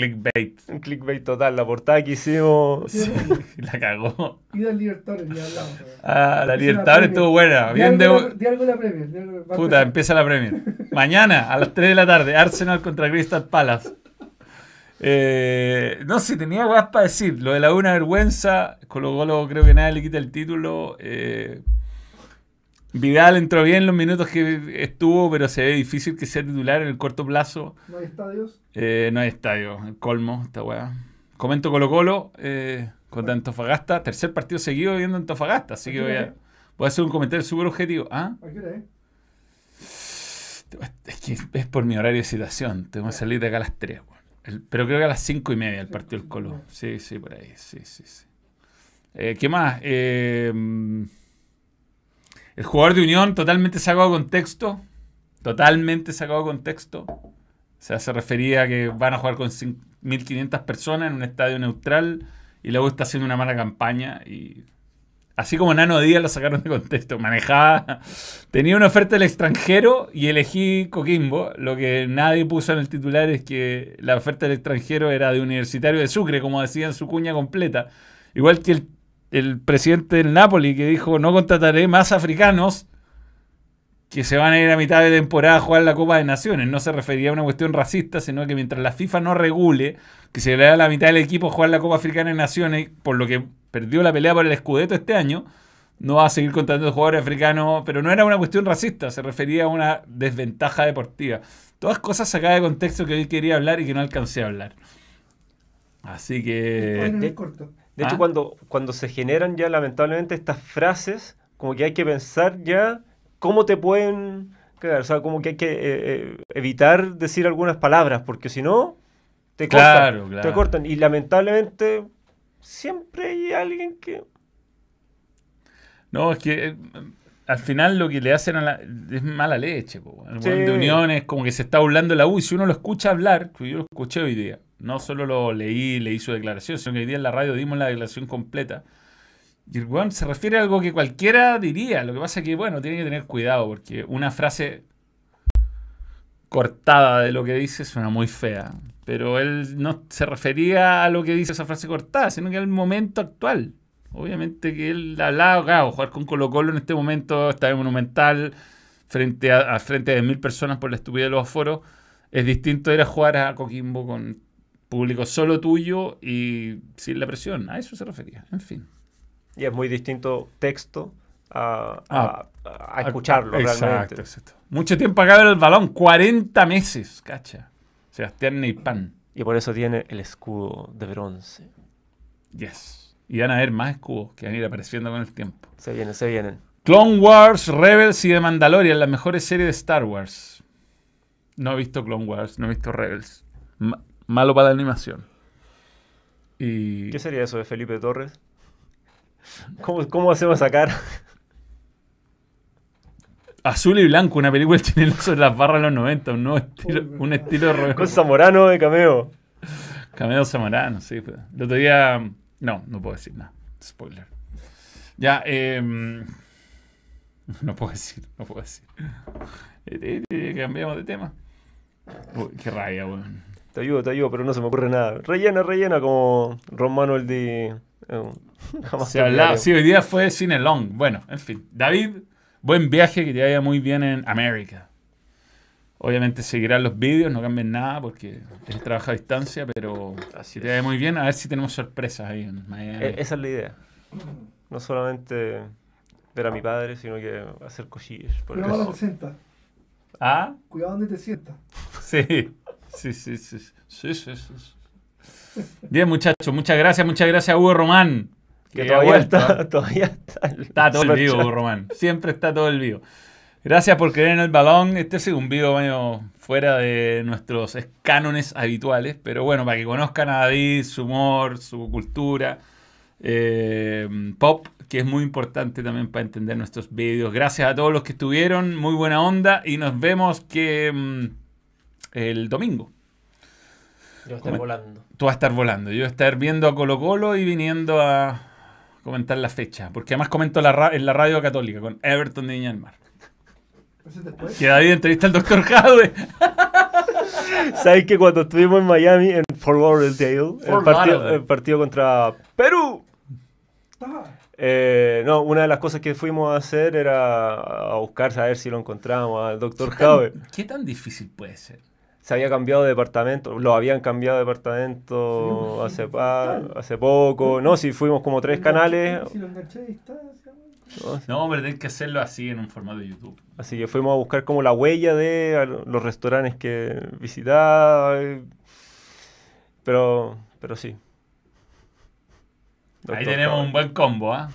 clickbait. Un clickbait total. La portada que hicimos. Sí. La cagó. Y del Libertadores, ni hablamos. Ah, la Libertadores estuvo buena. Di Bien algo de... la- Di algo la Premier. algo- Puta, empieza la Premier. Mañana a las 3 de la tarde, Arsenal contra Crystal Palace. Eh, no sé, tenía cosas para decir. Lo de la una vergüenza, Colo Colo creo que nadie le quita el título. Eh, Vidal entró bien los minutos que estuvo, pero se ve difícil que sea titular en el corto plazo. No hay estadios. Eh, no hay estadio, el colmo, esta weá. Comento Colo Colo eh, contra Antofagasta. Tercer partido seguido viendo Antofagasta, así que voy a, voy a hacer un comentario súper objetivo. ¿Ah? ¿A qué hora es? Es que es por mi horario de citación. Tengo que salir de acá a las 3. weón. El- pero creo que a las 5 y media el partido del Colo. Sí, sí, por ahí. Sí, sí, sí. Eh, ¿Qué más? Eh, el jugador de Unión totalmente sacado de contexto. Totalmente sacado de contexto. O sea, se refería a que van a jugar con cin- 1.500 personas en un estadio neutral y luego está haciendo una mala campaña y... Así como Nano Díaz lo sacaron de contexto. Manejaba... Tenía una oferta del extranjero y elegí Coquimbo. Lo que nadie puso en el titular es que la oferta del extranjero era de Universitario de Sucre, como decía en su cuña completa. Igual que el, el presidente del Napoli que dijo no contrataré más africanos que se van a ir a mitad de temporada a jugar la Copa de Naciones. No se refería a una cuestión racista, sino que mientras la FIFA no regule que se le da a la mitad del equipo a jugar la Copa Africana de Naciones, por lo que perdió la pelea por el Scudetto este año, no va a seguir contratando jugadores africanos, pero no era una cuestión racista, se refería a una desventaja deportiva. Todas cosas sacadas de contexto que hoy quería hablar y que no alcancé a hablar. Así que... de- hecho, ¿Ah? cuando, cuando se generan ya lamentablemente estas frases, como que hay que pensar ya cómo te pueden. O sea, como que hay que eh, eh, evitar decir algunas palabras, porque si no, te cortan. Claro. Te cortan. Y lamentablemente, siempre hay alguien que. No, es que eh, al final lo que le hacen a la, es mala leche. po. El Sí. de Unión es como que se está burlando la U y si uno lo escucha hablar, que yo lo escuché hoy día, no solo lo leí, leí su declaración, sino que hoy día en la radio dimos la declaración completa. Y el weón se refiere a algo que cualquiera diría. Lo que pasa es que, bueno, tiene que tener cuidado porque una frase cortada de lo que dice suena muy fea. Pero él no se refería a lo que dice esa frase cortada, sino que al momento actual. Obviamente que él hablaba, claro, jugar con Colo Colo en este momento, está en Monumental, frente a, a frente de mil personas por la estupidez de los aforos, es distinto ir a jugar a Coquimbo con público solo tuyo y sin la presión. A eso se refería, en fin. Y es muy distinto texto a, Ah. a- a escucharlo Exacto, realmente. exacto. Mucho tiempo acá ver el balón, 40 meses, cacha. Sebastián Neipan. Y por eso tiene el escudo de bronce. Yes. Y van a haber más escudos que van a ir apareciendo con el tiempo. Se vienen, se vienen. Clone Wars, Rebels y The Mandalorian, las mejores series de Star Wars. No he visto Clone Wars, no he visto Rebels. Ma- malo para la animación. Y ¿Qué sería eso de Felipe Torres? ¿Cómo, cómo hacemos sacar? Azul y Blanco, una película chilena sobre las barras de los 90, un nuevo estilo, un estilo de Con Zamorano de cameo. Cameo Zamorano, sí. pues. El otro día. No, no puedo decir nada. Spoiler. Ya, eh, No puedo decir, no puedo decir. Eh, eh, eh, Cambiamos de tema. Uy, qué rabia, weón. Te ayudo, te ayudo, pero no se me ocurre nada. Rellena, rellena como Ron Manuel de... eh, jamás Se hablaba, sí, hoy día fue Cine Long. Bueno, en fin. David, buen viaje, que te vaya muy bien en América. Obviamente seguirán los vídeos, no cambien nada porque es trabajo a distancia, pero Así te vaya muy bien, a ver si tenemos sorpresas ahí en Miami. E- Esa es la idea. No solamente ver a mi padre, sino que hacer cosillas. por Cuidado donde te sientas. ¿Ah? Cuidado donde te sientas. Sí, sí, sí, sí. sí, sí, sí. Bien, muchachos, muchas gracias, muchas gracias a Hugo Román. Que ha todavía está, todavía está. el Está todo el vivo. Hugo Román. Siempre está todo el vivo. Gracias por creer en el balón. Este es un video medio fuera de nuestros cánones habituales, pero bueno, para que conozcan a David, su humor, su cultura, eh, pop, que es muy importante también para entender nuestros vídeos. Gracias a todos los que estuvieron, muy buena onda y nos vemos que mm, el domingo. Yo estoy Come- volando. Tú vas a estar volando. Yo voy a estar viendo a Colo Colo y viniendo a comentar la fecha. Porque además comento la ra- en la radio católica con Everton de Viña del Mar. Eso es después. Que David entrevista al doctor Jadwe. ¿Sabes que cuando estuvimos en Miami, en Fort Lauderdale, el partido, el partido contra Perú, Ah, eh, no, una de las cosas que fuimos a hacer era a buscar, saber si lo encontramos al doctor Jaue. ¿Qué tan difícil puede ser? Se había cambiado de departamento, lo habían cambiado de departamento Sí, hace, pues, pa- hace poco. No, si fuimos como tres canales. Si lo enganché llama. ¿no? No, pero tienes que hacerlo así en un formato de YouTube. Así que fuimos a buscar como la huella de los restaurantes que visitaba. eh, Pero, pero sí. Ahí tenemos un buen combo, ¿ah?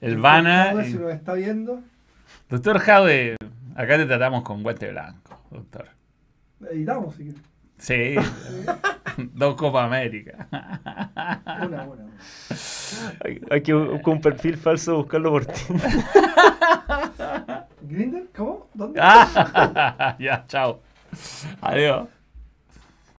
El Doctor Vana. Si lo está viendo, Doctor Jadwe, acá te tratamos con guante blanco, doctor. Editamos si quieres. Sí, dos Copa América. Una, una. una. Hay, hay que buscar un perfil falso, buscarlo por ti. ¿Grindr? ¿Cómo? ¿Dónde? Ah, ya, chao. Adiós.